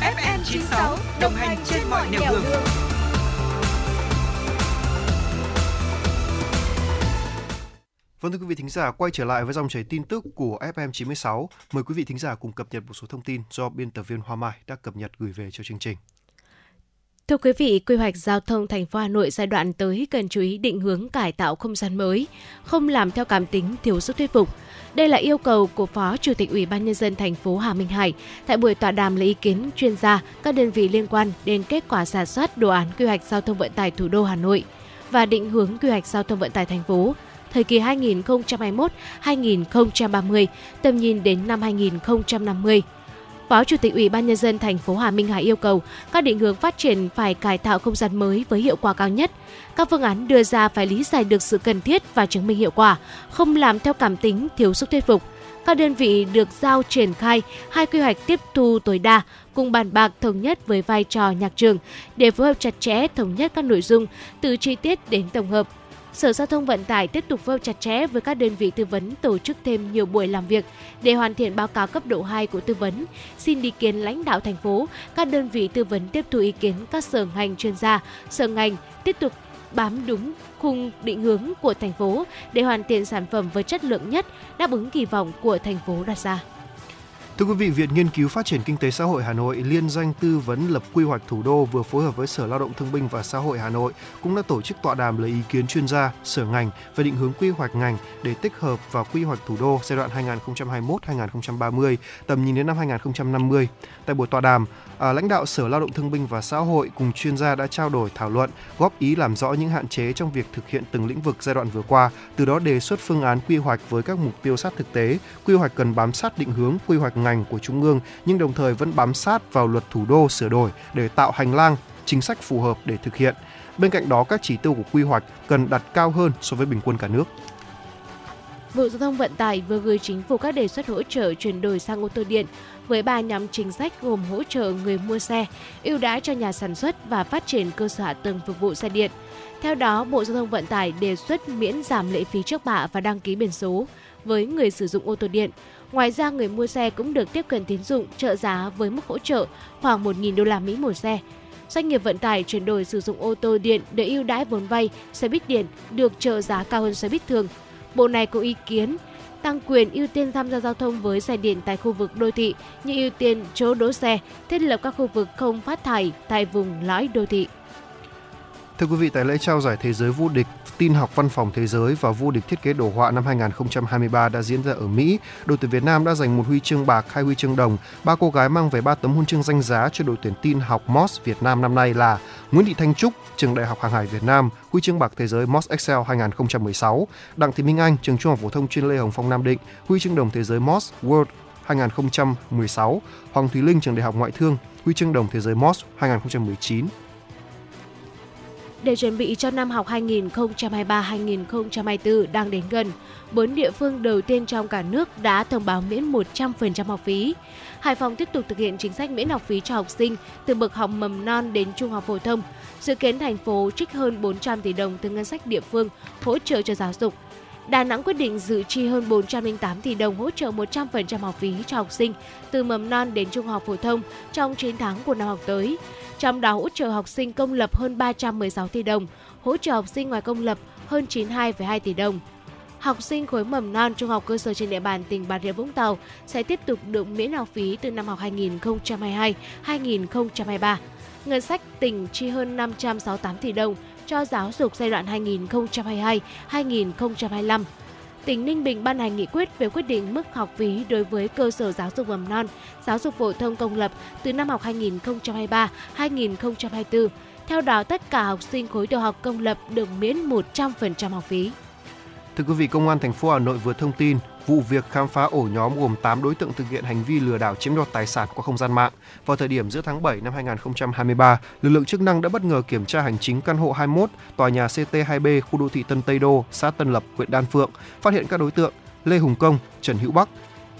FM 96 đồng hành trên mọi nẻo đường. Vâng thưa quý vị thính giả, quay trở lại với dòng chảy tin tức của FM96. Mời quý vị thính giả cùng cập nhật một số thông tin do biên tập viên Hoa Mai đã cập nhật gửi về cho chương trình. Thưa quý vị, quy hoạch giao thông thành phố Hà Nội giai đoạn tới cần chú ý định hướng cải tạo không gian mới, không làm theo cảm tính thiếu sức thuyết phục. Đây là yêu cầu của Phó Chủ tịch Ủy ban nhân dân thành phố Hà Minh Hải tại buổi tọa đàm lấy ý kiến chuyên gia các đơn vị liên quan đến kết quả giả soát đồ án quy hoạch giao thông vận tải thủ đô Hà Nội và định hướng quy hoạch giao thông vận tải thành phố thời kỳ 2021-2030, tầm nhìn đến năm 2050. Phó Chủ tịch Ủy ban nhân dân thành phố Hà Minh Hải yêu cầu các định hướng phát triển phải cải tạo không gian mới với hiệu quả cao nhất. Các phương án đưa ra phải lý giải được sự cần thiết và chứng minh hiệu quả, không làm theo cảm tính thiếu sức thuyết phục. Các đơn vị được giao triển khai hai quy hoạch tiếp thu tối đa cùng bàn bạc thống nhất với vai trò nhạc trường để phối hợp chặt chẽ thống nhất các nội dung từ chi tiết đến tổng hợp Sở Giao thông Vận tải tiếp tục phối hợp chặt chẽ với các đơn vị tư vấn tổ chức thêm nhiều buổi làm việc để hoàn thiện báo cáo cấp độ 2 của tư vấn, xin ý kiến lãnh đạo thành phố, các đơn vị tư vấn tiếp thu ý kiến các sở ngành chuyên gia, sở ngành tiếp tục bám đúng khung định hướng của thành phố để hoàn thiện sản phẩm với chất lượng nhất đáp ứng kỳ vọng của thành phố đặt ra. Thưa quý vị, Viện Nghiên cứu Phát triển Kinh tế Xã hội Hà Nội liên danh tư vấn lập quy hoạch thủ đô vừa phối hợp với Sở Lao động Thương binh và Xã hội Hà Nội cũng đã tổ chức tọa đàm lấy ý kiến chuyên gia, sở ngành về định hướng quy hoạch ngành để tích hợp vào quy hoạch thủ đô giai đoạn 2021-2030, tầm nhìn đến năm 2050. Tại buổi tọa đàm, à, lãnh đạo Sở Lao động Thương binh và Xã hội cùng chuyên gia đã trao đổi thảo luận, góp ý làm rõ những hạn chế trong việc thực hiện từng lĩnh vực giai đoạn vừa qua, từ đó đề xuất phương án quy hoạch với các mục tiêu sát thực tế. Quy hoạch cần bám sát định hướng quy hoạch ngành của Trung ương nhưng đồng thời vẫn bám sát vào luật thủ đô sửa đổi để tạo hành lang, chính sách phù hợp để thực hiện. Bên cạnh đó, các chỉ tiêu của quy hoạch cần đặt cao hơn so với bình quân cả nước. Bộ Giao thông Vận tải vừa gửi chính phủ các đề xuất hỗ trợ chuyển đổi sang ô tô điện với ba nhóm chính sách gồm hỗ trợ người mua xe, ưu đãi cho nhà sản xuất và phát triển cơ sở hạ tầng phục vụ xe điện. Theo đó, Bộ Giao thông Vận tải đề xuất miễn giảm lệ phí trước bạ và đăng ký biển số với người sử dụng ô tô điện. Ngoài ra, người mua xe cũng được tiếp cận tín dụng trợ giá với mức hỗ trợ khoảng 1.000 đô la Mỹ một xe. Doanh nghiệp vận tải chuyển đổi sử dụng ô tô điện để ưu đãi vốn vay, xe buýt điện được trợ giá cao hơn xe buýt thường. Bộ này có ý kiến tăng quyền ưu tiên tham gia giao thông với xe điện tại khu vực đô thị như ưu tiên chỗ đỗ xe, thiết lập các khu vực không phát thải tại vùng lõi đô thị. Thưa quý vị, tại lễ trao giải thế giới vô địch tin học văn phòng thế giới và vô địch thiết kế đồ họa năm 2023 đã diễn ra ở Mỹ, đội tuyển Việt Nam đã giành một huy chương bạc, hai huy chương đồng. Ba cô gái mang về ba tấm huân chương danh giá cho đội tuyển tin học MOS Việt Nam năm nay là Nguyễn Thị Thanh Trúc, trường Đại học Hàng hải Việt Nam, huy chương bạc thế giới MOS Excel 2016, Đặng Thị Minh Anh, trường Trung học phổ thông chuyên Lê Hồng Phong Nam Định, huy chương đồng thế giới MOS World 2016, Hoàng Thúy Linh, trường Đại học Ngoại thương, huy chương đồng thế giới MOS 2019 để chuẩn bị cho năm học 2023-2024 đang đến gần, bốn địa phương đầu tiên trong cả nước đã thông báo miễn 100% học phí. Hải Phòng tiếp tục thực hiện chính sách miễn học phí cho học sinh từ bậc học mầm non đến trung học phổ thông. Dự kiến thành phố trích hơn 400 tỷ đồng từ ngân sách địa phương hỗ trợ cho giáo dục. Đà Nẵng quyết định dự chi hơn 408 tỷ đồng hỗ trợ 100% học phí cho học sinh từ mầm non đến trung học phổ thông trong 9 tháng của năm học tới. Trong đó hỗ trợ học sinh công lập hơn 316 tỷ đồng, hỗ trợ học sinh ngoài công lập hơn 92,2 tỷ đồng. Học sinh khối mầm non trung học cơ sở trên địa bàn tỉnh Bà Rịa Vũng Tàu sẽ tiếp tục được miễn học phí từ năm học 2022-2023. Ngân sách tỉnh chi hơn 568 tỷ đồng cho giáo dục giai đoạn 2022-2025 tỉnh Ninh Bình ban hành nghị quyết về quyết định mức học phí đối với cơ sở giáo dục mầm non, giáo dục phổ thông công lập từ năm học 2023-2024. Theo đó, tất cả học sinh khối tiểu học công lập được miễn 100% học phí. Thưa quý vị, Công an thành phố Hà Nội vừa thông tin vụ việc khám phá ổ nhóm gồm 8 đối tượng thực hiện hành vi lừa đảo chiếm đoạt tài sản qua không gian mạng. Vào thời điểm giữa tháng 7 năm 2023, lực lượng chức năng đã bất ngờ kiểm tra hành chính căn hộ 21, tòa nhà CT2B, khu đô thị Tân Tây Đô, xã Tân Lập, huyện Đan Phượng, phát hiện các đối tượng Lê Hùng Công, Trần Hữu Bắc,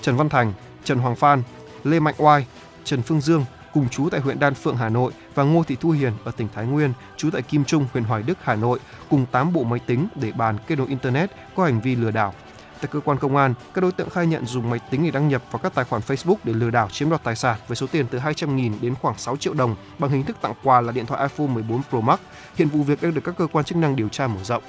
Trần Văn Thành, Trần Hoàng Phan, Lê Mạnh Oai, Trần Phương Dương cùng chú tại huyện Đan Phượng, Hà Nội và Ngô Thị Thu Hiền ở tỉnh Thái Nguyên, chú tại Kim Trung, huyện Hoài Đức, Hà Nội, cùng 8 bộ máy tính để bàn kết nối internet có hành vi lừa đảo. Tại cơ quan công an, các đối tượng khai nhận dùng máy tính để đăng nhập vào các tài khoản Facebook để lừa đảo chiếm đoạt tài sản với số tiền từ 200.000 đến khoảng 6 triệu đồng bằng hình thức tặng quà là điện thoại iPhone 14 Pro Max. Hiện vụ việc đang được các cơ quan chức năng điều tra mở rộng.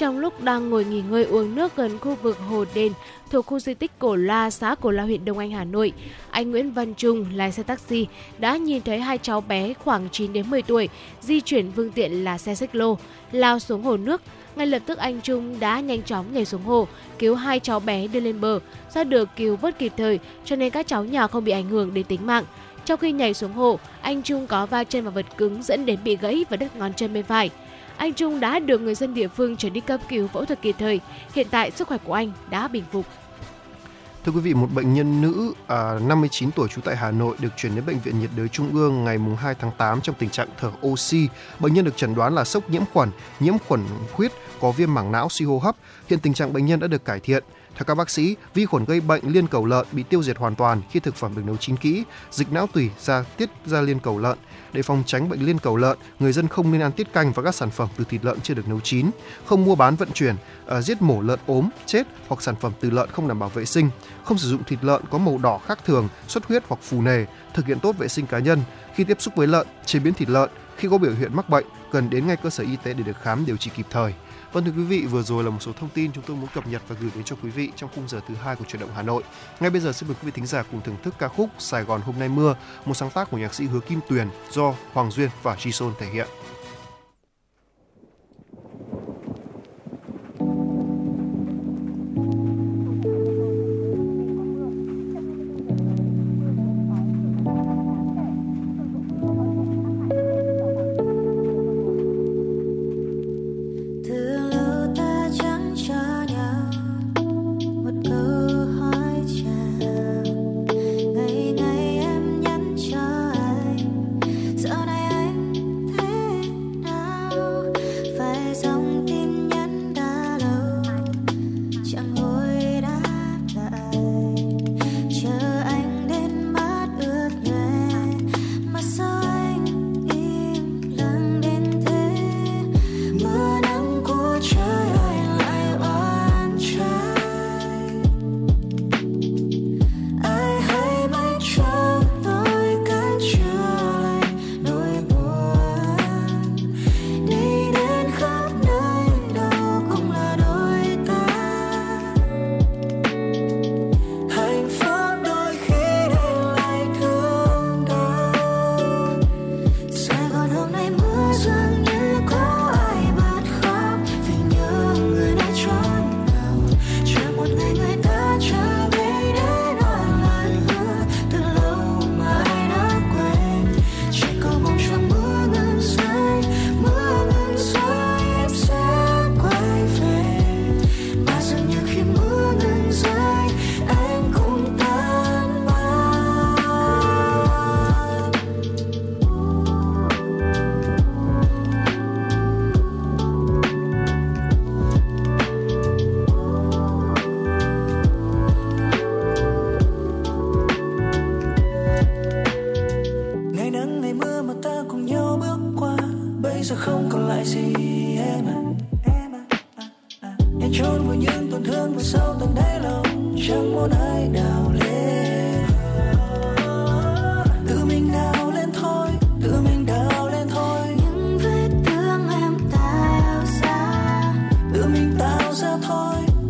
Trong lúc đang ngồi nghỉ ngơi uống nước gần khu vực Hồ Đền thuộc khu di tích Cổ La, xã Cổ La, huyện Đông Anh, Hà Nội, anh Nguyễn Văn Trung, lái xe taxi, đã nhìn thấy hai cháu bé khoảng 9 đến 10 tuổi di chuyển phương tiện là xe xích lô, lao xuống hồ nước. Ngay lập tức anh Trung đã nhanh chóng nhảy xuống hồ, cứu hai cháu bé đưa lên bờ. Do được cứu vớt kịp thời, cho nên các cháu nhỏ không bị ảnh hưởng đến tính mạng. Trong khi nhảy xuống hồ, anh Trung có va chân vào vật cứng dẫn đến bị gãy và đứt ngón chân bên phải. Anh Trung đã được người dân địa phương trở đi cấp cứu phẫu thuật kịp thời. Hiện tại sức khỏe của anh đã bình phục. Thưa quý vị, một bệnh nhân nữ à, 59 tuổi trú tại Hà Nội được chuyển đến bệnh viện nhiệt đới Trung ương ngày 2 tháng 8 trong tình trạng thở oxy. Bệnh nhân được chẩn đoán là sốc nhiễm khuẩn, nhiễm khuẩn huyết, có viêm mảng não suy hô hấp. Hiện tình trạng bệnh nhân đã được cải thiện. Theo các bác sĩ, vi khuẩn gây bệnh liên cầu lợn bị tiêu diệt hoàn toàn khi thực phẩm được nấu chín kỹ, dịch não tủy ra tiết ra liên cầu lợn. Để phòng tránh bệnh liên cầu lợn, người dân không nên ăn tiết canh và các sản phẩm từ thịt lợn chưa được nấu chín, không mua bán vận chuyển, uh, giết mổ lợn ốm, chết hoặc sản phẩm từ lợn không đảm bảo vệ sinh, không sử dụng thịt lợn có màu đỏ khác thường, xuất huyết hoặc phù nề, thực hiện tốt vệ sinh cá nhân. Khi tiếp xúc với lợn, chế biến thịt lợn, khi có biểu hiện mắc bệnh, cần đến ngay cơ sở y tế để được khám điều trị kịp thời. Vâng thưa quý vị, vừa rồi là một số thông tin chúng tôi muốn cập nhật và gửi đến cho quý vị trong khung giờ thứ hai của chuyển động Hà Nội. Ngay bây giờ xin mời quý vị thính giả cùng thưởng thức ca khúc Sài Gòn hôm nay mưa, một sáng tác của nhạc sĩ Hứa Kim Tuyền do Hoàng Duyên và Jison thể hiện.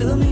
Thôi tự mình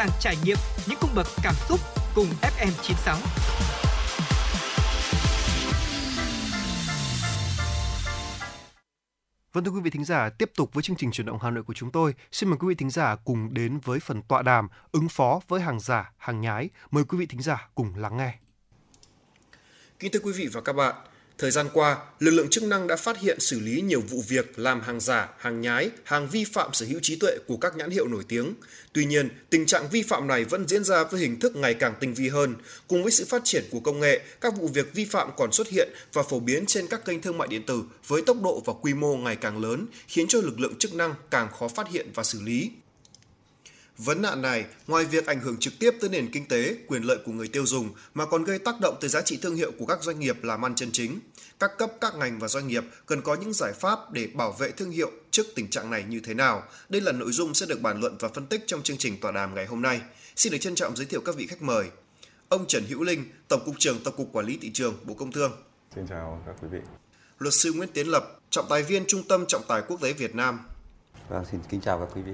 sàng trải nghiệm những cung bậc cảm xúc cùng FM96. Vâng thưa quý vị thính giả, tiếp tục với chương trình chuyển động Hà Nội của chúng tôi. Xin mời quý vị thính giả cùng đến với phần tọa đàm ứng phó với hàng giả, hàng nhái. Mời quý vị thính giả cùng lắng nghe. Kính thưa quý vị và các bạn, thời gian qua, lực lượng chức năng đã phát hiện xử lý nhiều vụ việc làm hàng giả, hàng nhái, hàng vi phạm sở hữu trí tuệ của các nhãn hiệu nổi tiếng. Tuy nhiên, tình trạng vi phạm này vẫn diễn ra với hình thức ngày càng tinh vi hơn. Cùng với sự phát triển của công nghệ, các vụ việc vi phạm còn xuất hiện và phổ biến trên các kênh thương mại điện tử với tốc độ và quy mô ngày càng lớn, khiến cho lực lượng chức năng càng khó phát hiện và xử lý. Vấn nạn này, ngoài việc ảnh hưởng trực tiếp tới nền kinh tế, quyền lợi của người tiêu dùng, mà còn gây tác động tới giá trị thương hiệu của các doanh nghiệp làm ăn chân chính. Các cấp, các ngành và doanh nghiệp cần có những giải pháp để bảo vệ thương hiệu trước tình trạng này như thế nào. Đây là nội dung sẽ được bàn luận và phân tích trong chương trình tọa đàm ngày hôm nay. Xin được trân trọng giới thiệu các vị khách mời. Ông Trần Hữu Linh, Tổng cục trưởng Tổng cục Quản lý thị trường, Bộ Công Thương. Xin chào các quý vị. Luật sư Nguyễn Tiến Lập, trọng tài viên Trung tâm Trọng tài Quốc tế Việt Nam. Vâng, xin kính chào các quý vị.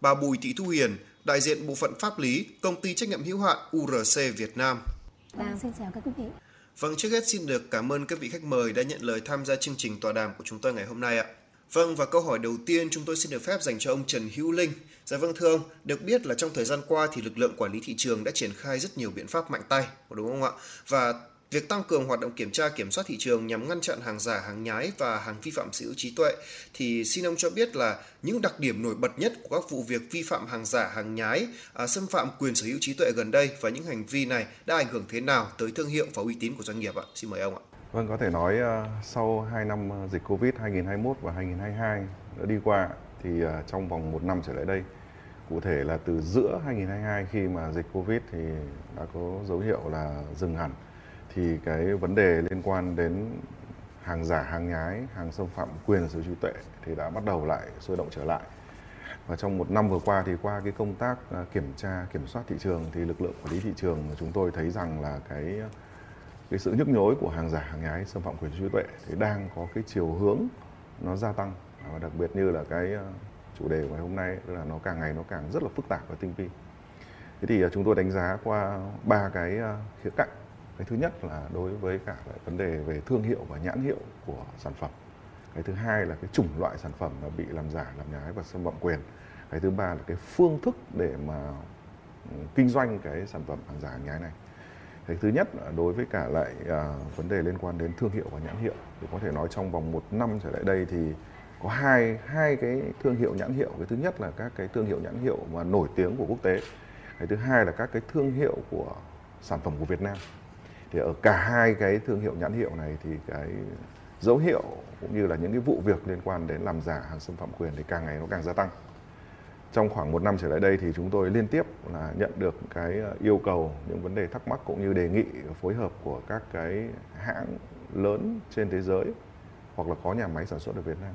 Bà Bùi Thị Thu Hiền, đại diện bộ phận pháp lý, công ty trách nhiệm hữu hạn URC Việt Nam. Vâng, xin chào các quý vị. Vâng, trước hết xin được cảm ơn các vị khách mời đã nhận lời tham gia chương trình tọa đàm của chúng tôi ngày hôm nay ạ. Vâng, và câu hỏi đầu tiên chúng tôi xin được phép dành cho ông Trần Hữu Linh. Dạ vâng thưa ông, được biết là trong thời gian qua thì lực lượng quản lý thị trường đã triển khai rất nhiều biện pháp mạnh tay, đúng không ạ? Và Việc tăng cường hoạt động kiểm tra kiểm soát thị trường nhằm ngăn chặn hàng giả, hàng nhái và hàng vi phạm sở hữu trí tuệ thì xin ông cho biết là những đặc điểm nổi bật nhất của các vụ việc vi phạm hàng giả, hàng nhái, à, xâm phạm quyền sở hữu trí tuệ gần đây và những hành vi này đã ảnh hưởng thế nào tới thương hiệu và uy tín của doanh nghiệp ạ? Xin mời ông ạ. Vâng, có thể nói à, sau 2 năm à, dịch Covid 2021 và 2022 đã đi qua thì à, trong vòng một năm trở lại đây cụ thể là từ giữa 2022 khi mà dịch Covid thì đã có dấu hiệu là dừng hẳn thì cái vấn đề liên quan đến hàng giả, hàng nhái, hàng xâm phạm quyền sở hữu trí tuệ thì đã bắt đầu lại sôi động trở lại. Và trong một năm vừa qua thì qua cái công tác à, kiểm tra, kiểm soát thị trường thì lực lượng quản lý thị trường chúng tôi thấy rằng là cái cái sự nhức nhối của hàng giả, hàng nhái, xâm phạm quyền sở hữu trí tuệ thì đang có cái chiều hướng nó gia tăng và đặc biệt như là cái à, chủ đề của ngày hôm nay là nó càng ngày nó càng rất là phức tạp và tinh vi. Thế thì à, chúng tôi đánh giá qua ba cái khía cạnh cái thứ nhất là đối với cả vấn đề về thương hiệu và nhãn hiệu của sản phẩm. Cái thứ hai là cái chủng loại sản phẩm mà bị làm giả làm nhái và xâm phạm quyền. Cái thứ ba là cái phương thức để mà ừ, kinh doanh cái sản phẩm hàng giả hàng nhái này. Cái thứ nhất là đối với cả lại à, vấn đề liên quan đến thương hiệu và nhãn hiệu. Thì có thể nói trong vòng một năm trở lại đây thì có hai hai cái thương hiệu nhãn hiệu. Cái thứ nhất là các cái thương hiệu nhãn hiệu mà nổi tiếng của quốc tế. Cái thứ hai là các cái thương hiệu của sản phẩm của Việt Nam thì ở cả hai cái thương hiệu nhãn hiệu này thì cái dấu hiệu cũng như là những cái vụ việc liên quan đến làm giả hàng xâm phạm quyền thì càng ngày nó càng gia tăng trong khoảng một năm trở lại đây thì chúng tôi liên tiếp là nhận được cái ờ, yêu cầu những vấn đề thắc mắc cũng như đề nghị phối hợp của các cái hãng lớn trên thế giới hoặc là có nhà máy sản xuất ở Việt Nam.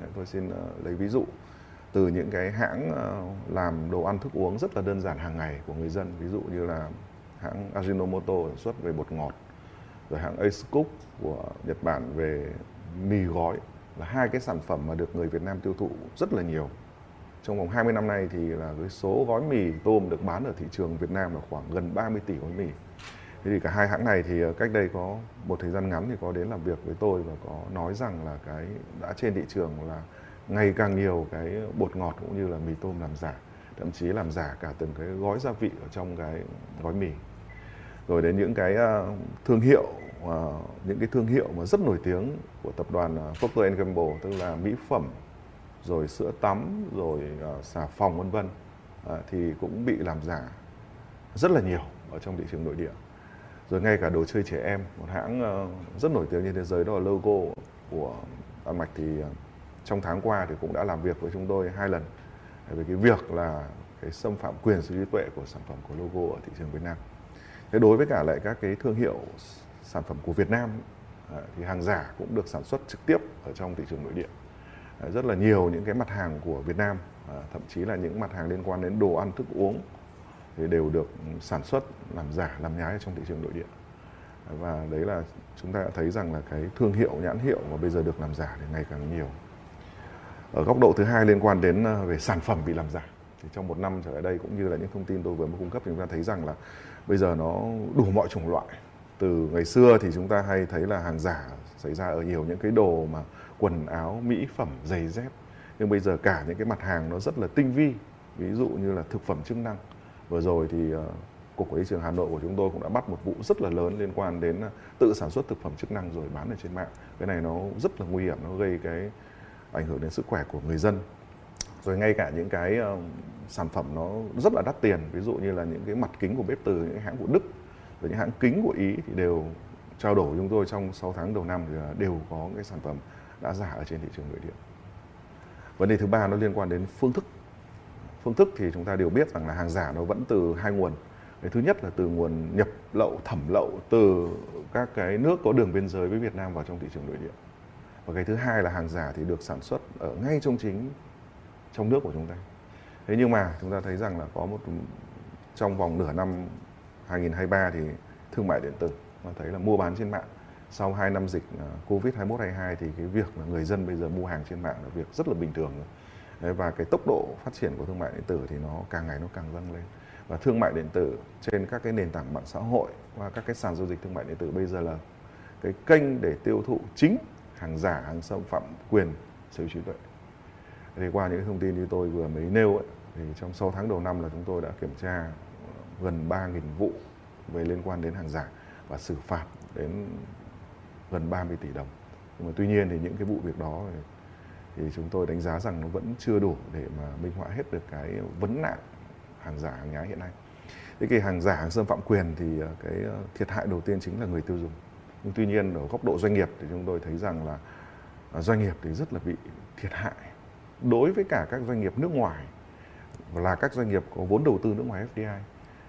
Đấy, tôi xin ờ, lấy ví dụ từ những cái hãng ờ, làm đồ ăn thức uống rất là đơn giản hàng ngày của người dân, ví dụ như là hãng Ajinomoto sản xuất về bột ngọt, rồi hãng Ace Cook của Nhật Bản về mì gói là hai cái sản phẩm mà được người Việt Nam tiêu thụ rất là nhiều trong vòng 20 năm nay thì là cái số gói mì tôm được bán ở thị trường Việt Nam là khoảng gần 30 tỷ gói mì. Thế thì cả hai hãng này thì ờ, cách đây có một thời gian ngắn thì có đến làm việc với tôi và có nói rằng là cái đã trên thị trường là ngày càng nhiều cái bột ngọt cũng như là mì tôm làm giả, thậm chí làm giả cả từng cái gói gia vị ở trong cái gói mì. Rồi đến những cái ờ, thương hiệu ờ, những cái thương hiệu mà rất nổi tiếng của tập đoàn ờ, Procter Gamble, tức là mỹ phẩm, rồi sữa tắm, rồi xà phòng, vân vân thì cũng bị làm giả rất là nhiều ở trong thị trường nội địa rồi ngay cả đồ chơi trẻ em, một hãng rất nổi tiếng trên thế giới đó là logo của Đan Mạch thì trong tháng qua thì cũng đã làm việc với chúng tôi hai lần về cái việc là cái xâm phạm quyền sở hữu trí tuệ của sản phẩm của logo ở thị trường Việt Nam. Thế đối với cả lại các cái thương hiệu sản phẩm của Việt Nam à, thì hàng giả cũng được sản xuất trực tiếp ở trong thị trường nội địa. À, rất là nhiều những cái mặt hàng của Việt Nam à, thậm chí là những mặt hàng liên quan đến đồ ăn, thức uống, thì đều được sản xuất làm giả, làm nhái trong thị trường nội địa. Và đấy là chúng ta đã thấy rằng là cái thương hiệu, nhãn hiệu mà bây giờ được làm giả thì ngày càng nhiều. Ở góc độ thứ hai liên quan đến về sản phẩm bị làm giả, thì trong một năm trở lại đây cũng như là những thông tin tôi vừa mới cung cấp thì chúng ta thấy rằng là bây giờ nó đủ mọi chủng loại từ ngày xưa thì chúng ta hay thấy là hàng giả xảy ra ở nhiều những cái đồ mà quần áo, mỹ phẩm, giày dép. Nhưng bây giờ cả những cái mặt hàng nó rất là tinh vi, ví dụ như là thực phẩm chức năng. Vừa rồi thì uh, Cục Quản lý trường Hà Nội của chúng tôi cũng đã bắt một vụ rất là lớn liên quan đến ờ, tự sản xuất thực phẩm chức năng rồi bán ở trên mạng. Cái này nó rất là nguy hiểm, nó gây cái ảnh hưởng đến sức khỏe của người dân. Rồi ngay cả những cái uh, sản phẩm nó rất là đắt tiền, ví dụ như là những cái mặt kính của bếp từ những hãng của Đức, rồi những hãng kính của Ý thì đều trao đổi chúng tôi trong 6 tháng đầu năm thì đều có cái sản phẩm đã giả ở trên thị trường nội địa. Vấn đề thứ ba nó liên quan đến phương thức. Phương thức thì chúng ta đều biết rằng là hàng giả nó vẫn từ hai nguồn. Cái thứ nhất là từ nguồn nhập lậu, thẩm lậu từ các cái nước có đường biên giới với Việt Nam vào trong thị trường nội địa. Và cái thứ hai là hàng giả thì được sản xuất ở ngay trong chính trong nước của chúng ta. Thế nhưng mà chúng ta thấy rằng là có một, trong vòng nửa năm 2023 thì thương mại điện tử, mà thấy là mua bán trên mạng sau 2 năm dịch à, Covid 21 22 thì cái việc là người dân bây giờ mua hàng trên mạng là việc rất là bình thường rồi. và cái tốc độ phát triển của thương mại điện tử thì nó càng ngày nó càng dâng lên và thương mại điện tử trên các cái nền tảng mạng xã hội và các cái sàn giao dịch thương mại điện tử bây giờ là cái kênh để tiêu thụ chính hàng giả, hàng xâm phạm quyền sở hữu trí tuệ thì qua những thông tin như tôi vừa mới nêu ấy, thì trong 6 tháng đầu năm là chúng tôi đã kiểm tra ờ, gần 3.000 vụ về liên quan đến hàng giả và xử phạt đến gần 30 tỷ đồng. Nhưng mà tuy nhiên thì những cái vụ việc đó thì, chúng tôi đánh giá rằng nó vẫn chưa đủ để mà minh họa hết được cái vấn nạn hàng giả hàng nhái hiện nay. Thế cái hàng giả hàng xâm phạm quyền thì ờ, cái ờ, thiệt hại đầu tiên chính là người tiêu dùng. Nhưng tuy nhiên ở góc độ doanh nghiệp thì chúng tôi thấy rằng là doanh nghiệp thì rất là bị thiệt hại đối với cả các doanh nghiệp nước ngoài là các doanh nghiệp có vốn đầu tư nước ngoài FDI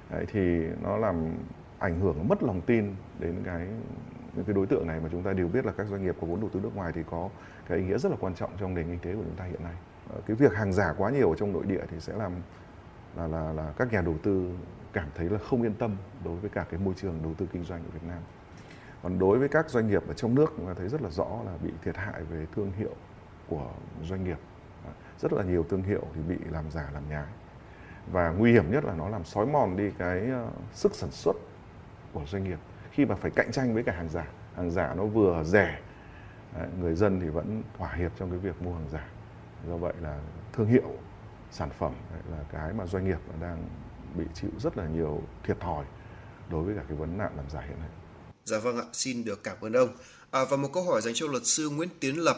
Đấy, thì nó làm ảnh hưởng mất lòng tin đến cái những cái đối tượng này mà chúng ta đều biết là các doanh nghiệp có vốn đầu tư nước ngoài thì có cái ý nghĩa rất là quan trọng trong nền kinh tế của chúng ta hiện nay. Ờ, cái việc hàng giả quá nhiều ở trong nội địa thì sẽ làm là là là các nhà đầu tư cảm thấy là không yên tâm đối với cả cái môi trường đầu tư kinh doanh của Việt Nam. Còn đối với các doanh nghiệp ở trong nước chúng ta thấy rất là rõ là bị thiệt hại về thương hiệu của doanh nghiệp rất là nhiều thương hiệu thì bị làm giả làm nhái và nguy hiểm nhất là nó làm xói mòn đi cái ờ, sức sản xuất của doanh nghiệp khi mà phải cạnh tranh với cả hàng giả hàng giả nó vừa rẻ người dân thì vẫn thỏa hiệp trong cái việc mua hàng giả do vậy là thương hiệu sản phẩm là cái mà doanh nghiệp đang bị chịu rất là nhiều thiệt thòi đối với cả cái vấn nạn làm giả hiện nay. Dạ vâng ạ, xin được cảm ơn ông. À, và một câu hỏi dành cho luật sư Nguyễn Tiến Lập.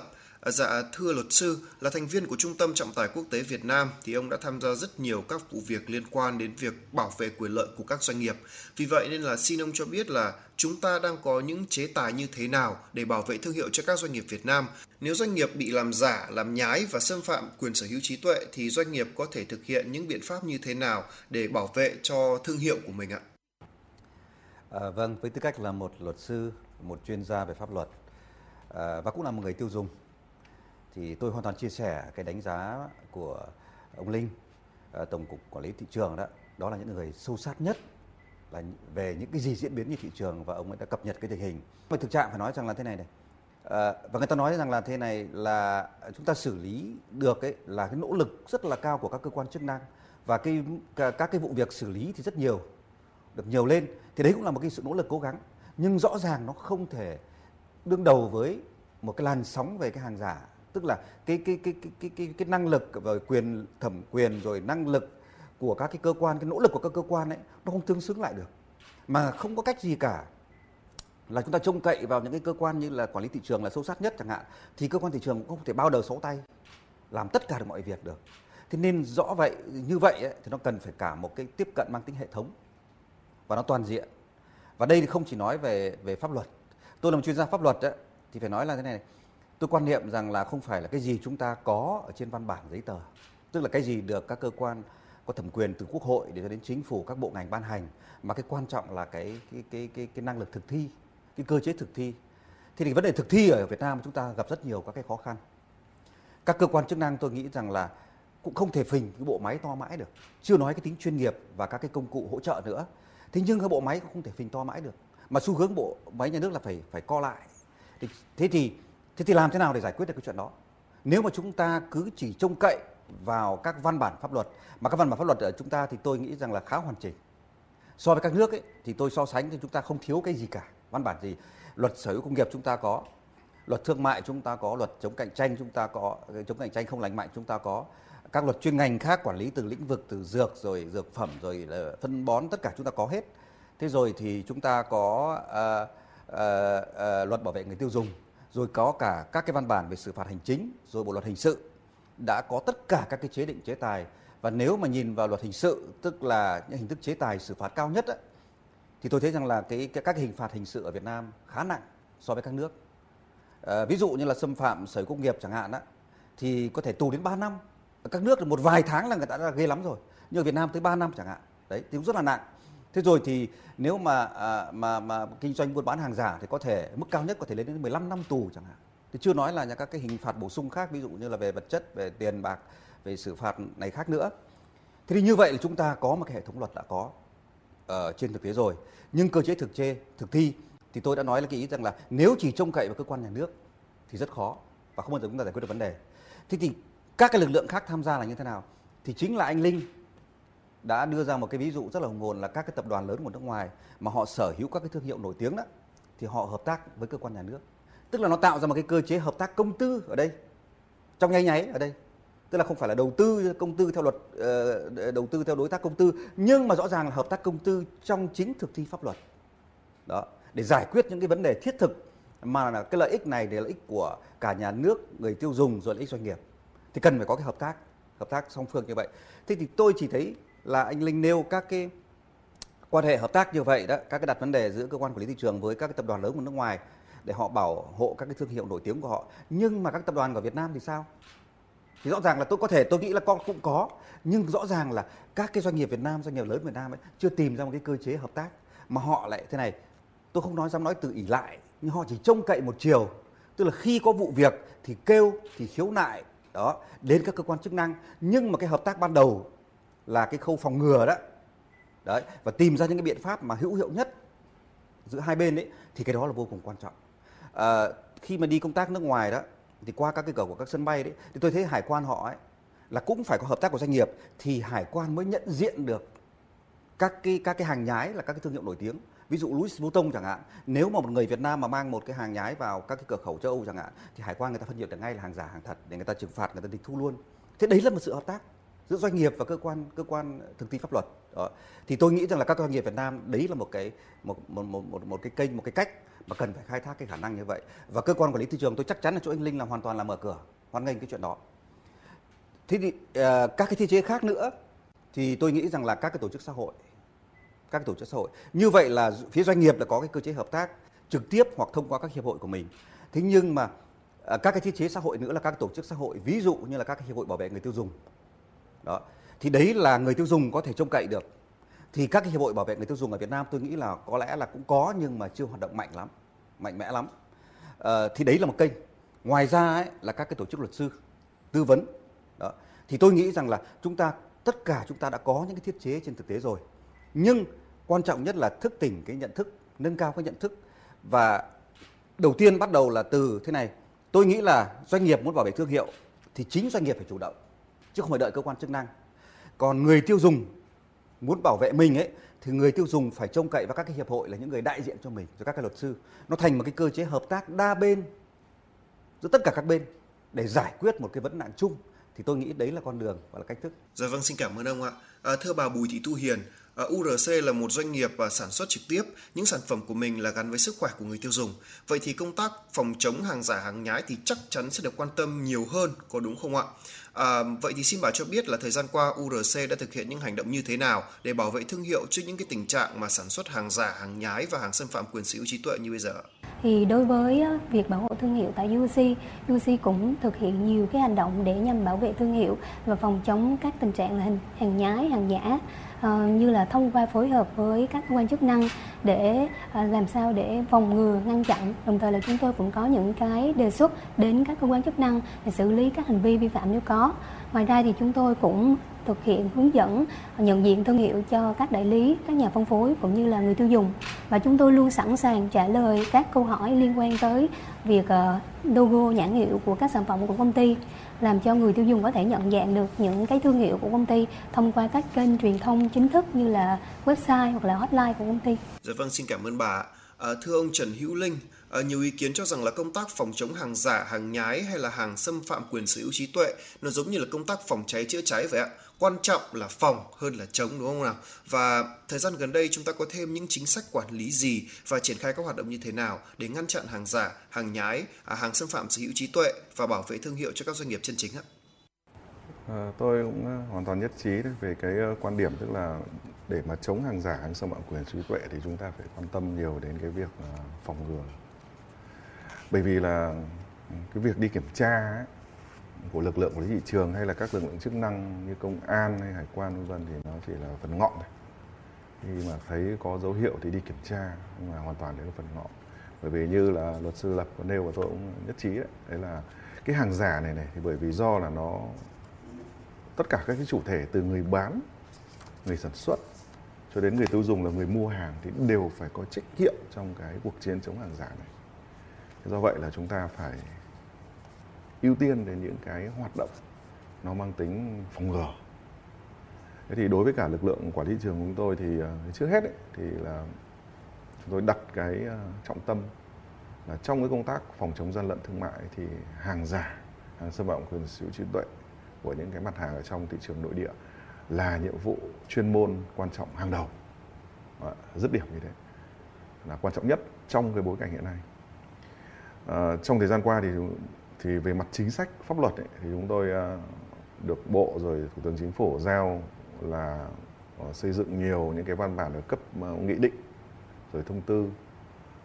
Dạ thưa luật sư, là thành viên của Trung tâm Trọng tài Quốc tế Việt Nam thì ông đã tham gia rất nhiều các vụ việc liên quan đến việc bảo vệ quyền lợi của các doanh nghiệp. Vì vậy nên là xin ông cho biết là chúng ta đang có những chế tài như thế nào để bảo vệ thương hiệu cho các doanh nghiệp Việt Nam. Nếu doanh nghiệp bị làm giả, làm nhái và xâm phạm quyền sở hữu trí tuệ thì doanh nghiệp có thể thực hiện những biện pháp như thế nào để bảo vệ cho thương hiệu của mình ạ? À, vâng, với tư cách là một luật sư, một chuyên gia về pháp luật à, và cũng là một người tiêu dùng thì tôi hoàn toàn chia sẻ cái đánh giá của ông Linh ờ, tổng cục quản lý thị trường đó đó là những người sâu sát nhất là về những cái gì diễn biến như thị trường và ông ấy đã cập nhật cái tình hình. và thực trạng phải nói rằng là thế này này. À, và người ta nói rằng là thế này là chúng ta xử lý được ấy là cái nỗ lực rất là cao của các cơ quan chức năng và cái các cái vụ việc xử lý thì rất nhiều được nhiều lên thì đấy cũng là một cái sự nỗ lực cố gắng nhưng rõ ràng nó không thể đương đầu với một cái làn sóng về cái hàng giả tức là cái cái cái cái cái cái, cái năng lực rồi quyền thẩm quyền rồi năng lực của các cái cơ quan cái nỗ lực của các cơ quan ấy nó không tương xứng lại được. Mà không có cách gì cả. Là chúng ta trông cậy vào những cái cơ quan như là quản lý thị trường là sâu sát nhất chẳng hạn thì cơ quan thị trường cũng không thể bao đầu sáu tay làm tất cả được mọi việc được. Thế nên rõ vậy như vậy ấy, thì nó cần phải cả một cái tiếp cận mang tính hệ thống. Và nó toàn diện. Và đây thì không chỉ nói về về pháp luật. Tôi là một chuyên gia pháp luật ấy, thì phải nói là thế này tôi quan niệm rằng là không phải là cái gì chúng ta có ở trên văn bản giấy tờ tức là cái gì được các cơ quan có thẩm quyền từ quốc hội để cho đến chính phủ các bộ ngành ban hành mà cái quan trọng là cái cái cái cái, cái năng lực thực thi cái cơ chế thực thi. Thì thì vấn đề thực thi ở Việt Nam chúng ta gặp rất nhiều các cái khó khăn. Các cơ quan chức năng tôi nghĩ rằng là cũng không thể phình cái bộ máy to mãi được. Chưa nói cái tính chuyên nghiệp và các cái công cụ hỗ trợ nữa. Thế nhưng cái bộ máy cũng không thể phình to mãi được. Mà xu hướng bộ máy nhà nước là phải phải co lại. Thế thì thế thì làm thế nào để giải quyết được cái chuyện đó? Nếu mà chúng ta cứ chỉ trông cậy vào các văn bản pháp luật mà các văn bản pháp luật ở chúng ta thì tôi nghĩ rằng là khá hoàn chỉnh. So với các nước ấy, thì tôi so sánh thì chúng ta không thiếu cái gì cả. Văn bản gì? Luật sở hữu công nghiệp chúng ta có luật thương mại chúng ta có luật chống cạnh tranh chúng ta có ờ, chống cạnh tranh không lành mạnh chúng ta có. Các luật chuyên ngành khác quản lý từ lĩnh vực từ dược rồi dược phẩm rồi là phân bón tất cả chúng ta có hết. Thế rồi thì chúng ta có uh, uh, uh, luật bảo vệ người tiêu dùng rồi có cả các cái văn bản về xử phạt hành chính rồi bộ luật hình sự đã có tất cả các cái chế định chế tài. Và nếu mà nhìn vào luật hình sự tức là những hình thức chế tài xử phạt cao nhất ấy, thì tôi thấy rằng là cái, cái các cái hình phạt hình sự ở Việt Nam khá nặng so với các nước. À, ví dụ như là xâm phạm sở công nghiệp chẳng hạn á thì có thể tù đến 3 năm. Ở các nước là một vài tháng là người ta đã ghê lắm rồi nhưng ở Việt Nam tới 3 năm chẳng hạn. Đấy thì cũng rất là nặng thế rồi thì nếu mà à, mà mà kinh doanh buôn bán hàng giả thì có thể mức cao nhất có thể lên đến 15 năm tù chẳng hạn. Thì chưa nói là những các cái hình phạt bổ sung khác ví dụ như là về vật chất về tiền bạc về xử phạt này khác nữa. Thế thì như vậy là chúng ta có một cái hệ thống luật đã có ở trên thực tế rồi. Nhưng cơ chế thực chê thực thi thì tôi đã nói là cái ý rằng là nếu chỉ trông cậy vào cơ quan nhà nước thì rất khó và không bao giờ chúng ta giải quyết được vấn đề. Thế thì các cái lực lượng khác tham gia là như thế nào? Thì chính là anh linh đã đưa ra một cái ví dụ rất là hùng hồn là các cái tập đoàn lớn của nước ngoài mà họ sở hữu các cái thương hiệu nổi tiếng đó, thì họ hợp tác với cơ quan nhà nước. Tức là nó tạo ra một cái cơ chế hợp tác công tư ở đây, trong nháy nháy ở đây. Tức là không phải là đầu tư công tư theo luật ờ, đầu tư theo đối tác công tư, nhưng mà rõ ràng là hợp tác công tư trong chính thực thi pháp luật. Đó, để giải quyết những cái vấn đề thiết thực mà là cái lợi ích này để lợi ích của cả nhà nước, người tiêu dùng rồi lợi ích doanh nghiệp. Thì cần phải có cái hợp tác hợp tác song phương như vậy. Thế thì tôi chỉ thấy là anh linh nêu các cái quan hệ hợp tác như vậy đó, các cái đặt vấn đề giữa cơ quan quản lý thị trường với các cái tập đoàn lớn của nước ngoài để họ bảo hộ các cái thương hiệu nổi tiếng của họ. Nhưng mà các tập đoàn của Việt Nam thì sao? Thì rõ ràng là tôi có thể, tôi nghĩ là con cũng có. Nhưng rõ ràng là các cái doanh nghiệp Việt Nam, doanh nghiệp lớn Việt Nam ấy, chưa tìm ra một cái cơ chế hợp tác mà họ lại thế này. Tôi không nói dám nói từ ỷ lại, nhưng họ chỉ trông cậy một chiều. Tức là khi có vụ việc thì kêu, thì khiếu nại, đó, đến các cơ quan chức năng. Nhưng mà cái hợp tác ban đầu là cái khâu phòng ngừa đó. Đấy và tìm ra những cái biện pháp mà hữu hiệu nhất giữa hai bên ấy thì cái đó là vô cùng quan trọng. À, khi mà đi công tác nước ngoài đó thì qua các cái cửa của các sân bay đấy thì tôi thấy hải quan họ ấy là cũng phải có hợp tác của doanh nghiệp thì hải quan mới nhận diện được các cái các cái hàng nhái là các cái thương hiệu nổi tiếng. Ví dụ Louis Vuitton chẳng hạn nếu mà một người Việt Nam mà mang một cái hàng nhái vào các cái cửa khẩu châu Âu chẳng hạn thì hải quan người ta phân biệt được ngay là hàng giả hàng thật để người ta trừng phạt người ta tịch thu luôn. Thế đấy là một sự hợp tác giữa doanh nghiệp và cơ quan cơ quan thực thi pháp luật. Đó. Thì tôi nghĩ rằng là các doanh nghiệp Việt Nam đấy là một cái một một một một, một cái kênh một cái cách mà cần phải khai thác cái khả năng như vậy. Và cơ quan quản lý thị trường tôi chắc chắn là chỗ anh Linh là hoàn toàn là mở cửa hoan nghênh cái chuyện đó. Thế thì uh, các cái thiết chế khác nữa thì tôi nghĩ rằng là các cái tổ chức xã hội các tổ chức xã hội. Như vậy là phía doanh nghiệp là có cái cơ chế hợp tác trực tiếp hoặc thông qua các hiệp hội của mình. Thế nhưng mà ờ, các cái thiết chế xã hội nữa là các tổ chức xã hội ví dụ như là các cái hiệp hội bảo vệ người tiêu dùng đó. Thì đấy là người tiêu dùng có thể trông cậy được. Thì các cái hiệp hội bảo vệ người tiêu dùng ở Việt Nam tôi nghĩ là có lẽ là cũng có nhưng mà chưa hoạt động mạnh lắm mạnh mẽ lắm. À, thì đấy là một kênh. Ngoài ra ấy, là các cái tổ chức luật sư tư vấn. Đó. Thì tôi nghĩ rằng là chúng ta tất cả chúng ta đã có những cái thiết chế trên thực tế rồi. Nhưng quan trọng nhất là thức tỉnh cái nhận thức nâng cao cái nhận thức. Và đầu tiên bắt đầu là từ thế này. Tôi nghĩ là doanh nghiệp muốn bảo vệ thương hiệu thì chính doanh nghiệp phải chủ động chứ không phải đợi cơ quan chức năng còn người tiêu dùng muốn bảo vệ mình ấy thì người tiêu dùng phải trông cậy vào các cái hiệp hội là những người đại diện cho mình cho các cái luật sư nó thành một cái cơ chế hợp tác đa bên giữa tất cả các bên để giải quyết một cái vấn nạn chung thì tôi nghĩ đấy là con đường và là cách thức. Dạ vâng xin cảm ơn ông ạ. À, thưa bà Bùi Thị Thu Hiền, À, URC là một doanh nghiệp và sản xuất trực tiếp những sản phẩm của mình là gắn với sức khỏe của người tiêu dùng. Vậy thì công tác phòng chống hàng giả hàng nhái thì chắc chắn sẽ được quan tâm nhiều hơn, có đúng không ạ? À, vậy thì xin bà cho biết là thời gian qua URC đã thực hiện những hành động như thế nào để bảo vệ thương hiệu trước những cái tình trạng mà sản xuất hàng giả, hàng nhái và hàng xâm phạm quyền sở hữu trí tuệ như bây giờ? Thì đối với việc bảo hộ thương hiệu tại UC, UC cũng thực hiện nhiều cái hành động để nhằm bảo vệ thương hiệu và phòng chống các tình trạng là hàng, hàng nhái, hàng giả Ờ, như là thông qua phối hợp với các cơ quan chức năng để ờ, làm sao để phòng ngừa ngăn chặn. Đồng thời là chúng tôi cũng có những cái đề xuất đến các cơ quan chức năng để xử lý các hành vi vi phạm nếu có. Ngoài ra thì chúng tôi cũng thực hiện hướng dẫn ờ, nhận diện thương hiệu cho các đại lý, các nhà phân phối cũng như là người tiêu dùng. Và chúng tôi luôn sẵn sàng trả lời các câu hỏi liên quan tới việc logo nhãn hiệu của các sản phẩm của công ty làm cho người tiêu dùng có thể nhận dạng được những cái thương hiệu của công ty thông qua các kênh truyền thông chính thức như là website hoặc là hotline của công ty. Dạ vâng, xin cảm ơn bà. À, thưa ông Trần Hữu Linh, à, nhiều ý kiến cho rằng là công tác phòng chống hàng giả, hàng nhái hay là hàng xâm phạm quyền sở hữu trí tuệ nó giống như là công tác phòng cháy chữa cháy vậy ạ. Quan trọng là phòng hơn là chống đúng không nào? Và thời gian gần đây chúng ta có thêm những chính sách quản lý gì và triển khai các hoạt động như thế nào để ngăn chặn hàng giả, hàng nhái, à, hàng xâm phạm sở hữu trí tuệ và bảo vệ thương hiệu cho các doanh nghiệp chân chính ạ? À, tôi cũng à, hoàn toàn nhất trí về cái à, quan điểm tức là để mà chống hàng giả, hàng xâm phạm quyền trí tuệ thì chúng ta phải quan tâm nhiều đến cái việc phòng ngừa. Bởi vì là cái việc đi kiểm tra ấy, của lực lượng của thị trường hay là các lực lượng chức năng như công an hay hải quan vân vân thì nó chỉ là phần ngọn thôi. Khi mà thấy có dấu hiệu thì đi kiểm tra nhưng mà hoàn toàn đấy là phần ngọn. Bởi vì như là luật sư Lập có nêu và tôi cũng nhất trí đấy, đấy là cái hàng giả này này thì bởi vì do là nó tất cả các cái chủ thể từ người bán, người sản xuất cho đến người tiêu dùng là người mua hàng thì đều phải có trách nhiệm trong cái cuộc chiến chống hàng giả này. Do vậy là chúng ta phải ưu tiên đến những cái hoạt động nó mang tính phòng ngừa. Thế thì đối với cả lực lượng quản lý thị trường của chúng tôi thì ờ, trước hết ấy, thì là chúng tôi đặt cái ờ, trọng tâm là trong cái công tác phòng chống gian lận thương mại thì hàng giả, hàng xâm phạm quyền sở hữu trí tuệ của những cái mặt hàng ở trong thị trường nội địa là nhiệm vụ chuyên môn quan trọng hàng đầu à, điểm như thế là quan trọng nhất trong cái bối cảnh hiện nay à, trong thời gian qua thì thì về mặt chính sách pháp luật ấy, thì chúng tôi à, được bộ rồi thủ tướng chính phủ giao là à, xây dựng nhiều những cái văn bản ở cấp à, nghị định rồi thông tư.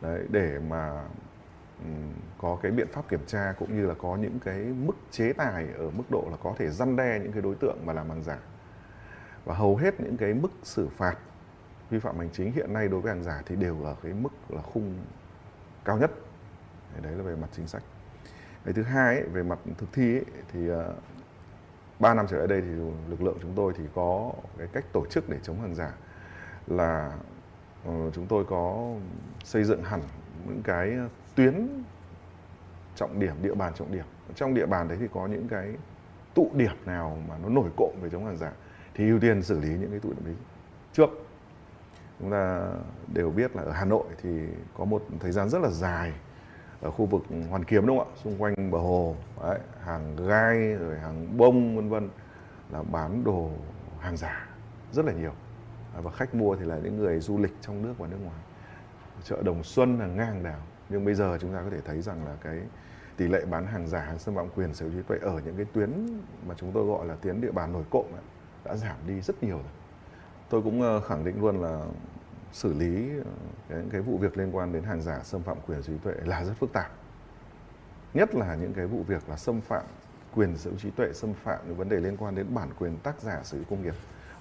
Đấy để mà có cái biện pháp kiểm tra cũng như là có những cái mức chế tài ở mức độ là có thể răn đe những cái đối tượng mà làm hàng giả. Và hầu hết những cái mức xử phạt vi phạm hành chính hiện nay đối với hàng giả thì đều ở cái mức là khung cao nhất. Đấy là về mặt chính sách cái thứ hai ấy, về mặt thực thi ấy, thì uh, năm trở lại đây thì lực lượng chúng tôi thì có cái cách tổ chức để chống hàng giả là uh, chúng tôi có xây dựng hẳn những cái tuyến trọng điểm địa bàn trọng điểm. Trong địa bàn đấy thì có những cái tụ điểm nào mà nó nổi cộm về chống hàng giả thì ưu tiên xử lý những cái tụ điểm đấy trước. Chúng ta đều biết là ở Hà Nội thì có một thời gian rất là dài ở khu vực Hoàn Kiếm đúng không ạ? Xung quanh bờ hồ đấy, hàng gai rồi hàng bông vân vân là bán đồ hàng giả rất là nhiều. Và khách mua thì là những người du lịch trong nước và nước ngoài. Chợ Đồng Xuân là ngang đảo. Nhưng bây giờ chúng ta có thể thấy rằng là cái tỷ lệ bán hàng giả hàng xâm phạm quyền sở hữu trí tuệ ở những cái tuyến mà chúng tôi gọi là tuyến địa bàn nổi cộm đã giảm đi rất nhiều rồi. Tôi cũng ờ, khẳng định luôn là xử lý những cái, cái vụ việc liên quan đến hàng giả xâm phạm quyền trí tuệ là rất phức tạp. Nhất là những cái vụ việc là xâm phạm quyền sở hữu trí tuệ xâm phạm những vấn đề liên quan đến bản quyền tác giả sở hữu công nghiệp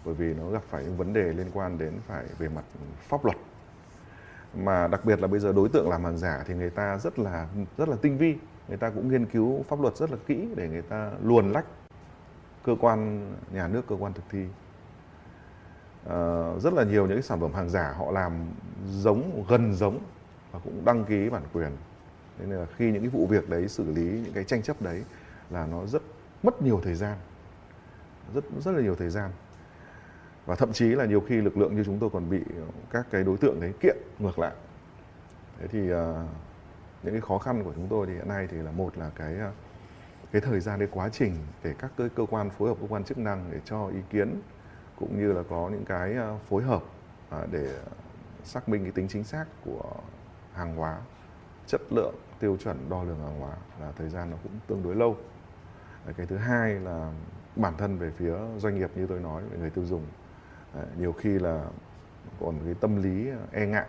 bởi vì nó gặp phải những vấn đề liên quan đến phải về mặt pháp luật. Mà đặc biệt là bây giờ đối tượng làm hàng giả thì người ta rất là rất là tinh vi người ta cũng nghiên cứu pháp luật rất là kỹ để người ta luồn lách cơ quan nhà nước cơ quan thực thi. Ờ, rất là nhiều những cái sản phẩm hàng giả họ làm giống gần giống và cũng đăng ký bản quyền. Nên là khi những cái vụ việc đấy xử lý những cái tranh chấp đấy là nó rất mất nhiều thời gian. Rất rất là nhiều thời gian. Và thậm chí là nhiều khi lực lượng như chúng tôi còn bị các cái đối tượng đấy kiện ngược lại. Thế thì uh, những cái khó khăn của chúng tôi thì hiện nay thì là một là cái ờ, cái thời gian cái quá trình để các cơ quan phối hợp cơ quan chức năng để cho ý kiến cũng như là có những cái ờ, phối hợp à, để xác minh cái tính chính xác của hàng hóa, chất lượng, tiêu chuẩn đo lường hàng hóa là thời gian nó cũng tương đối lâu. Cái thứ hai là bản thân về phía doanh nghiệp như tôi nói, về người tiêu dùng à, nhiều khi là còn cái tâm lý à, e ngại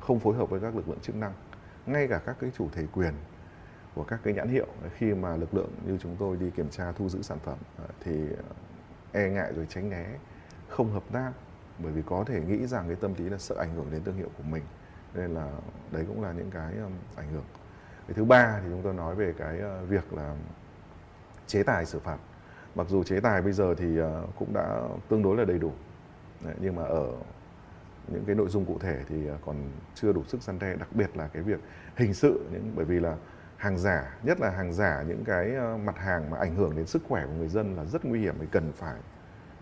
không phối hợp với các lực lượng chức năng, ngay cả các cái chủ thể quyền của các cái nhãn hiệu. Khi mà lực lượng như chúng tôi đi kiểm tra, thu giữ sản phẩm thì e ngại rồi tránh né không hợp tác bởi vì có thể nghĩ rằng cái tâm lý là sợ ảnh hưởng đến thương hiệu của mình. Nên là đấy cũng là những cái ảnh hưởng. Cái thứ ba thì chúng tôi nói về cái ờ, việc là chế tài xử phạt. Mặc dù chế tài bây giờ thì ờ, cũng đã tương đối là đầy đủ Đấy, nhưng mà ở những cái nội dung cụ thể thì ờ, còn chưa đủ sức gian đe. Đặc biệt là cái việc hình sự những bởi vì là hàng giả nhất là hàng giả những cái mặt hàng mà ảnh hưởng đến sức khỏe của người dân là rất nguy hiểm và cần phải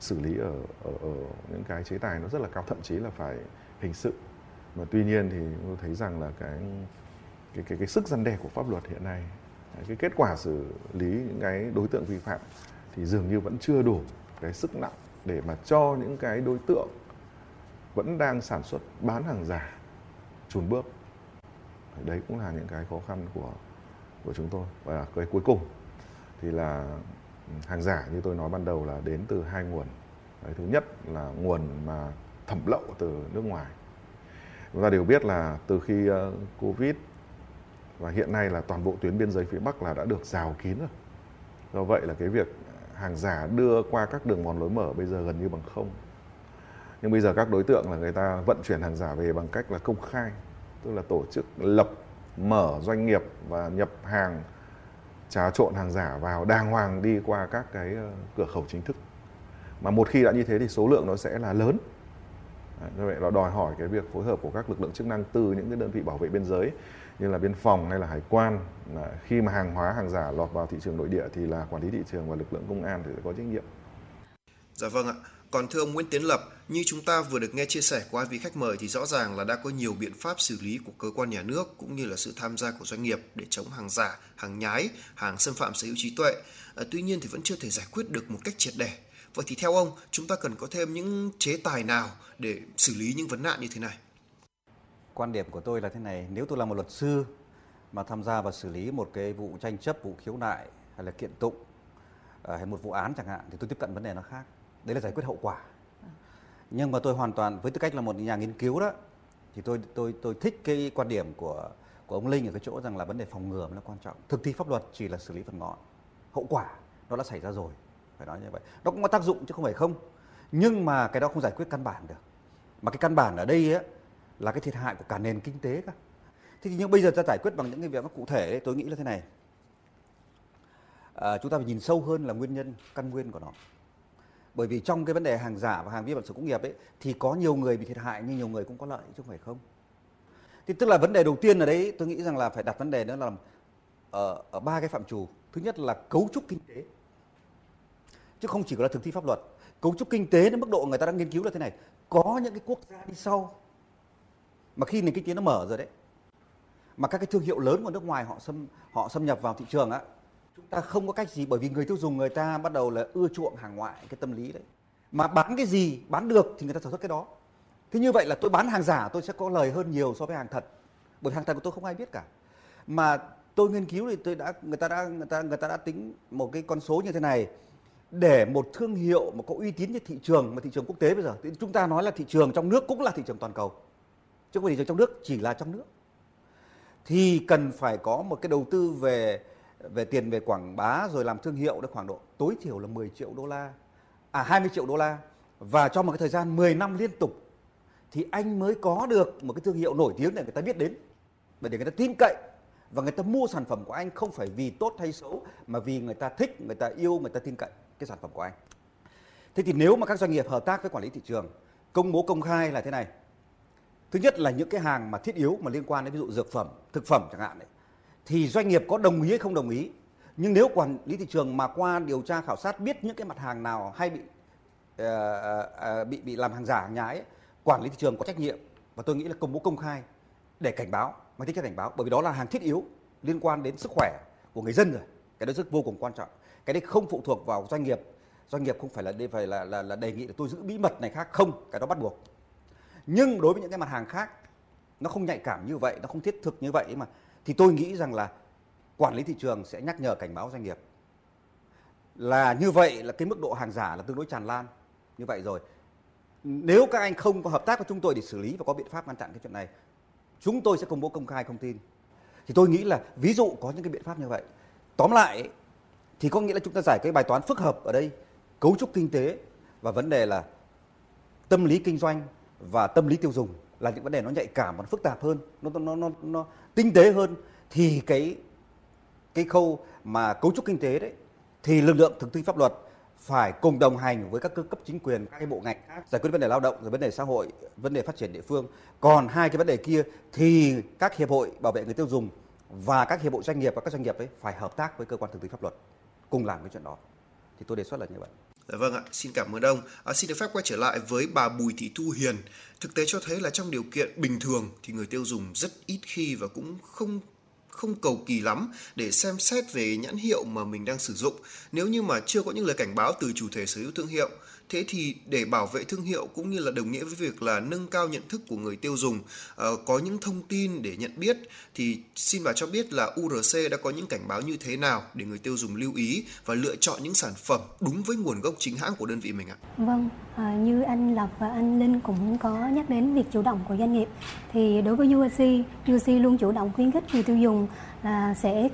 xử lý ở, ở ở những cái chế tài nó rất là cao thậm chí là phải hình sự. Mà tuy nhiên thì tôi thấy rằng là cái cái cái, cái sức gian đe của pháp luật hiện nay cái kết quả xử lý những cái đối tượng vi phạm thì dường như vẫn chưa đủ cái sức nặng để mà cho những cái đối tượng vẫn đang sản xuất bán hàng giả chùn bước. Đấy cũng là những cái khó khăn của của chúng tôi. Và cái cuối cùng thì là hàng giả như tôi nói ban đầu là đến từ hai nguồn. Đấy, thứ nhất là nguồn mà thẩm lậu từ nước ngoài. Chúng ta đều biết là từ khi uh, covid và hiện nay là toàn bộ tuyến biên giới phía bắc là đã được rào kín rồi. Do vậy là cái việc hàng giả đưa qua các đường mòn lối mở bây giờ gần như bằng không. Nhưng bây giờ các đối tượng là người ta vận chuyển hàng giả về bằng cách là công khai tức là tổ chức lập mở doanh nghiệp và nhập hàng trà trộn hàng giả vào, đàng hoàng đi qua các cái ờ, cửa khẩu chính thức mà một khi đã như thế thì số lượng nó sẽ là lớn do vậy nó đòi hỏi cái việc phối hợp của các lực lượng chức năng từ những cái đơn vị bảo vệ biên giới như là biên phòng hay là hải quan là khi mà hàng hóa, hàng giả lọt vào thị trường nội địa thì là quản lý thị trường và lực lượng công an thì sẽ có trách nhiệm. Dạ vâng ạ. Còn thưa ông Nguyễn Tiến Lập, như chúng ta vừa được nghe chia sẻ qua vị khách mời thì rõ ràng là đã có nhiều biện pháp xử lý của cơ quan nhà nước cũng như là sự tham gia của doanh nghiệp để chống hàng giả, hàng nhái, hàng xâm phạm sở hữu trí tuệ. À, tuy nhiên thì vẫn chưa thể giải quyết được một cách triệt để. Vậy thì theo ông, chúng ta cần có thêm những chế tài nào để xử lý những vấn nạn như thế này? Quan điểm của tôi là thế này, nếu tôi là một luật sư mà tham gia vào xử lý một cái vụ tranh chấp, vụ khiếu nại hay là kiện tụng à, hay một vụ án chẳng hạn thì tôi tiếp cận vấn đề nó khác. Đấy là giải quyết hậu quả. Nhưng mà tôi hoàn toàn với tư cách là một nhà nghiên cứu đó thì tôi tôi tôi thích cái quan điểm của của ông Linh ở cái chỗ rằng là vấn đề phòng ngừa mới là quan trọng. Thực thi pháp luật chỉ là xử lý phần ngọn. Hậu quả nó đã xảy ra rồi. Phải nói như vậy. Nó cũng có tác dụng chứ không phải không. Nhưng mà cái đó không giải quyết căn bản được. Mà cái căn bản ở đây ấy, là cái thiệt hại của cả nền kinh tế cả. Thế thì nhưng bây giờ ta giải quyết bằng những cái việc nó cụ thể ấy, tôi nghĩ là thế này. À, chúng ta phải nhìn sâu hơn là nguyên nhân căn nguyên của nó. Bởi vì trong cái vấn đề hàng giả và hàng vi phạm sở công nghiệp ấy, thì có nhiều người bị thiệt hại nhưng nhiều người cũng có lợi chứ không phải không. Thì tức là vấn đề đầu tiên ở đấy, tôi nghĩ rằng là phải đặt vấn đề đó là ở ở ba cái phạm trù. Thứ nhất là cấu trúc kinh tế. Chứ không chỉ là thực thi pháp luật. Cấu trúc kinh tế đến mức độ người ta đang nghiên cứu là thế này. Có những cái quốc gia đi sau, mà khi nền kinh tế nó mở rồi đấy, mà các cái thương hiệu lớn của nước ngoài họ xâm họ xâm nhập vào thị trường á chúng ta không có cách gì, bởi vì người tiêu dùng người ta bắt đầu là ưa chuộng hàng ngoại, cái tâm lý đấy. Mà bán cái gì, bán được thì người ta sản xuất cái đó. Thế như vậy là tôi bán hàng giả, tôi sẽ có lời hơn nhiều so với hàng thật. Bởi hàng thật của tôi không ai biết cả. Mà tôi nghiên cứu thì tôi đã, người ta đã, người ta người ta đã tính một cái con số như thế này. Để một thương hiệu mà có uy tín như thị trường, mà thị trường quốc tế bây giờ, thì chúng ta nói là thị trường trong nước cũng là thị trường toàn cầu. Chứ không phải thị trường trong nước, chỉ là trong nước. Thì cần phải có một cái đầu tư về về tiền về quảng bá rồi làm thương hiệu được khoảng độ tối thiểu là 10 triệu đô la à 20 triệu đô la và trong một cái thời gian 10 năm liên tục thì anh mới có được một cái thương hiệu nổi tiếng để người ta biết đến và để người ta tin cậy và người ta mua sản phẩm của anh không phải vì tốt hay xấu mà vì người ta thích, người ta yêu, người ta tin cậy cái sản phẩm của anh. Thế thì nếu mà các doanh nghiệp hợp tác với quản lý thị trường công bố công khai là thế này. Thứ nhất là những cái hàng mà thiết yếu mà liên quan đến ví dụ dược phẩm, thực phẩm chẳng hạn ấy, thì doanh nghiệp có đồng ý hay không đồng ý. Nhưng nếu quản lý thị trường mà qua điều tra khảo sát biết những cái mặt hàng nào hay bị uh, uh, bị bị làm hàng giả hàng nhái quản lý thị trường có trách nhiệm. Và tôi nghĩ là công bố công khai để cảnh báo mang tính chất cảnh báo. Bởi vì đó là hàng thiết yếu liên quan đến sức khỏe của người dân rồi. Cái đó rất vô cùng quan trọng. Cái đấy không phụ thuộc vào doanh nghiệp. Doanh nghiệp không phải là đây phải là là, là đề nghị là tôi giữ bí mật này khác. Không cái đó bắt buộc. Nhưng đối với những cái mặt hàng khác nó không nhạy cảm như vậy nó không thiết thực như vậy mà thì tôi nghĩ rằng là quản lý thị trường sẽ nhắc nhở cảnh báo doanh nghiệp. Là như vậy là cái mức độ hàng giả là tương đối tràn lan. Như vậy rồi. Nếu các anh không có hợp tác với chúng tôi để xử lý và có biện pháp ngăn chặn cái chuyện này, chúng tôi sẽ công bố công khai thông tin. Thì tôi nghĩ là ví dụ có những cái biện pháp như vậy. Tóm lại, thì có nghĩa là chúng ta giải cái bài toán phức hợp ở đây, cấu trúc kinh tế và vấn đề là tâm lý kinh doanh và tâm lý tiêu dùng là những vấn đề nó nhạy cảm và nó phức tạp hơn nó nó nó nó tinh tế hơn, thì cái cái khâu mà cấu trúc kinh tế đấy, thì lực lượng thực thi pháp luật phải cùng đồng hành với các cơ cấp chính quyền, các cái bộ ngành khác giải quyết vấn đề lao động, rồi vấn đề xã hội, vấn đề phát triển địa phương. Còn hai cái vấn đề kia thì các hiệp hội bảo vệ người tiêu dùng và các hiệp hội doanh nghiệp và các doanh nghiệp ấy phải hợp tác với cơ quan thực thi pháp luật cùng làm cái chuyện đó. Thì tôi đề xuất là như vậy. Dạ vâng ạ, xin cảm ơn ông. À, xin được phép quay trở lại với bà Bùi Thị Thu Hiền. Thực tế cho thấy là trong điều kiện bình thường thì người tiêu dùng rất ít khi và cũng không không cầu kỳ lắm để xem xét về nhãn hiệu mà mình đang sử dụng nếu như mà chưa có những lời cảnh báo từ chủ thể sở hữu thương hiệu thế thì để bảo vệ thương hiệu cũng như là đồng nghĩa với việc là nâng cao nhận thức của người tiêu dùng ờ, có những thông tin để nhận biết thì xin bà cho biết là URC đã có những cảnh báo như thế nào để người tiêu dùng lưu ý và lựa chọn những sản phẩm đúng với nguồn gốc chính hãng của đơn vị mình ạ? Vâng, à, như anh Lộc và anh Linh cũng có nhắc đến việc chủ động của doanh nghiệp thì đối với URC, URC luôn chủ động khuyến khích người tiêu dùng là sẽ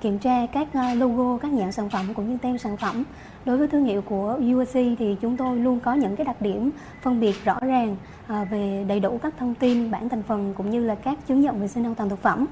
kiểm tra các ờ, logo, các nhãn sản phẩm cũng như tem sản phẩm. Đối với thương hiệu của UAC thì chúng tôi luôn có những cái đặc điểm phân biệt rõ ràng ờ, về đầy đủ các thông tin bản thành phần cũng như là các chứng nhận vệ sinh an toàn thực phẩm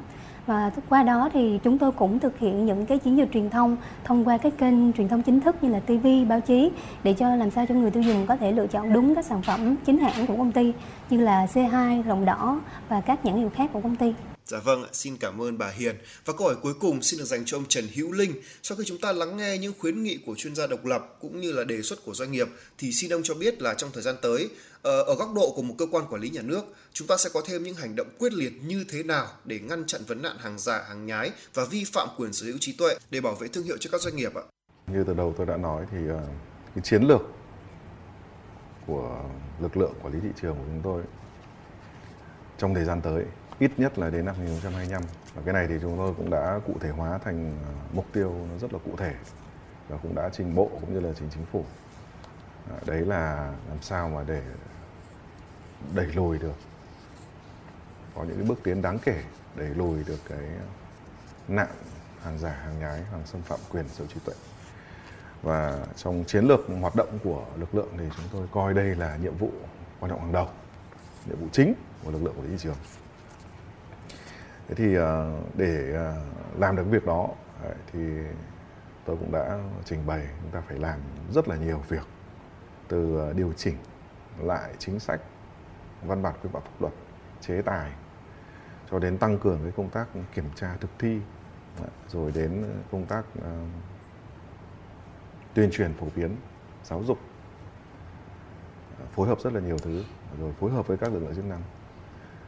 và qua đó thì chúng tôi cũng thực hiện những cái chiến dịch truyền thông thông qua các kênh truyền thông chính thức như là TV, báo chí để cho làm sao cho người tiêu dùng có thể lựa chọn đúng các sản phẩm chính hãng của công ty như là C2, rồng đỏ và các nhãn hiệu khác của công ty. Dạ vâng, xin cảm ơn bà Hiền. Và câu hỏi cuối cùng xin được dành cho ông Trần Hữu Linh. Sau khi chúng ta lắng nghe những khuyến nghị của chuyên gia độc lập cũng như là đề xuất của doanh nghiệp, thì xin ông cho biết là trong thời gian tới, ờ, ở góc độ của một cơ quan quản lý nhà nước, chúng ta sẽ có thêm những hành động quyết liệt như thế nào để ngăn chặn vấn nạn hàng giả, hàng nhái và vi phạm quyền sở hữu trí tuệ để bảo vệ thương hiệu cho các doanh nghiệp ạ? Như từ đầu tôi đã nói thì ờ, cái chiến lược của lực lượng quản lý thị trường của chúng tôi trong thời gian tới ít nhất là đến năm 2025 và cái này thì chúng tôi cũng đã cụ thể hóa thành à, mục tiêu nó rất là cụ thể và cũng đã trình bộ cũng như là trình chính phủ. À, đấy là làm sao mà để đẩy lùi được, có những cái bước tiến đáng kể đẩy lùi được cái nạn hàng giả, hàng nhái, hàng xâm phạm quyền sở hữu trí tuệ. Và trong chiến lược hoạt động của lực lượng thì chúng tôi coi đây là nhiệm vụ quan trọng hàng đầu, nhiệm vụ chính của lực lượng quản lý thị trường thế thì ờ, để ờ, làm được việc đó thì tôi cũng đã trình bày, chúng ta phải làm rất là nhiều việc từ ờ, điều chỉnh lại chính sách, văn bản quy phạm pháp luật, chế tài, cho đến tăng cường cái công tác kiểm tra thực thi rồi đến công tác tuyên truyền phổ biến giáo dục, phối hợp rất là nhiều thứ, rồi phối hợp với các lực lượng chức năng.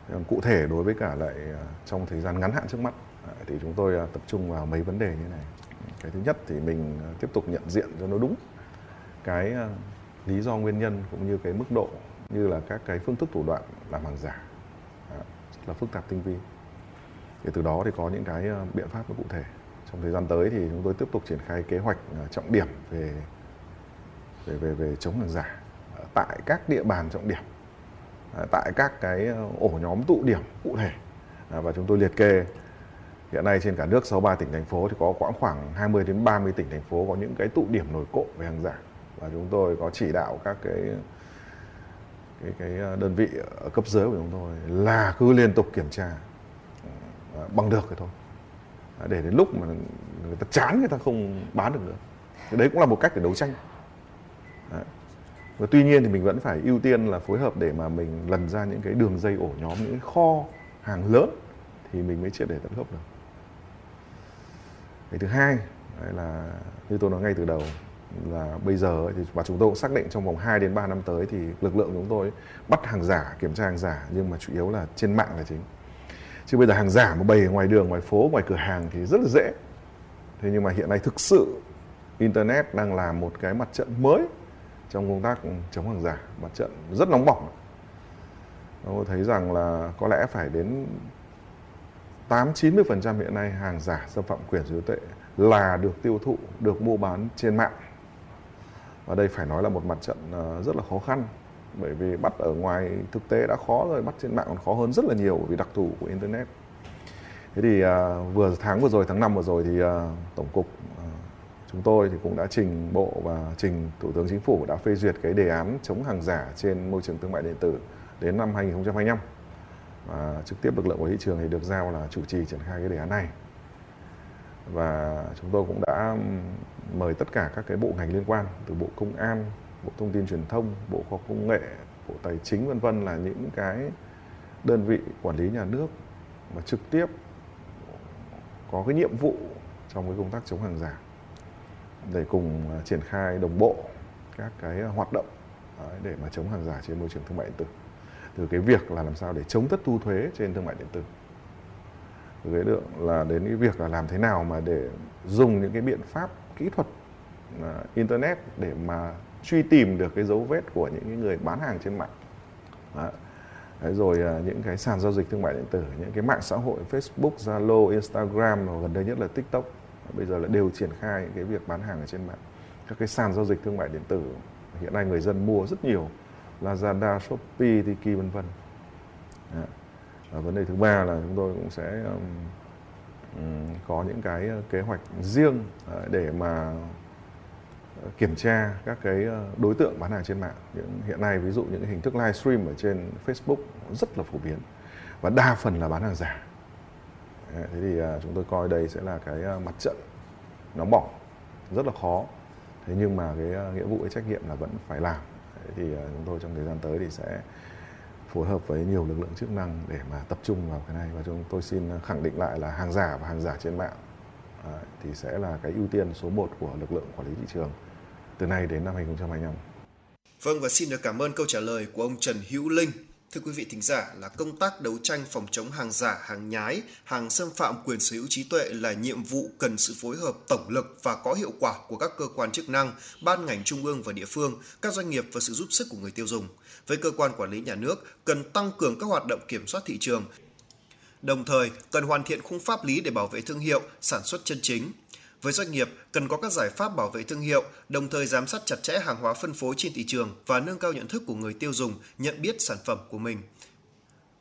Vâng, cụ thể đối với cả lại à, trong thời gian ngắn hạn trước mắt à, thì chúng tôi à, tập trung vào mấy vấn đề như này. Cái thứ nhất thì mình tiếp tục nhận diện cho nó đúng cái lý do nguyên nhân cũng như cái mức độ như là các cái phương thức thủ đoạn làm hàng giả rất là phức tạp tinh vi. Thì từ đó thì có những cái biện pháp nó cụ thể. Trong thời gian tới thì chúng tôi tiếp tục triển khai kế hoạch trọng điểm về về về về chống hàng giả tại các địa bàn trọng điểm. À, tại các cái ờ, ổ nhóm tụ điểm cụ thể. À, và chúng tôi liệt kê. Hiện nay trên cả nước 63 tỉnh, thành phố thì có khoảng khoảng 20 đến 30 tỉnh, thành phố có những cái tụ điểm nổi cộm về hàng giả. Và chúng tôi có chỉ đạo các cái cái cái ờ, đơn vị ở cấp dưới của chúng tôi là cứ liên tục kiểm tra ờ, bằng được cái thôi. À, để đến lúc mà người ta chán, người ta không bán được nữa. Đấy cũng là một cách để đấu tranh. Đấy và tuy nhiên thì mình vẫn phải ưu tiên là phối hợp để mà mình lần ra những cái đường dây ổ nhóm, những cái kho hàng lớn thì mình mới triệt để tận gốc được. Cái thứ hai là như tôi nói ngay từ đầu, là bây giờ thì, và chúng tôi cũng xác định trong vòng 2 đến 3 năm tới thì lực lượng chúng tôi bắt hàng giả, kiểm tra hàng giả, nhưng mà chủ yếu là trên mạng là chính. Chứ bây giờ hàng giả mà bày ngoài đường, ngoài phố, ngoài cửa hàng thì rất là dễ. Thế nhưng mà hiện nay thực sự internet đang là một cái mặt trận mới trong công tác chống hàng giả mặt trận rất nóng bỏng tôi thấy rằng là có lẽ phải đến 8 90% hiện nay hàng giả xâm phạm quyền sở hữu tuệ là được tiêu thụ, được mua bán trên mạng. Và đây phải nói là một mặt trận ờ, rất là khó khăn bởi vì bắt ở ngoài thực tế đã khó rồi, bắt trên mạng còn khó hơn rất là nhiều vì đặc thù của internet. Thế thì uh, vừa tháng vừa rồi tháng năm vừa rồi thì uh, tổng cục chúng tôi thì cũng đã trình bộ và trình thủ tướng chính phủ đã phê duyệt cái đề án chống hàng giả trên môi trường thương mại điện tử đến năm 2025 và trực tiếp lực lượng của thị trường thì được giao là chủ trì triển khai cái đề án này. Và chúng tôi cũng đã mời tất cả các cái bộ ngành liên quan từ bộ công an, bộ thông tin truyền thông, bộ khoa học công nghệ, bộ tài chính, vân vân là những cái đơn vị quản lý nhà nước mà trực tiếp có cái nhiệm vụ trong cái công tác chống hàng giả để cùng à, triển khai đồng bộ các cái à, hoạt động để mà chống hàng giả trên môi trường thương mại điện tử. Từ cái việc là làm sao để chống thất thu thuế trên thương mại điện tử. Từ cái lượng là đến cái việc là làm thế nào mà để dùng những cái biện pháp kỹ thuật à, internet để mà truy tìm được cái dấu vết của những cái người bán hàng trên mạng. Đó. Đấy, rồi những cái sàn giao dịch thương mại điện tử những cái mạng xã hội Facebook, Zalo, Instagram và gần đây nhất là TikTok bây giờ là đều triển khai cái việc bán hàng ở trên mạng các cái sàn giao dịch thương mại điện tử hiện nay người dân mua rất nhiều Lazada, Shopee, Tiki vân vân. Và vấn đề thứ ba là chúng tôi cũng sẽ um, um có những cái uh, kế hoạch riêng ờ, để mà ờ, kiểm tra các cái ờ, đối tượng bán hàng trên mạng. Những hiện nay ví dụ những cái hình thức livestream ở trên Facebook rất là phổ biến và đa phần là bán hàng giả. Thế thì à, chúng tôi coi đây sẽ là cái à, mặt trận nóng bỏng, rất là khó. Thế nhưng mà cái à, nghĩa vụ, cái trách nhiệm là vẫn phải làm. Thế thì chúng tôi trong thời gian tới thì sẽ phối hợp với nhiều lực lượng chức năng để mà tập trung vào cái này và chúng tôi xin khẳng định lại là hàng giả và hàng giả trên mạng thì sẽ là cái ưu tiên số 1 của lực lượng quản lý thị trường từ nay đến năm 2025. Vâng và xin được cảm ơn câu trả lời của ông Trần Hữu Linh. Thưa quý vị thính giả, là công tác đấu tranh phòng chống hàng giả, hàng nhái, hàng xâm phạm quyền sở hữu trí tuệ là nhiệm vụ cần sự phối hợp tổng lực và có hiệu quả của các cơ quan chức năng, ban ngành trung ương và địa phương, các doanh nghiệp và sự giúp sức của người tiêu dùng. Với cơ quan quản lý nhà nước, cần tăng cường các hoạt động kiểm soát thị trường, Đồng thời, cần hoàn thiện khung pháp lý để bảo vệ thương hiệu, sản xuất chân chính. Với doanh nghiệp, cần có các giải pháp bảo vệ thương hiệu, đồng thời giám sát chặt chẽ hàng hóa phân phối trên thị trường và nâng cao nhận thức của người tiêu dùng nhận biết sản phẩm của mình.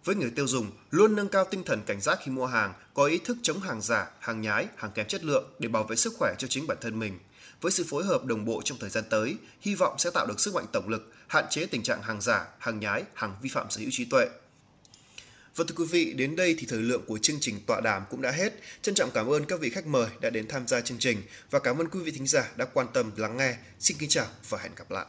Với người tiêu dùng, luôn nâng cao tinh thần cảnh giác khi mua hàng, có ý thức chống hàng giả, hàng nhái, hàng kém chất lượng để bảo vệ sức khỏe cho chính bản thân mình. Với sự phối hợp đồng bộ trong thời gian tới, hy vọng sẽ tạo được sức mạnh tổng lực, hạn chế tình trạng hàng giả, hàng nhái, hàng vi phạm sở hữu trí tuệ. Vâng thưa quý vị, đến đây thì thời lượng của chương trình tọa đàm cũng đã hết. Trân trọng cảm ơn các vị khách mời đã đến tham gia chương trình và cảm ơn quý vị thính giả đã quan tâm lắng nghe. Xin kính chào và hẹn gặp lại.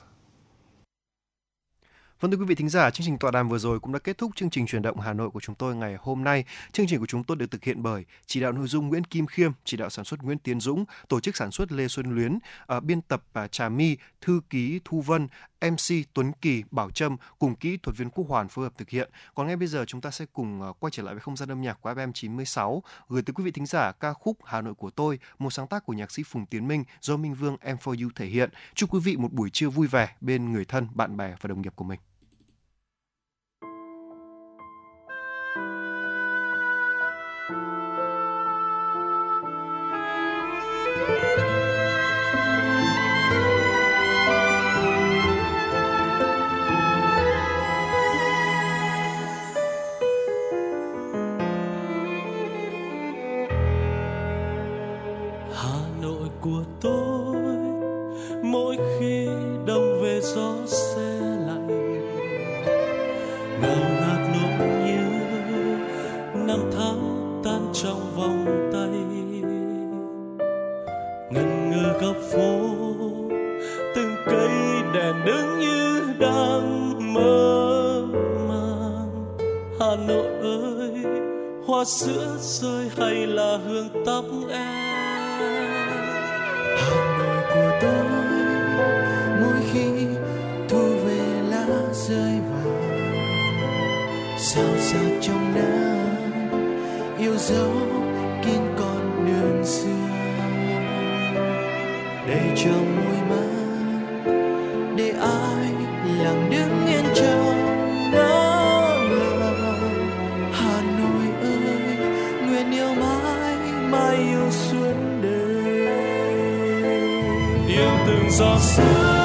Vâng thưa quý vị thính giả, chương trình tọa đàm vừa rồi cũng đã kết thúc chương trình truyền động Hà Nội của chúng tôi ngày hôm nay. Chương trình của chúng tôi được thực hiện bởi chỉ đạo nội dung Nguyễn Kim Khiêm, chỉ đạo sản xuất Nguyễn Tiến Dũng, tổ chức sản xuất Lê Xuân Luyến, uh, biên tập uh, Trà My, thư ký Thu Vân, MC Tuấn Kỳ, Bảo Trâm cùng kỹ thuật viên Quốc Hoàn phối hợp thực hiện. Còn ngay bây giờ chúng ta sẽ cùng ờ, quay trở lại với không gian âm nhạc của FM 96 gửi tới quý vị thính giả ca khúc Hà Nội của tôi, một sáng tác của nhạc sĩ Phùng Tiến Minh do Minh Vương Em For You thể hiện. Chúc quý vị một buổi trưa vui vẻ bên người thân, bạn bè và đồng nghiệp của mình. Từng cây đèn đứng như đang mơ màng. Hà Nội ơi, hoa sữa rơi hay là hương tóc em? Hà nội của tôi mỗi khi thu về lá rơi vàng sao xa trong nắng yêu dấu kín con đường xưa để cho mỗi mát để ai lặng đứng yên trong nắng lòng hà nội ơi, nguyện yêu mãi mãi yêu suốt đời. Yêu từng giọt sương